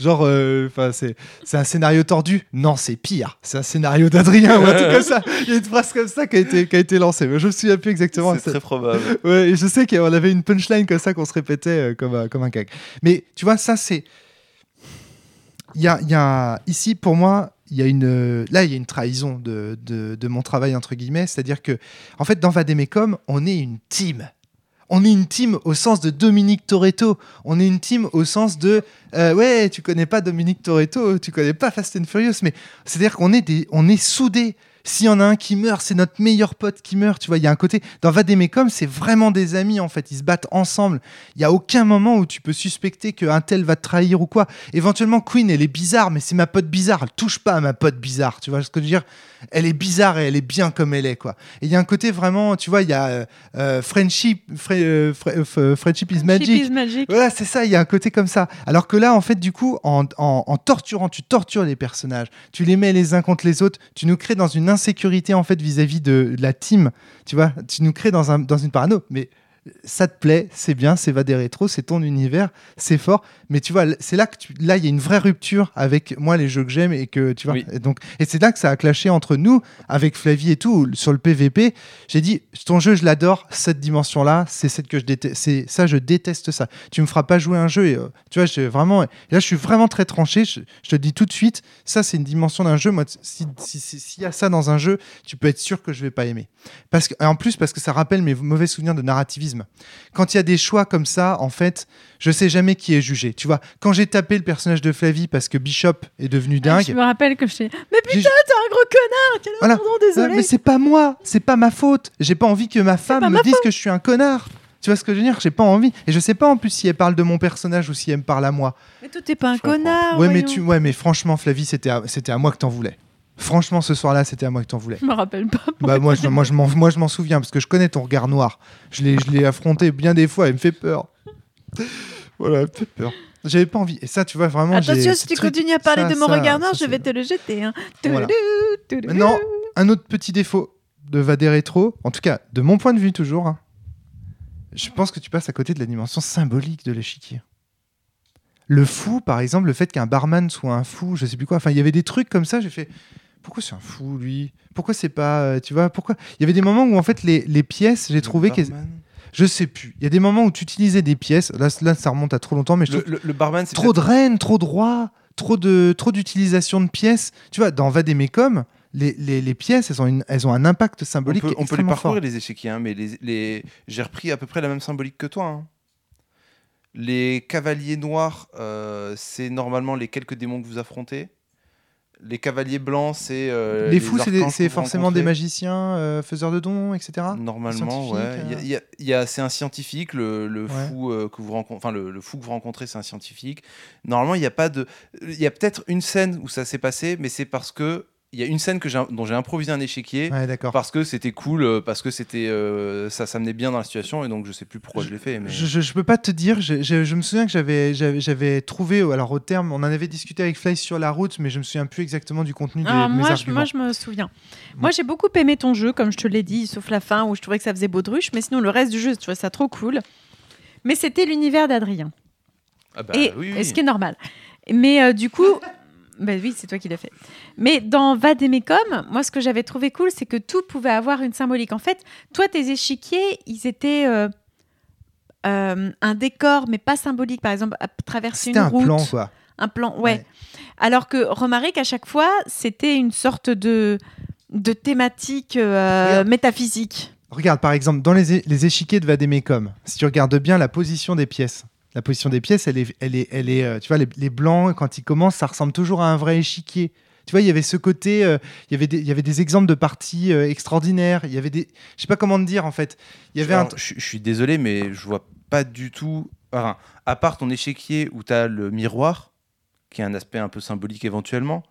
Genre, euh, c'est, c'est un scénario tordu. Non, c'est pire. C'est un scénario d'Adrien ou un truc comme ça. Il y a une phrase comme ça qui a été, qui a été lancée. Mais je me souviens plus exactement. C'est très probable. Ouais, et je sais qu'on avait une punchline comme ça qu'on se répétait euh, comme, un- comme un gag. Mais tu vois, ça, c'est. Y a, Ici, pour moi, il y a une. Là, il y a une trahison de, mon travail, entre guillemets. C'est-à-dire que, en fait, dans Vademecum, on est une team. On est une team au sens de Dominique Toretto. On est une team au sens de. euh, ouais, tu connais pas Dominique Toretto, tu connais pas Fast and Furious, mais c'est-à-dire qu'on est, on est soudés. S'il y en a un qui meurt, c'est notre meilleur pote qui meurt. Tu vois, il y a un côté. Dans Vademecum, c'est vraiment des amis en fait. Ils se battent ensemble. Il y a aucun moment où tu peux suspecter qu'un tel va te trahir ou quoi. Éventuellement, Queen, elle est bizarre, mais c'est ma pote bizarre. Elle touche pas à ma pote bizarre. Tu vois ce que je veux dire? Elle est bizarre et elle est bien comme elle est quoi. Et il y a un côté vraiment, tu vois, il y a euh, euh, friendship, fri- euh, fri- euh, friendship is magic. Chip is magic. Voilà, c'est ça, il y a un côté comme ça. Alors que là, en fait, du coup, en, en- en torturant, tu tortures les personnages, tu les mets les uns contre les autres, tu nous crées dans une insécurité, en fait, vis-à-vis de, de la team, tu vois, tu nous crées dans, un, dans une parano. Mais ça te plaît, c'est bien, c'est va des rétros, c'est ton univers, c'est fort. Mais tu vois, c'est là que tu, là, il y a une vraie rupture avec moi, les jeux que j'aime, et que tu vois. Oui. Et, donc, et c'est là que ça a clashé entre nous, avec Flavie et tout, sur le PVP. J'ai dit, ton jeu, je l'adore, cette dimension-là, c'est cette que je déteste. C'est ça, je déteste ça. Tu me feras pas jouer un jeu. Et, euh, tu vois, vraiment. là, je suis vraiment très tranché. Je, je te dis tout de suite, ça, c'est une dimension d'un jeu. Moi, si- si- si- s'il y a ça dans un jeu, tu peux être sûr que je vais pas aimer. Parce que, en plus, parce que ça rappelle mes mauvais souvenirs de narrativisme. Quand il y a des choix comme ça, en fait, je sais jamais qui est jugé. Tu vois, quand j'ai tapé le personnage de Flavie parce que Bishop est devenu Je dingue. me rappelle que je. Mais putain, t'es un gros connard Voilà. pardon, Ah, désolé. mais c'est pas moi, c'est pas ma faute. J'ai pas envie que ma femme me ma dise que je suis un connard. Tu vois ce que je veux dire? J'ai pas envie. Et je sais pas en plus si elle parle de mon personnage ou si elle me parle à moi. Mais toi, t'es pas un Je connard. ouais, mais tu, ouais, mais franchement, Flavie, c'était à, c'était à moi que t'en voulais. Franchement, ce soir-là, c'était à moi que t'en voulais. Je me rappelle pas. bah moi, je, moi, je m'en, moi, je m'en souviens parce que je connais ton regard noir. Je l'ai, je l'ai affronté bien des fois. Il me fait peur. [laughs] voilà, il me fait peur. J'avais pas envie. Et ça, tu vois vraiment. Attention, si tu continues à parler ça, de mon ça, regard noir, ça, je vais te le jeter. Hein. Voilà. Maintenant, un autre petit défaut de Vadé Rétro, en tout cas de mon point de vue toujours, hein, je pense que tu passes à côté de la dimension symbolique de l'échiquier. Le fou, par exemple, le fait qu'un barman soit un fou, je sais plus quoi, enfin il y avait des trucs comme ça, j'ai fait pourquoi c'est un fou lui? Pourquoi c'est pas, euh, tu vois, pourquoi? Il y avait des moments où en fait les, les pièces, j'ai trouvé que Barman. je sais plus. Il y a des moments où tu utilisais des pièces, là, là ça remonte à trop longtemps, mais je Le, trouve le- le barman, c'est trop de reines, trop de rois, trop de trop d'utilisation de pièces. Tu vois, dans Vademecum, les, les, les pièces, elles ont, une, elles ont un impact On symbolique peut, on peut les fort. parcourir les échiquiers, hein, mais les, les- j'ai repris à peu près la même symbolique que toi. hein. Les cavaliers noirs, euh, c'est normalement les quelques démons que vous affrontez. Les cavaliers blancs, c'est. euh, les fous, c'est forcément des magiciens, euh, faiseurs de dons, etc. Normalement, ouais. Euh. y a- il y a- c'est un scientifique, le, le Ouais. fou que vous rencontrez, enfin le, le fou que vous rencontrez, c'est un scientifique. Normalement, il n'y a pas de, il y a peut-être une scène où ça s'est passé, mais c'est parce que il y a une scène que j'ai, dont j'ai improvisé un échiquier. Ouais, d'accord. Parce que c'était cool, euh, parce que c'était euh, ça s'amenait bien dans la situation, et donc je sais plus pourquoi je, l'ai fait. Mais... Je, je, je peux pas te dire, je, je- je me souviens que j'avais, j'avais, j'avais trouvé, alors au terme, on en avait discuté avec Fly sur la route, mais je me souviens plus exactement du contenu de Ah, mes moi, je, arguments. moi, je me souviens. Moi, j'ai beaucoup aimé ton jeu, comme je te l'ai dit, sauf la fin où je trouvais que ça faisait baudruche. Mais sinon, le reste du jeu, je trouvais ça trop cool. Mais c'était l'univers d'Adrien. Ah bah, et, oui, et oui. ce qui est normal. Mais euh, du coup, bah oui, c'est toi qui l'as fait. Mais dans Vademecum, moi, ce que j'avais trouvé cool, c'est que tout pouvait avoir une symbolique. En fait, toi, tes échiquiers, ils étaient euh, euh, un décor, mais pas symbolique. Par exemple, à traverser une un route. plan, quoi. Un plan, ouais. Ouais. Alors que remarquez qu'à chaque fois, c'était une sorte de, de thématique euh, métaphysique. Regarde, par exemple, dans les, les échiquiers de Vademecum, si tu regardes bien la position des pièces, la position des pièces, elle est, elle est, elle est euh, tu vois, les, les blancs, quand ils commencent, ça ressemble toujours à un vrai échiquier. Tu vois, il y avait ce côté, euh, il, y avait des, il y avait des exemples de parties euh, extraordinaires, il y avait des... Je sais pas comment te dire, en fait. Il y avait un... Je, je suis désolé, mais je vois pas du tout. Enfin, à part ton échiquier où tu as le miroir, qui a un aspect un peu symbolique éventuellement,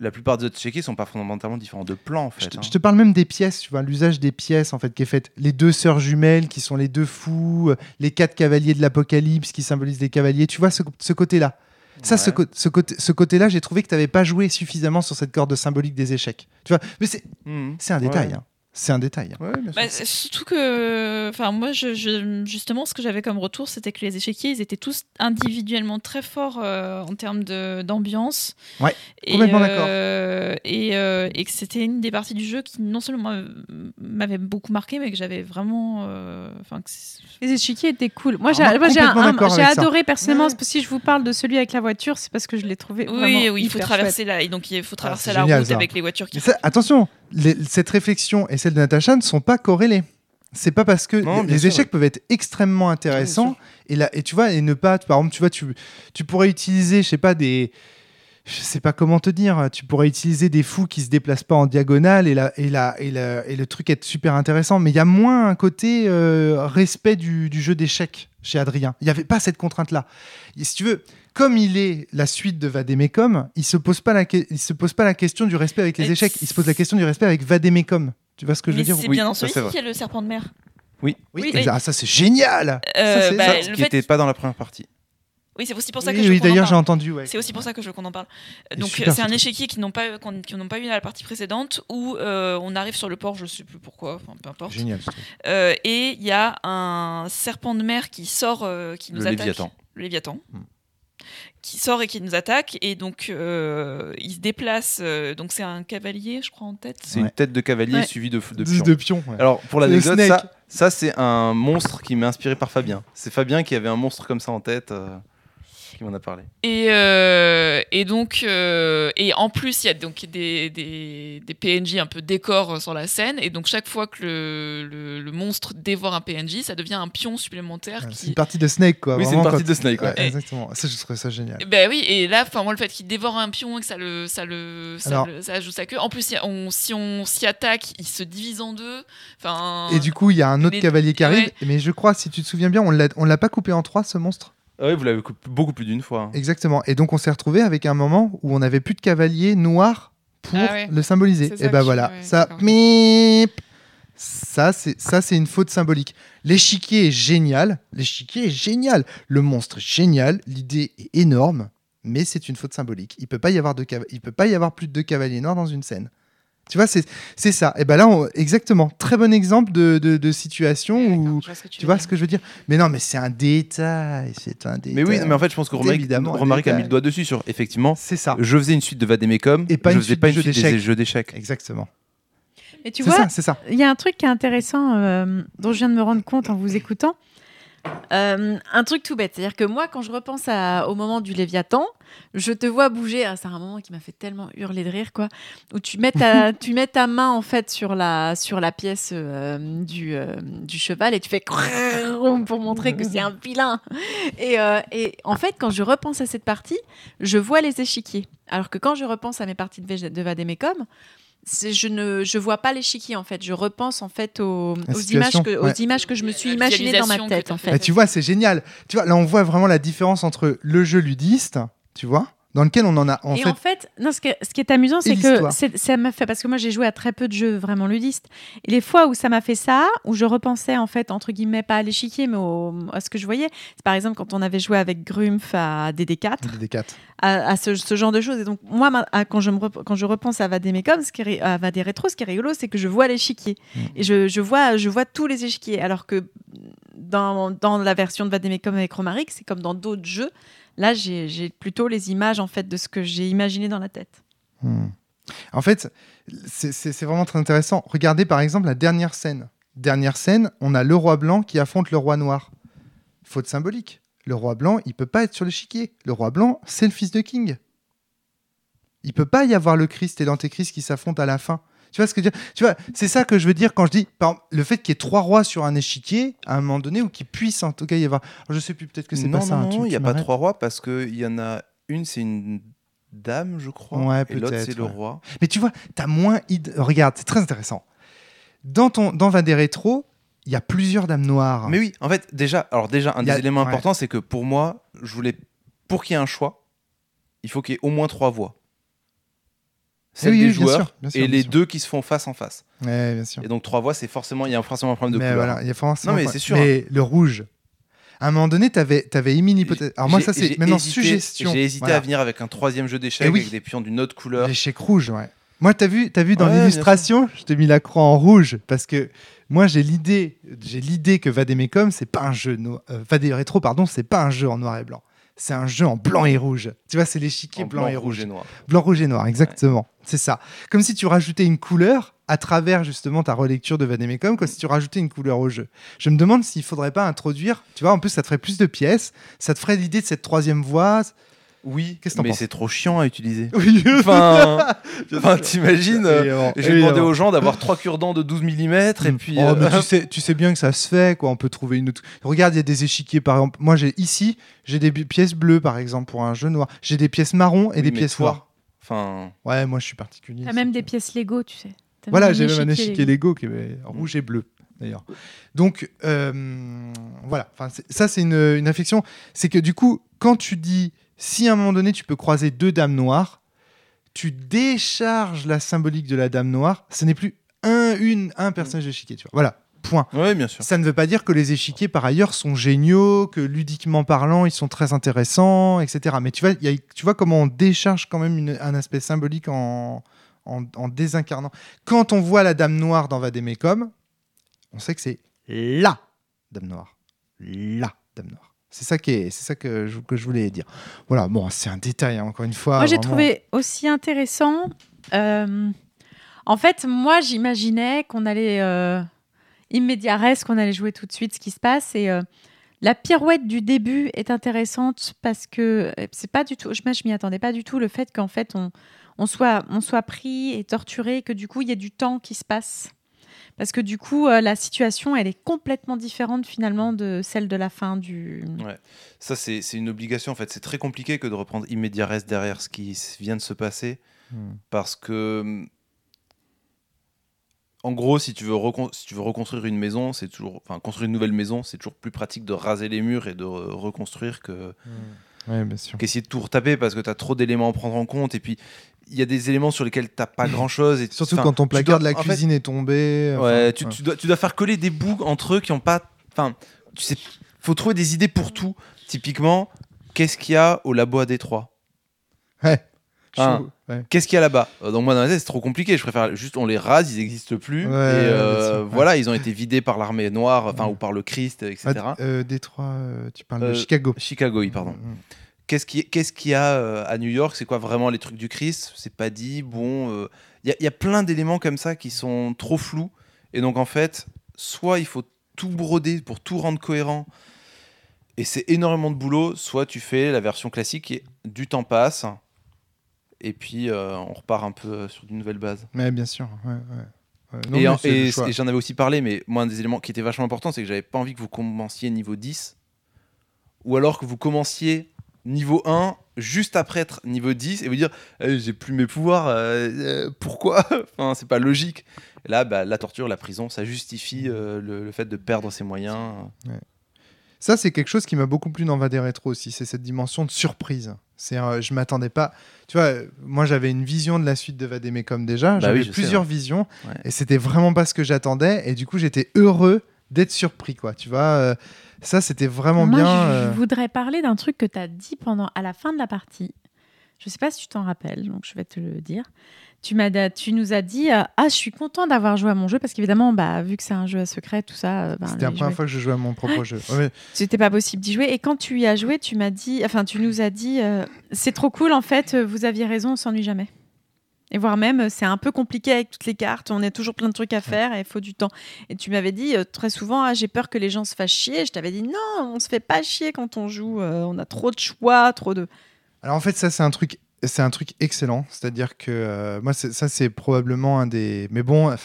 la plupart des autres échiquiers sont pas fondamentalement différents de plan en fait. Je te, hein. je te parle même des pièces, tu vois, l'usage des pièces en fait qui est fait. Les deux sœurs jumelles qui sont les deux fous, les quatre cavaliers de l'Apocalypse qui symbolisent les cavaliers. Tu vois ce, ce côté-là. Ça, ce, côté, ce côté-là, j'ai trouvé que tu n'avais pas joué suffisamment sur cette corde symbolique des échecs. Tu vois, mais c'est c'est un détail. Ouais. hein. C'est un détail. Ouais, bien sûr. Bah, surtout que, enfin, moi, je, je- justement, ce que j'avais comme retour, c'était que les échiquiers, ils étaient tous individuellement très forts euh, en termes de- d'ambiance. Ouais, Et, complètement euh, Et, euh, et que c'était une des parties du jeu qui non seulement m'a- m'avait beaucoup marqué, mais que j'avais vraiment, enfin, Les échiquiers étaient cool. Moi, j'ai d'accord ça. adoré personnellement. Ouais. Si je vous parle de celui avec la voiture, c'est parce que je l'ai trouvé oui, vraiment oui, il faut traverser la, et donc il faut traverser c'est la génial, route ça. avec les voitures qui. Ça, attention, les- cette réflexion et celle de Natacha ne sont pas corrélées. C'est pas parce que Non, les sûr, échecs ouais. peuvent être extrêmement intéressants et là et tu vois et ne pas par exemple tu vois tu, tu pourrais utiliser je sais pas des je sais pas comment te dire. Tu pourrais utiliser des fous qui se déplacent pas en diagonale et, la, et, la, et, la- et le truc est super intéressant. Mais il y a moins un côté euh, respect du, du jeu d'échecs chez Adrien. Il n'y avait pas cette contrainte-là. Et si tu veux, comme il est la suite de Vademecum, il se pose pas la, que- il se pose pas la question du respect avec les échecs. Il se pose la question du respect avec Vademecum. Tu vois ce que je veux dire c'est Oui, bien dans ça, celui-ci c'est qu'il y a le serpent de mer. Oui, Oui, ah, ça c'est génial. Euh, Ça, c'est- bah, ça, Ça, le ce qui fait- n'était pas dans la première partie. Oui, c'est aussi pour ça que oui, je oui, qu'on en d'ailleurs j'ai entendu. ouais. C'est aussi pour ça que je veux qu'on en parle. Donc c'est ce un échiquier qu'ils n'ont pas qu'ils n'ont pas eu dans la partie précédente où euh, on arrive sur le port, je sais plus pourquoi, enfin peu importe. Génial. ce truc. Euh, et il y a un serpent de mer qui sort, euh, qui nous Le attaque. Léviathan. Le Léviathan. Hmm. Qui sort et qui nous attaque et donc euh, il se déplace. euh, donc c'est un cavalier, je crois en tête. C'est Ouais. une tête de cavalier Ouais. suivie de, de pions. de pion. ouais. Alors, pour l'anecdote, ça, ça c'est un monstre qui m'est inspiré par Fabien. C'est Fabien qui avait un monstre comme ça en tête, euh, qui m'en a parlé. Et, euh, et donc, euh, et en plus, il y a donc des, des, des PNJ un peu décors euh, sur la scène. Et donc, chaque fois que le, le, le monstre dévore un PNJ, ça devient un pion supplémentaire Ouais, C'est une partie de Snake quoi. oui, c'est une partie de Snake. ouais. Ouais, exactement. Ça, je trouve ça génial. Ben oui, et là, enfin moi, le fait qu'il dévore un pion et que ça le, ça le, ça, Alors- le- ça joue sa queue. En plus, a- on, si on s'y attaque, il se divise en deux. Enfin. Et du coup, il y a un autre les- cavalier qui arrive. ouais. Mais je crois, si tu te souviens bien, on l'a, on l'a pas coupé en trois ce monstre? Ah oui, vous l'avez coupé beaucoup plus d'une fois. hein. Exactement. Et donc, on s'est retrouvé avec un moment où on n'avait plus de cavalier noir pour Ah ouais. le symboliser. Et ben que voilà, je- ouais, ça, mip. ça c'est ça c'est une faute symbolique. L'échiquier est génial. L'échiquier est génial. Le monstre est génial. L'idée est énorme, mais c'est une faute symbolique. Il peut pas y avoir de il peut pas y avoir plus de deux cavaliers noirs dans une scène. Tu vois, c'est c'est ça. Et ben là, on- exactement. Très bon exemple de, de, de situation Ouais, où vois tu vois dire. ce que je veux dire. Mais non, mais c'est un détail. C'est un détail. Mais oui, mais en fait, je pense que Romaric, Romaric a mis le doigt dessus sur effectivement. c'est ça. Je faisais une suite de Vademecum, Et pas je une faisais suite pas de une jeux suite des jeux d'échecs. Exactement. Et tu C'est vois, ça, c'est ça. il y a un truc qui est intéressant euh, dont je viens de me rendre compte en vous écoutant. Euh, un truc tout bête, c'est-à-dire que moi, quand je repense à- au moment du Léviathan, je te vois bouger. Ah, c'est un moment qui m'a fait tellement hurler de rire, quoi. Où tu mets ta, [laughs] tu mets ta main en fait sur la sur la pièce euh, du euh, du cheval et tu fais [laughs] pour montrer que c'est un vilain. Et, et en fait, quand je repense à cette partie, je vois les échiquiers. Alors que quand je repense à mes parties de, de c'est- je ne je vois pas l'échiquier en fait. Je repense en fait aux, images que, aux ouais. images que je me suis imaginées dans ma tête en fait. Et tu vois, c'est génial. Tu vois, là, on voit vraiment la différence entre le jeu ludiste, tu vois, dans lequel on en a en et fait. en fait, non, ce, qui est, ce qui est amusant, c'est que ça m'a fait parce que moi j'ai joué à très peu de jeux vraiment ludistes. Et les fois où ça m'a fait ça, où je repensais en fait entre guillemets pas à l'échiquier, mais au- à ce que je voyais, c'est par exemple quand on avait joué avec Grumpf à DD4, des quatre. à, à ce, ce genre de choses. Et donc moi, à- quand je me quand je repense à Vademecum, ce qui est, ri- à Vadé Rétro, ce qui est rigolo, c'est que je vois l'échiquier Mm. et je, je vois je vois tous les échiquiers, alors que dans, dans la version de Vademecum avec Romaric, c'est comme dans d'autres jeux. Là, j'ai plutôt les images en fait de ce que j'ai imaginé dans la tête. Hmm. En fait, c'est vraiment très intéressant. Regardez par exemple la dernière scène. Dernière scène, on a le roi blanc qui affronte le roi noir. Faute symbolique. Le roi blanc, il peut pas être sur l'échiquier. Le roi blanc, c'est le fils de King. Il peut pas y avoir le Christ et l'antéchrist qui s'affrontent à la fin. Tu vois ce que je veux dire? Tu vois, c'est ça que je veux dire quand je dis par exemple, le fait qu'il y ait trois rois sur un échiquier à un moment donné ou qu'il puisse en tout cas y avoir. Alors, je sais plus, peut-être que c'est non, pas ça. hein, non, tu- non, il n'y a pas trois rois parce qu'il y en a une, c'est une dame, je crois. Ouais, et l'autre, c'est le roi. Mais tu vois, tu as moins. id- Regarde, c'est très intéressant. Dans, ton, dans Vadé Rétro, il y a plusieurs dames noires. Mais oui, en fait, déjà, alors déjà, un des éléments ouais. importants, c'est que pour moi, je voulais, pour qu'il y ait un choix, il faut qu'il y ait au moins trois voix. Celle oui, des oui, bien joueurs sûr, bien sûr, et les sûr. deux qui se font face en face. Ouais, bien sûr. Et donc trois voix, c'est forcément, il y a forcément un problème de mais couleur. voilà, il y a forcément Non, mais c'est sûr, Mais le rouge. À un moment donné, tu avais, émis l'hypothèse. Alors moi, ça, c'est maintenant hésité- suggestion. J'ai hésité Voilà. à venir avec un troisième jeu d'échecs Eh oui. avec des pions d'une autre couleur. L'échec rouge, ouais. Moi, t'as vu, as vu dans Ouais, l'illustration, je t'ai mis la croix en rouge parce que moi, j'ai l'idée, j'ai l'idée que Vademecum, c'est pas un jeu no... euh, Vadé Rétro, pardon, c'est pas un jeu en noir et blanc. C'est un jeu en blanc et rouge. Tu vois, c'est l'échiquier blanc, et rouge. rouge et noir. Blanc, rouge et noir, exactement. C'est ça. Comme si tu rajoutais une couleur à travers justement ta relecture de Vademecum, comme si tu rajoutais une couleur au jeu. Je me demande s'il faudrait pas introduire, tu vois, en plus ça te ferait plus de pièces, ça te ferait l'idée de cette troisième voie. Oui, Qu'est-ce mais c'est trop chiant à utiliser. [laughs] Oui, Enfin, [laughs] enfin, t'imagines euh, J'ai demandé aux gens d'avoir trois cure-dents de 12 mm et puis. Oh, euh, mais tu, [laughs] sais, tu sais bien que ça se fait, quoi. On peut trouver une autre. Regarde, il y a des échiquiers, par exemple. Moi, j'ai ici, j'ai des pièces bleues, par exemple, pour un jeu noir. J'ai des pièces marron et oui, des pièces noires. Enfin, Ouais, moi, je suis particulier. T'as même des pièces Lego, tu sais. T'as Voilà, j'ai même un échiquier Lego qui est euh, rouge et bleu, d'ailleurs. Donc, euh, voilà. Enfin, c'est- ça, c'est une, une affection. C'est que du coup, quand tu dis si à un moment donné tu peux croiser deux dames noires, tu décharges la symbolique de la dame noire. Ce n'est plus un, une, un personnage d'échiquier. Tu vois. Voilà. Point. ouais, bien sûr. Ça ne veut pas dire que les échiquiers, par ailleurs, sont géniaux, que ludiquement parlant, ils sont très intéressants, etc. Mais tu vois, il y a- tu vois comment on décharge quand même une- un aspect symbolique en, en, en désincarnant. Quand on voit la Dame Noire dans Vademecum, on sait que c'est LA Dame Noire. La Dame Noire. C'est ça, qui est, c'est ça que, je, que je voulais dire. Voilà, bon, c'est un détail, hein, encore une fois. Moi, j'ai vraiment. trouvé aussi intéressant. euh, en fait, moi, j'imaginais qu'on allait euh, immédiat reste, qu'on allait jouer tout de suite ce qui se passe. Et euh, la pirouette du début est intéressante parce que euh, c'est pas du tout. Je, je m'y attendais pas du tout. Le fait qu'en fait, on, on soit, on soit pris et torturé, et que du coup, il y ait du temps qui se passe. Parce que du coup, euh, la situation, elle est complètement différente finalement de celle de la fin du. Ça, c'est c'est une obligation. En fait, c'est très compliqué que de reprendre immédiat reste derrière ce qui vient de se passer. Hmm. Parce que. hum, En gros, si tu veux, recon- si tu veux reconstruire une maison, c'est toujours. Enfin, construire une nouvelle maison, c'est toujours plus pratique de raser les murs et de re- reconstruire que Ouais, bien sûr. qu'essayer de tout retaper parce que tu as trop d'éléments à prendre en compte. Et puis, il y a des éléments sur lesquels tu pas [laughs] grand chose. Et Surtout quand ton placard de la fait, cuisine est tombé. enfin, Ouais, tu, ouais. tu dois, tu dois faire coller des bouts entre eux qui ont pas. Enfin, tu sais, faut trouver des idées pour tout. Typiquement, qu'est-ce qu'il y a au labo à Détroit? Ouais. Qu'est-ce qu'il y a là-bas? Euh, Donc moi dans ma tête c'est trop compliqué. Je préfère juste on les rase, ils n'existent plus. Ouais, et euh, voilà, ils ont été vidés par l'armée noire, enfin ou par le Christ, etc. Ah, euh, Détroit, euh, tu parles de Chicago. Chicago, oui, pardon. Qu'est-ce qui- qu'est-ce qu'il y a euh, à New York? C'est quoi vraiment les trucs du Christ? C'est pas dit. Bon, euh, il y, a- il y a plein d'éléments comme ça qui sont trop flous. Et donc en fait, soit il faut tout broder pour tout rendre cohérent. Et c'est énormément de boulot. Soit tu fais la version classique est du temps passe. Et puis euh, on repart un peu sur une nouvelle base. Mais bien sûr. ouais, ouais. Ouais, non, et en- et- et j'en avais aussi parlé, mais moi, un des éléments qui était vachement important, c'est que j'avais pas envie que vous commenciez niveau 10, ou alors que vous commenciez niveau 1 juste après être niveau 10 et vous dire Eh, j'ai plus mes pouvoirs, euh, euh, pourquoi? [laughs] Enfin, c'est pas logique. Et là, bah, la torture, la prison, ça justifie euh, le, le fait de perdre ses moyens. Ça, c'est quelque chose qui m'a beaucoup plu dans Vadé Rétro aussi, c'est cette dimension de surprise. C'est, euh, je m'attendais pas. Tu vois, moi j'avais une vision de la suite de Vadémécom déjà, Bah j'avais oui, je sais, plusieurs visions, Ouais. et c'était vraiment pas ce que j'attendais, et du coup j'étais heureux d'être surpris, quoi. Tu vois, euh, ça c'était vraiment Moi, bien. je, euh, je voudrais parler d'un truc que tu as dit pendant à la fin de la partie. Je sais pas si tu t'en rappelles, donc je vais te le dire. Tu, m'as, tu nous as dit euh, Ah, je suis content d'avoir joué à mon jeu, parce qu'évidemment, bah, vu que c'est un jeu à secret, tout ça. ben, C'était la première fois que je jouais à mon propre jeu. Ouais, mais [laughs] C'était pas possible d'y jouer. Et quand tu y as joué, tu m'as dit, enfin, tu nous as dit, c'est trop cool, en fait, vous aviez raison, on s'ennuie jamais. Et voire même, euh, c'est un peu compliqué avec toutes les cartes, on a toujours plein de trucs à faire et il faut du temps. Et tu m'avais dit euh, très souvent, ah, j'ai peur que les gens se fassent chier. Je t'avais dit, non, on se fait pas chier quand on joue, euh, on a trop de choix, trop de. Alors en fait, ça c'est un truc, c'est un truc excellent. C'est-à-dire que euh, moi, ça c'est probablement un des. Mais bon, euh,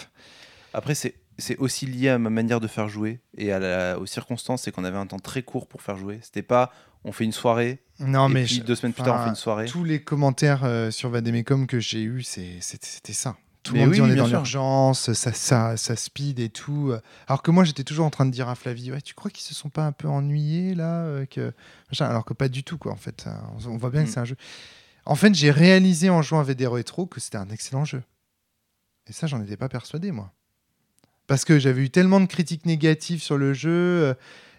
Après, c'est c'est aussi lié à ma manière de faire jouer et à la- aux circonstances, c'est qu'on avait un temps très court pour faire jouer. C'était pas on fait une soirée, non et mais puis je- deux semaines plus tard on fait une soirée. tous les commentaires euh, sur Vadémécom que j'ai eu, c'est- c'était ça. Tout le monde oui, dit on est dans l'urgence, ça, ça, ça speed et tout. Alors que moi, j'étais toujours en train de dire à Flavie, ouais, tu crois qu'ils se sont pas un peu ennuyés là euh, que... Alors que pas du tout, quoi, en fait. On, on voit bien Mm. que c'est un jeu. En fait, j'ai réalisé en jouant à VD Retro que c'était un excellent jeu. Et ça, j'en étais pas persuadé, moi. Parce que j'avais eu tellement de critiques négatives sur le jeu, euh,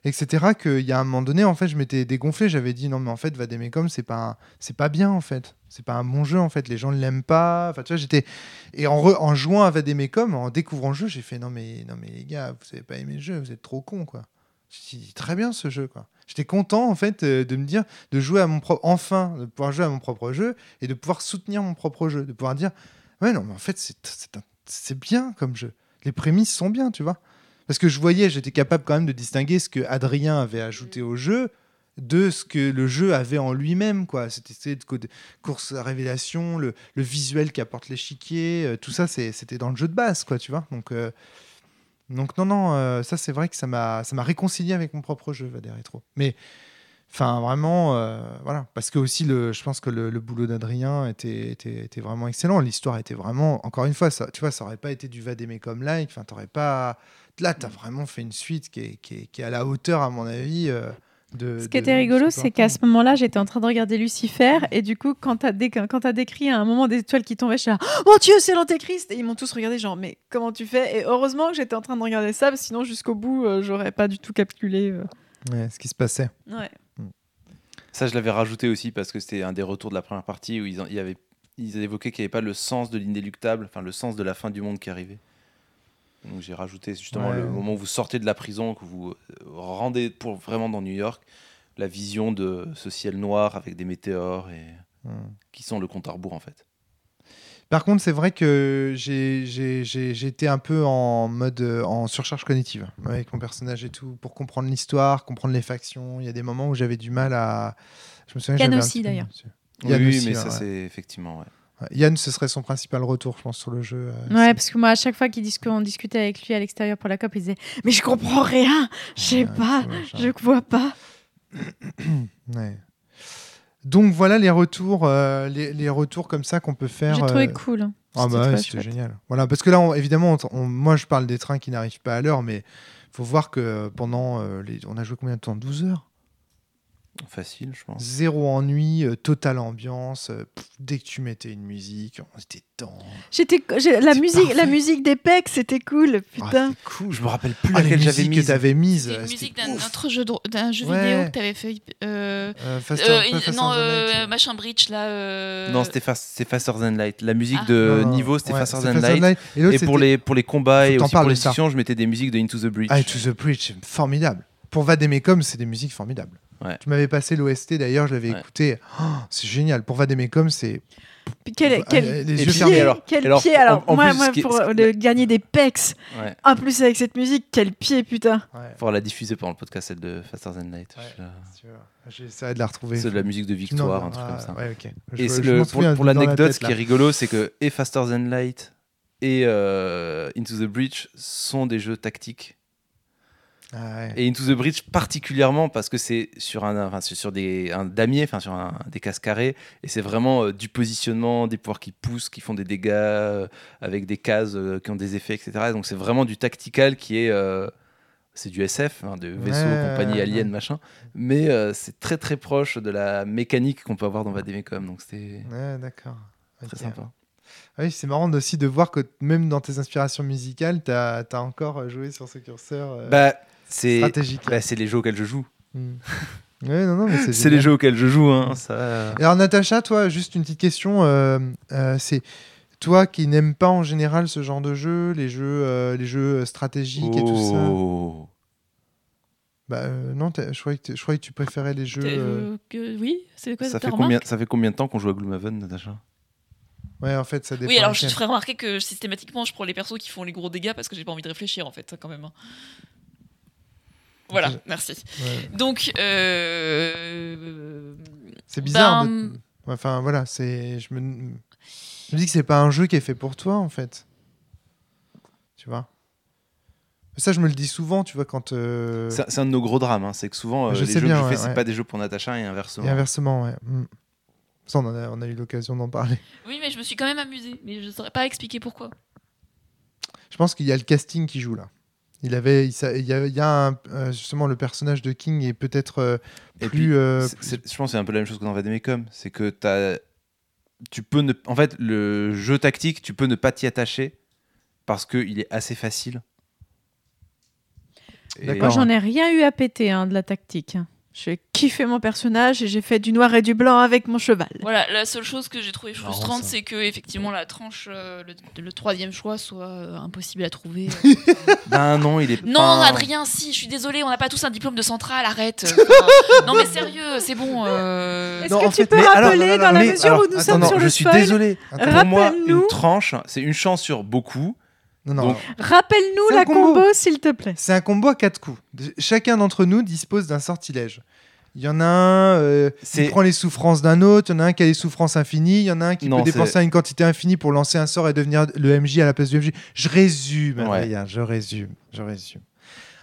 etc., qu'il y a un moment donné, en fait, je m'étais dégonflé. J'avais dit, non, mais en fait, Vademecum, c'est pas, c'est pas bien, en fait. C'est pas un bon jeu, en fait. Les gens ne l'aiment pas. Enfin, tu vois, j'étais. Et en, re- en jouant à Vademecum, en découvrant le jeu, j'ai fait, non, mais, non, mais les gars, vous avez pas aimé le jeu, vous êtes trop cons, quoi. J'ai dit, très bien ce jeu, quoi. J'étais content, en fait, euh, de me dire, de jouer à mon propre. Enfin, de pouvoir jouer à mon propre jeu et de pouvoir soutenir mon propre jeu. De pouvoir dire, ouais, non, mais en fait, c'est, un- c'est bien comme jeu. Les prémices sont bien, tu vois. Parce que je voyais, j'étais capable quand même de distinguer ce que Adrien avait ajouté au jeu de ce que le jeu avait en lui-même. quoi. C'était de course à révélation, le, le visuel qui apporte l'échiquier, euh, tout ça, c'était dans le jeu de base, quoi, tu vois. Donc, euh, donc non, non, euh, ça c'est vrai que ça m'a réconcilié avec mon propre jeu, Vadé Rétro. Mais Enfin, vraiment, voilà. Parce que aussi, le, je pense que le, boulot d'Adrien était, était, était vraiment excellent. L'histoire était vraiment, encore une fois, ça, tu vois, ça aurait pas été du Vadémécom like. Enfin, t'aurais pas. Là, t'as vraiment fait une suite qui est, qui est, qui est à la hauteur, à mon avis. euh, de, Ce qui était de rigolo, ce c'est qu'à ce moment-là, j'étais en train de regarder Lucifer, et du coup, quand t'as dé- quand t'as décrit à un moment des étoiles qui tombaient, je suis là, oh mon Dieu, c'est l'Antéchrist Et ils m'ont tous regardé, genre, mais comment tu fais? Et heureusement que j'étais en train de regarder ça, parce que sinon, jusqu'au bout, euh, j'aurais pas du tout calculé. euh. Ouais, ce qui se passait. Ouais. Ça, je l'avais rajouté aussi parce que c'était un des retours de la première partie où ils, en- il y avait, ils évoquaient qu'il n'y avait pas le sens de l'inéluctable, enfin le sens de la fin du monde qui arrivait. Donc j'ai rajouté justement Ouais. le moment où vous sortez de la prison, que vous euh, rendez pour vraiment dans New York, la vision de ce ciel noir avec des météores et Hmm. qui sont le compte à rebours en fait. Par contre, c'est vrai que j'ai- j'ai j'ai- j'ai été un peu en mode euh, en surcharge cognitive avec mon personnage et tout pour comprendre l'histoire, comprendre les factions. Il y a des moments où j'avais du mal à. Je me souviens. Yann aussi, d'ailleurs. Yann oui, aussi, mais ouais, ça ouais. c'est effectivement. Yann, ce serait son principal retour, je pense, sur le jeu. euh, Ouais, parce que moi, à chaque fois dis- qu'on discutait avec lui à l'extérieur pour la COP, il disait Mais je comprends rien, je sais Ouais, pas, je vois pas. [clears throat] Ouais. Donc voilà les retours, euh, les, les retours comme ça qu'on peut faire. J'ai trouvé euh, cool. Ah C'était bah ouais, chouette. génial. Voilà, parce que là, on- évidemment, on- on- moi je parle des trains qui n'arrivent pas à l'heure, mais faut voir que euh, pendant les, on a joué combien de temps? 12 heures? Facile, je pense. Zéro ennui, euh, totale ambiance. euh, pff, dès que tu mettais une musique, on était dedans. J'étais, la musique, la parfait. musique des pecs, c'était cool, Ah, putain. c'était cool. Je me rappelle plus Ah, laquelle j'avais musiques que mise. t'avais mise. Une musique d'un autre jeu, d'un jeu Ouais. vidéo que t'avais fait. euh, Euh, Faster- euh, non, euh, Light. machin Breach là. euh, Non, c'était Faster Than Light. La musique Ah. de niveau, c'était ouais, Faster Than Light. Et, l'autre, Et pour les, pour les combats et aussi pour les discussions, je mettais des musiques de Into the Breach. Ah, To the Bridge, c'est formidable. Pour Vademecum, c'est des musiques formidables. Ouais. Tu m'avais passé l'OST d'ailleurs, je l'avais Ouais. écouté. Oh, c'est génial. Pour Vademecum, c'est. Quel, quel, les Et yeux puis, fermés. pied, alors- quel alors, pied alors en moi, plus, moi, qui pour le gagner des pecs Ouais. en plus avec cette musique quel pied putain Ouais, Faudra la diffuser pendant le podcast, celle de Faster Than Light. Vois. J'essaierai de la retrouver. C'est de la musique de victoire, m'en- un truc ah, comme ça. Ouais, ok. Et Je- le- pour, pour la l'anecdote, ce qui est rigolo, c'est que et Faster Than Light et euh, Into the Breach sont des jeux tactiques. Ah ouais. Et Into the Breach particulièrement parce que c'est sur un, enfin, sur des un damier, enfin sur un, des cases carrées, et c'est vraiment euh, du positionnement, des pouvoirs qui poussent, qui font des dégâts euh, avec des cases euh, qui ont des effets, etc. Donc c'est vraiment du tactical qui est c'est du SF, hein, de vaisseaux, Ouais, compagnie ouais. alien, machin. Mais c'est très très proche de la mécanique qu'on peut avoir dans Vademecum. Donc c'était Ouais, d'accord. très sympa. Ah Oui, c'est marrant aussi de voir que même dans tes inspirations musicales, tu as, encore joué sur ce curseur euh, Bah, c'est stratégique. bah, c'est les jeux auxquels je joue. Hmm. [laughs] Ouais, non, non, mais c'est C'est les jeux auxquels je joue. Hein, ça... Et Alors, Natacha, toi, juste une petite question. euh, euh, c'est toi qui n'aimes pas en général ce genre de jeu, les jeux, euh, les jeux stratégiques et tout ça. Oh. Bah, euh, non, je croyais, que je croyais que tu préférais les jeux. que- oui, c'est quoi Ça fait, combien, ça fait combien de temps qu'on joue à Gloomhaven, Natacha? Ouais, en fait, ça dépend. Oui, alors je te ferai remarquer que systématiquement, je prends les persos qui font les gros dégâts parce que j'ai pas envie de réfléchir en fait, quand même. Voilà, merci. Ouais. Donc, euh, C'est bizarre. Ben- de- Enfin, voilà, c'est. Je me... je me dis que c'est pas un jeu qui est fait pour toi, en fait. Tu vois? Ça, je me le dis souvent, tu vois, quand. euh, C'est un de nos gros drames. hein, C'est que souvent, euh, Je les sais jeux bien, que je fais, ouais, c'est ouais. pas des jeux pour Natacha et inversement. Et inversement, ouais. Hmm. Ça, on, en a, on a eu l'occasion d'en parler. oui, mais je me suis quand même amusée, mais je saurais pas expliquer pourquoi. Je pense qu'il y a le casting qui joue là. Il avait, il, il y a, il y a un- euh, justement le personnage de King est peut-être euh, Et plus. puis, euh, je pense que c'est un peu la même chose que dans Vademecum. C'est que tu peux ne... En fait, le jeu tactique, tu peux ne pas t'y attacher parce qu'il est assez facile. Moi j'en ai rien eu à péter hein, de la tactique j'ai kiffé mon personnage et j'ai fait du noir et du blanc avec mon cheval Voilà, la seule chose que j'ai trouvé frustrante, c'est que effectivement la tranche, euh, le, le troisième choix soit euh, impossible à trouver. euh. [laughs] Ben non, il est non, pas- Adrien, si, je suis désolée, on n'a pas tous un diplôme de centrale, arrête. [laughs] Enfin, non mais sérieux, c'est bon. euh, est-ce que en tu fait, peux alors, rappeler dans la mais mesure alors, où nous attends, sommes non, sur je le suis spoil désolé. Pour moi, Rappelle-nous. une tranche, c'est une chance sur beaucoup. Non, non, Donc, rappelle-nous la combo. combo s'il te plaît C'est un combo à quatre coups. Chacun d'entre nous dispose d'un sortilège. Il y en a un euh, qui C'est- prend les souffrances d'un autre, il y en a un qui a les souffrances infinies, il y en a un qui Non, peut dépenser une quantité infinie pour lancer un sort et devenir le MJ à la place du MJ. Je résume, Ouais. Adrien, je résume, je résume.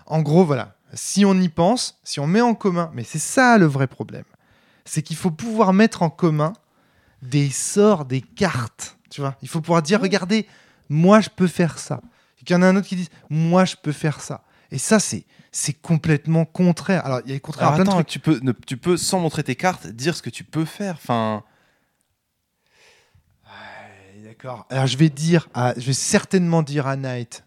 En gros, voilà, si on y pense, si on met en commun, mais c'est ça le vrai problème, c'est qu'il faut pouvoir mettre en commun des sorts, des cartes, tu vois. Il faut pouvoir dire, regardez, moi je peux faire ça. Et qu'il y en a un autre qui dit, moi je peux faire ça. Et ça, c'est c'est complètement contraire. Alors, il y a contraire à Alors plein de attends, trucs. tu peux, ne- tu peux, sans montrer tes cartes, dire ce que tu peux faire. Enfin, Ouais, D'accord. Alors je vais dire, à- je vais certainement dire à Knight.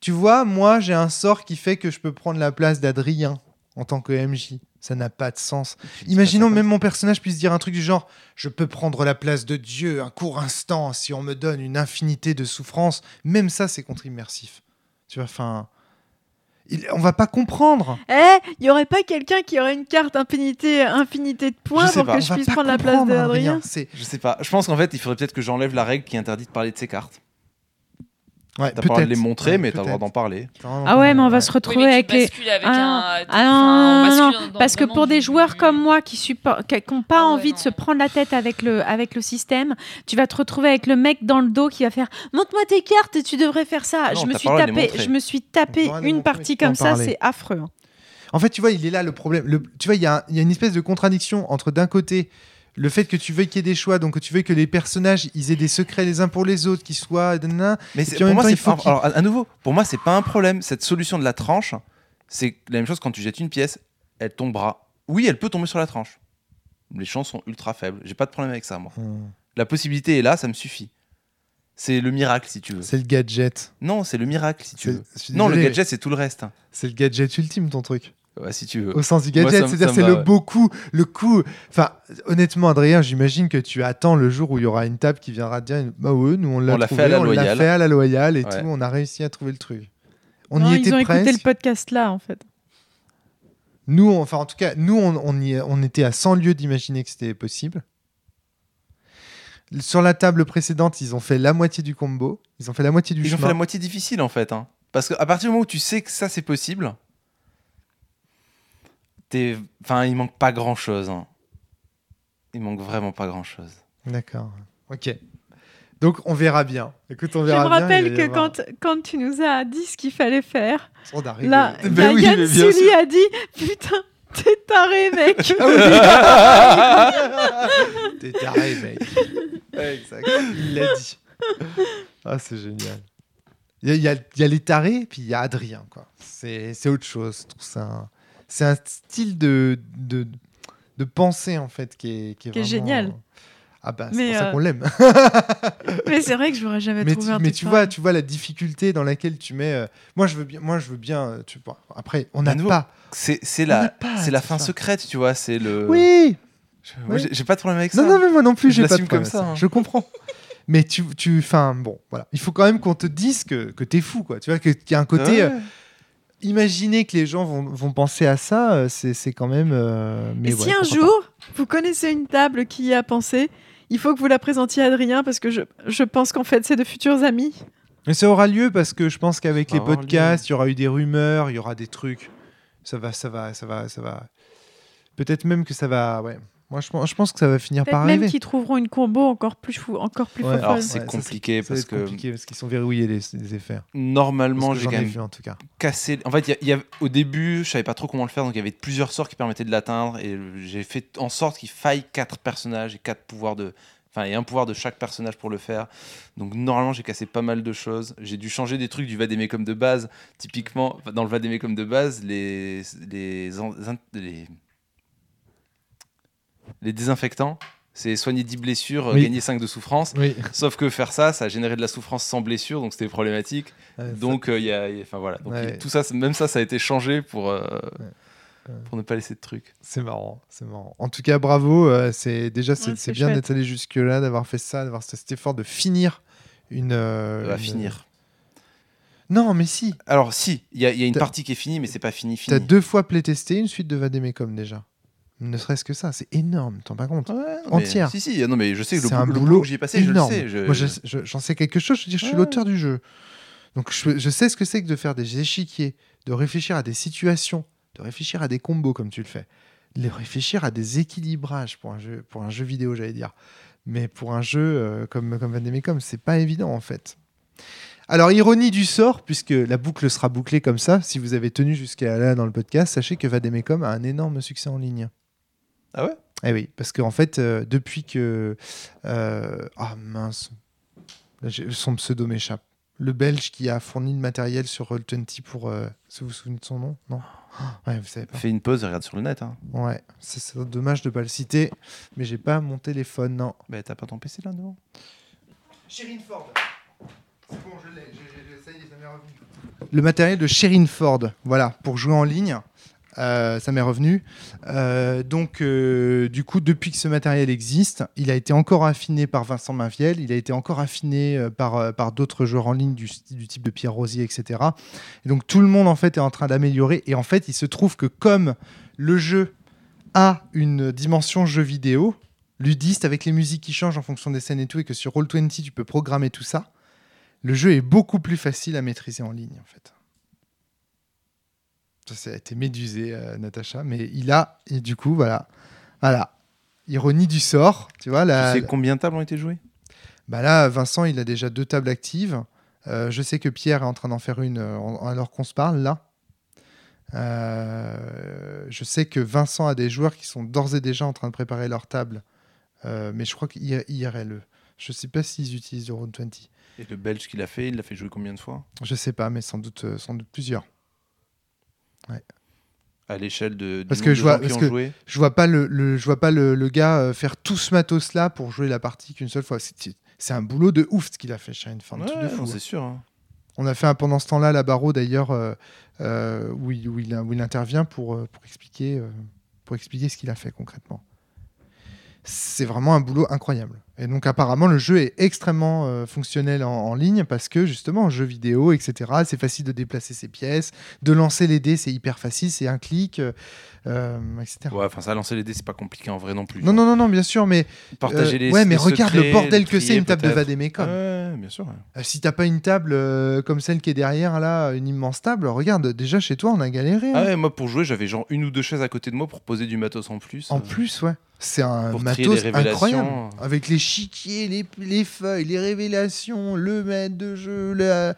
Tu vois, moi j'ai un sort qui fait que je peux prendre la place d'Adrien en tant que MJ. Ça n'a pas de sens. Imaginons même mon personnage puisse dire un truc du genre Je peux prendre la place de Dieu un court instant si on me donne une infinité de souffrances. Même ça, c'est contre-immersif. Tu vois, enfin. il- On va pas comprendre. Eh, il y aurait pas quelqu'un qui aurait une carte infinité, infinité de points pour pas, que je puisse prendre la place d'Adrien. Je sais pas. Je pense qu'en fait, il faudrait peut-être que j'enlève la règle qui interdit de parler de ses cartes. Ouais, T'as pas le droit de les montrer, Ouais, mais t'as le droit d'en parler. Ah ouais, mais on va ouais. se Oui, retrouver mais tu avec les. avec Ah, un. Ah non, enfin, non, non, parce que pour des du- joueurs comme moi qui supportent, qui n'ont pas Ah ouais, envie de se prendre la tête avec le, avec le système, tu vas te retrouver avec le mec dans le dos qui va faire montre-moi tes cartes et tu devrais faire ça. Non, je me suis tapé, je me suis tapé une partie comme ça, c'est affreux. hein. En fait, tu vois, il est là le problème. Le- tu vois, il y, a il y a une espèce de contradiction entre d'un côté le fait que tu veuilles qu'il y ait des choix, donc que tu veuilles que les personnages ils aient des secrets les uns pour les autres, qu'ils soient. Mais pour même moi, c'est faut alors à nouveau, pour moi, c'est pas un problème. Cette solution de la tranche, c'est la même chose quand tu jettes une pièce, elle tombera. Oui, elle peut tomber sur la tranche. Les chances sont ultra faibles. J'ai pas de problème avec ça, moi. Hmm. La possibilité est là, ça me suffit. C'est le miracle, si tu veux. C'est le gadget. Non, c'est le miracle, si tu veux. Non, le gadget, c'est tout le reste. C'est le gadget ultime, ton truc. Ouais, si tu veux. Au sens du gadget, c'est-à-dire ça c'est le beau coup, le coup. Enfin, honnêtement, Adrien, j'imagine que tu attends le jour où il y aura une table qui viendra te dire Bah ouais, nous on l'a fait à la on l'a loyale. fait à la loyale et Ouais. tout, on a réussi à trouver le truc. On Non, y ils était ont presque. écouté le podcast là, en fait. Nous, on- enfin en tout cas, nous, on, on, y- on était à 100 lieues d'imaginer que c'était possible. Sur la table précédente, ils ont fait la moitié du combo. Ils ont fait la moitié du Ils ont fait la moitié difficile, en fait. hein. Parce qu'à partir du moment où tu sais que ça, c'est possible, t'es... Enfin, il manque pas grand-chose. hein. Il manque vraiment pas grand-chose. D'accord. Ok. Donc on verra bien. Écoute, on Je verra me bien. rappelle que quand, quand tu nous as dit ce qu'il fallait faire, On arrive. là, Ben oui, Sully a dit Putain, t'es taré, mec [laughs] T'es taré, mec. exact. Il l'a dit. Ah, c'est génial. Il y, a- il y a, a les tarés, puis il y a Adrien. quoi. C'est c'est autre chose. je trouve ça un- C'est un style de, de, de pensée, en fait, qui est, qui est, Qui est vraiment- génial. Ah bah, c'est pour ça euh, qu'on l'aime. [laughs] Mais c'est vrai que j'aurais jamais mais trouvé tu, un mais truc tu vois, tu vois la difficulté dans laquelle tu mets. euh, moi, je veux bien. Moi, je veux bien. euh, Tu vois. Après, on n'a pas. C'est, la, c'est la fin ça. secrète, tu vois. C'est le... Oui. Je- moi, j'ai, pas de problème avec ça. Non, non, mais moi non plus, Je j'ai pas de problème comme ça, hein. Je comprends. Mais tu, tu, enfin, bon, voilà. Il faut quand même qu'on te dise que, que t'es fou, quoi. Tu vois, que- qu'il y a un côté. Ouais. euh, imaginer que les gens vont, vont penser à ça, euh, c'est, c'est quand même. euh, mais Et ouais, si un jour, vous connaissez une table qui y a pensé, il faut que vous la présentiez à Adrien parce que je, je pense qu'en fait, c'est de futurs amis. Mais ça aura lieu parce que je pense qu'avec les podcasts, il y aura eu des rumeurs, il y aura des trucs. Ça va, ça va, ça va, ça va. Peut-être même que ça va. Ouais. Moi, je pense, je pense que ça va finir par même arriver. qu'ils trouveront une combo encore plus fou, encore plus Ouais. Alors, c'est compliqué parce être que compliqué parce qu'ils sont verrouillés les, les effets. normalement, j'ai j'en quand ai même vu en tout cas. cassé. En fait, il y a- il y a- au début, je savais pas trop comment le faire, donc il y avait plusieurs sorts qui permettaient de l'atteindre, et j'ai fait en sorte qu'il faille quatre personnages et quatre pouvoirs de. Enfin, et un pouvoir de chaque personnage pour le faire. Donc, normalement, j'ai cassé pas mal de choses. J'ai dû changer des trucs du Vademecum de base. Typiquement, dans le Vademecum de base, les, les, les, les désinfectants, c'est soigner 10 blessures, Oui. gagner 5 de souffrance. Oui. Sauf que faire ça, ça a généré de la souffrance sans blessure, donc c'était problématique. Donc, euh, il y a, il y a- enfin voilà. Donc, Ouais. tout ça, c'est- même ça, ça a été changé pour, euh, Ouais. pour ne pas laisser de trucs. C'est marrant, c'est marrant. En tout cas, bravo. euh, c'est déjà c'est bien d'être allé jusque là, d'avoir fait ça, d'avoir fait cet effort de finir une. euh, à une- finir. Non, mais si. Alors, si, il y, a- il y a une T'as- partie qui est finie, mais c'est pas fini, T'as fini. deux fois playtesté une suite de Vademecum déjà. Ne serait-ce que ça, c'est énorme. T'en pas compte Ouais, Entière. Si, si, non, mais je sais que le, un boulot, le boulot boulot que j'y ai passé, énorme. je le sais. je- Moi, je- je- j'en sais quelque chose. Je veux dire, je suis Ouais. l'auteur du jeu. Donc, je, sais ce que c'est que de faire des échiquiers, de réfléchir à des situations, de réfléchir à des combos comme tu le fais, de réfléchir à des équilibrages pour un jeu, pour un jeu vidéo, j'allais dire. Mais pour un jeu euh, comme, comme Vademecum, c'est pas évident en fait. Alors, ironie du sort, puisque la boucle sera bouclée comme ça, si vous avez tenu jusqu'à là dans le podcast, sachez que Vademecum a un énorme succès en ligne. Ah ouais? Eh oui, parce qu'en fait, euh, depuis que. euh, Ah mince. Son pseudo m'échappe. Le Belge qui a fourni le matériel sur Roll20 pour. euh, Vous vous souvenez de son nom? Non? [gasps] Ouais, vous savez pas. Fais une pause et regarde sur le net. Hein. Ouais, c'est c'est dommage de pas le citer, mais j'ai pas mon téléphone, non. Bah, t'as pas ton PC là devant? Sherin Ford. C'est bon, je l'ai. Ça y est, ça m'est revenu. Le matériel de Sherin Ford, voilà, pour jouer en ligne. Euh, ça m'est revenu. Euh, donc, euh, du coup, depuis que ce matériel existe, il a été encore affiné par Vincent Mainviel, il a été encore affiné par, par d'autres joueurs en ligne du, du type de Pierre Rosier, etc. Et donc, tout le monde, en fait, est en train d'améliorer. Et en fait, il se trouve que comme le jeu a une dimension jeu vidéo, ludiste, avec les musiques qui changent en fonction des scènes et tout, et que sur Roll20, tu peux programmer tout ça, le jeu est beaucoup plus facile à maîtriser en ligne, en fait. Ça, a été médusé, euh, Natacha, mais il a, et du coup, voilà. Voilà. Ironie du sort, tu vois. La, Tu sais combien de tables ont été jouées? Bah là, Vincent, il a déjà deux tables actives. Euh, je sais que Pierre est en train d'en faire une euh, alors qu'on se parle là. Je sais que Vincent a des joueurs qui sont d'ores et déjà en train de préparer leur table. Mais je crois qu'IRLE. Je sais pas s'ils utilisent du Round 20. Et le Belge qui l'a fait, il l'a fait jouer combien de fois? Je sais pas, mais sans doute, sans doute plusieurs. À l'échelle de, Parce que je vois- parce que- joué Je vois pas le, le- je vois pas le, le gars euh, faire tout ce matos là pour jouer la partie qu'une seule fois. C'est c'est un boulot de ouf ce qu'il a fait. Ouais, de fou, non, hein. c'est sûr. hein. On a fait un pendant ce temps-là la barreau d'ailleurs euh, euh, où, il, où, il, où il intervient pour, pour, expliquer, euh, pour expliquer ce qu'il a fait concrètement. C'est vraiment un boulot incroyable. Et donc apparemment le jeu est extrêmement euh, fonctionnel en, en ligne parce que justement jeu vidéo, etc. C'est facile de déplacer ses pièces, de lancer les dés, c'est hyper facile, c'est un clic, euh, euh, etc. Ouais, enfin, ça, lancer les dés, c'est pas compliqué en vrai non plus. Non, non, non, non, bien sûr, mais Partager euh, les ouais, mais les regarde secrets, le bordel que c'est une table de. Vademecum. Ouais, bien sûr. ouais. Si t'as pas une table comme celle qui est derrière là, une immense table, regarde, déjà chez toi on a galéré. Ah hein. ouais, moi pour jouer, j'avais genre une ou deux chaises à côté de moi pour poser du matos en plus. En plus, ouais. C'est un matos incroyable. Avec les chiquiers, les, les feuilles, les révélations, le maître de jeu, la-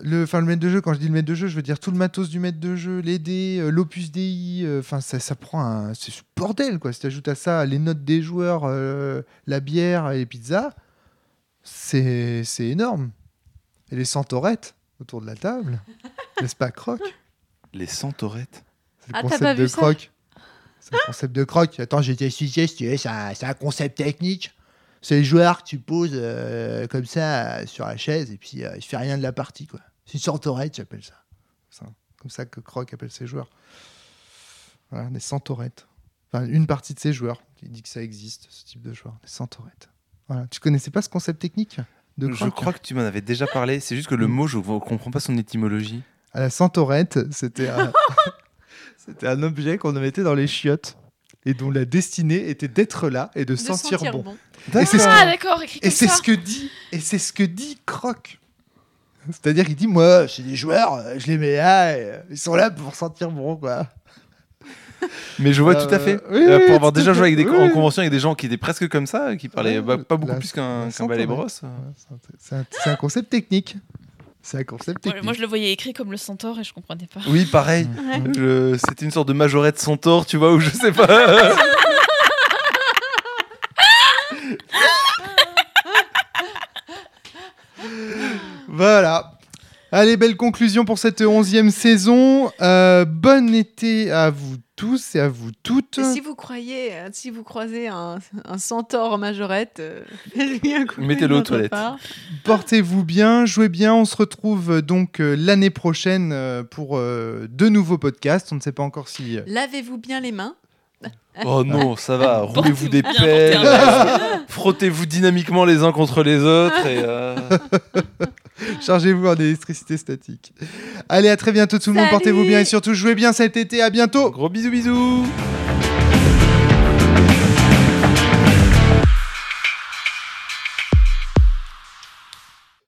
le, enfin, le maître de jeu, quand je dis le maître de jeu, je veux dire tout le matos du maître de jeu, les dés, euh, l'opus DI, euh, enfin ça, ça prend un. C'est ce bordel quoi. Si tu ajoutes à ça les notes des joueurs, euh, la bière et les pizzas, c'est c'est énorme. Et les centaurettes autour de la table, [laughs] n'est-ce pas, Croc? Les centaurettes. C'est le Ah, t'as concept pas de vu ça? Croc. Le concept de croc. Attends, j'ai été expliqué, si tu veux, c'est un, concept technique. C'est le joueur que tu poses euh, comme ça sur la chaise et puis euh, il fait rien de la partie. quoi. C'est une centaurette, j'appelle ça. C'est comme ça que Croc appelle ses joueurs. Voilà, des centaurettes. Enfin, une partie de ses joueurs. Il dit que ça existe, ce type de joueur. Des centaurettes. Voilà. Tu connaissais pas ce concept technique de Je Croc crois que tu m'en avais déjà parlé. C'est juste que le Mm. mot, je ne comprends pas son étymologie. À la centaurette, c'était un... [laughs] c'était un objet qu'on mettait dans les chiottes et dont la destinée était d'être là et de, De sentir, bon. bon. Et c'est ce, Ah d'accord, écrit et c'est ce que dit et c'est ce que dit Croc. C'est-à-dire qu'il dit moi, c'est des joueurs, euh, je les mets là, et, euh, ils sont là pour sentir bon quoi. Mais je vois Euh, tout à fait. oui, Euh, oui, pour avoir déjà joué avec des, fait. en Oui. convention avec des gens qui étaient presque comme ça, qui parlaient Ouais, bah, pas beaucoup la- plus qu'un qu'un balai brosse. C'est un- C'est un, c'est un concept technique. C'est un concept Moi, technique. moi, je le voyais écrit comme le centaure et je comprenais pas. Oui, pareil. Ouais. Je- C'était une sorte de majorette centaure, tu vois, ou je sais pas. [laughs] Voilà. Allez, belle conclusion pour cette onzième saison. Euh, bon été à vous tous et à vous toutes. Et si vous croyez, euh, si vous croisez un, un centaure en majorette, euh. [laughs] Mettez-le aux toilettes. Portez-vous bien, jouez bien. On se retrouve euh, donc euh, l'année prochaine euh, pour euh, de nouveaux podcasts. On ne sait pas encore si. Lavez-vous bien les mains. [laughs] Oh non, ça va. Roulez-vous des pelles. [laughs] Frottez-vous dynamiquement les uns contre les autres. Et, euh, [laughs] Chargez-vous en électricité statique. Allez, à très bientôt tout le monde. Portez-vous bien et surtout jouez bien cet été. À bientôt. Gros bisous bisous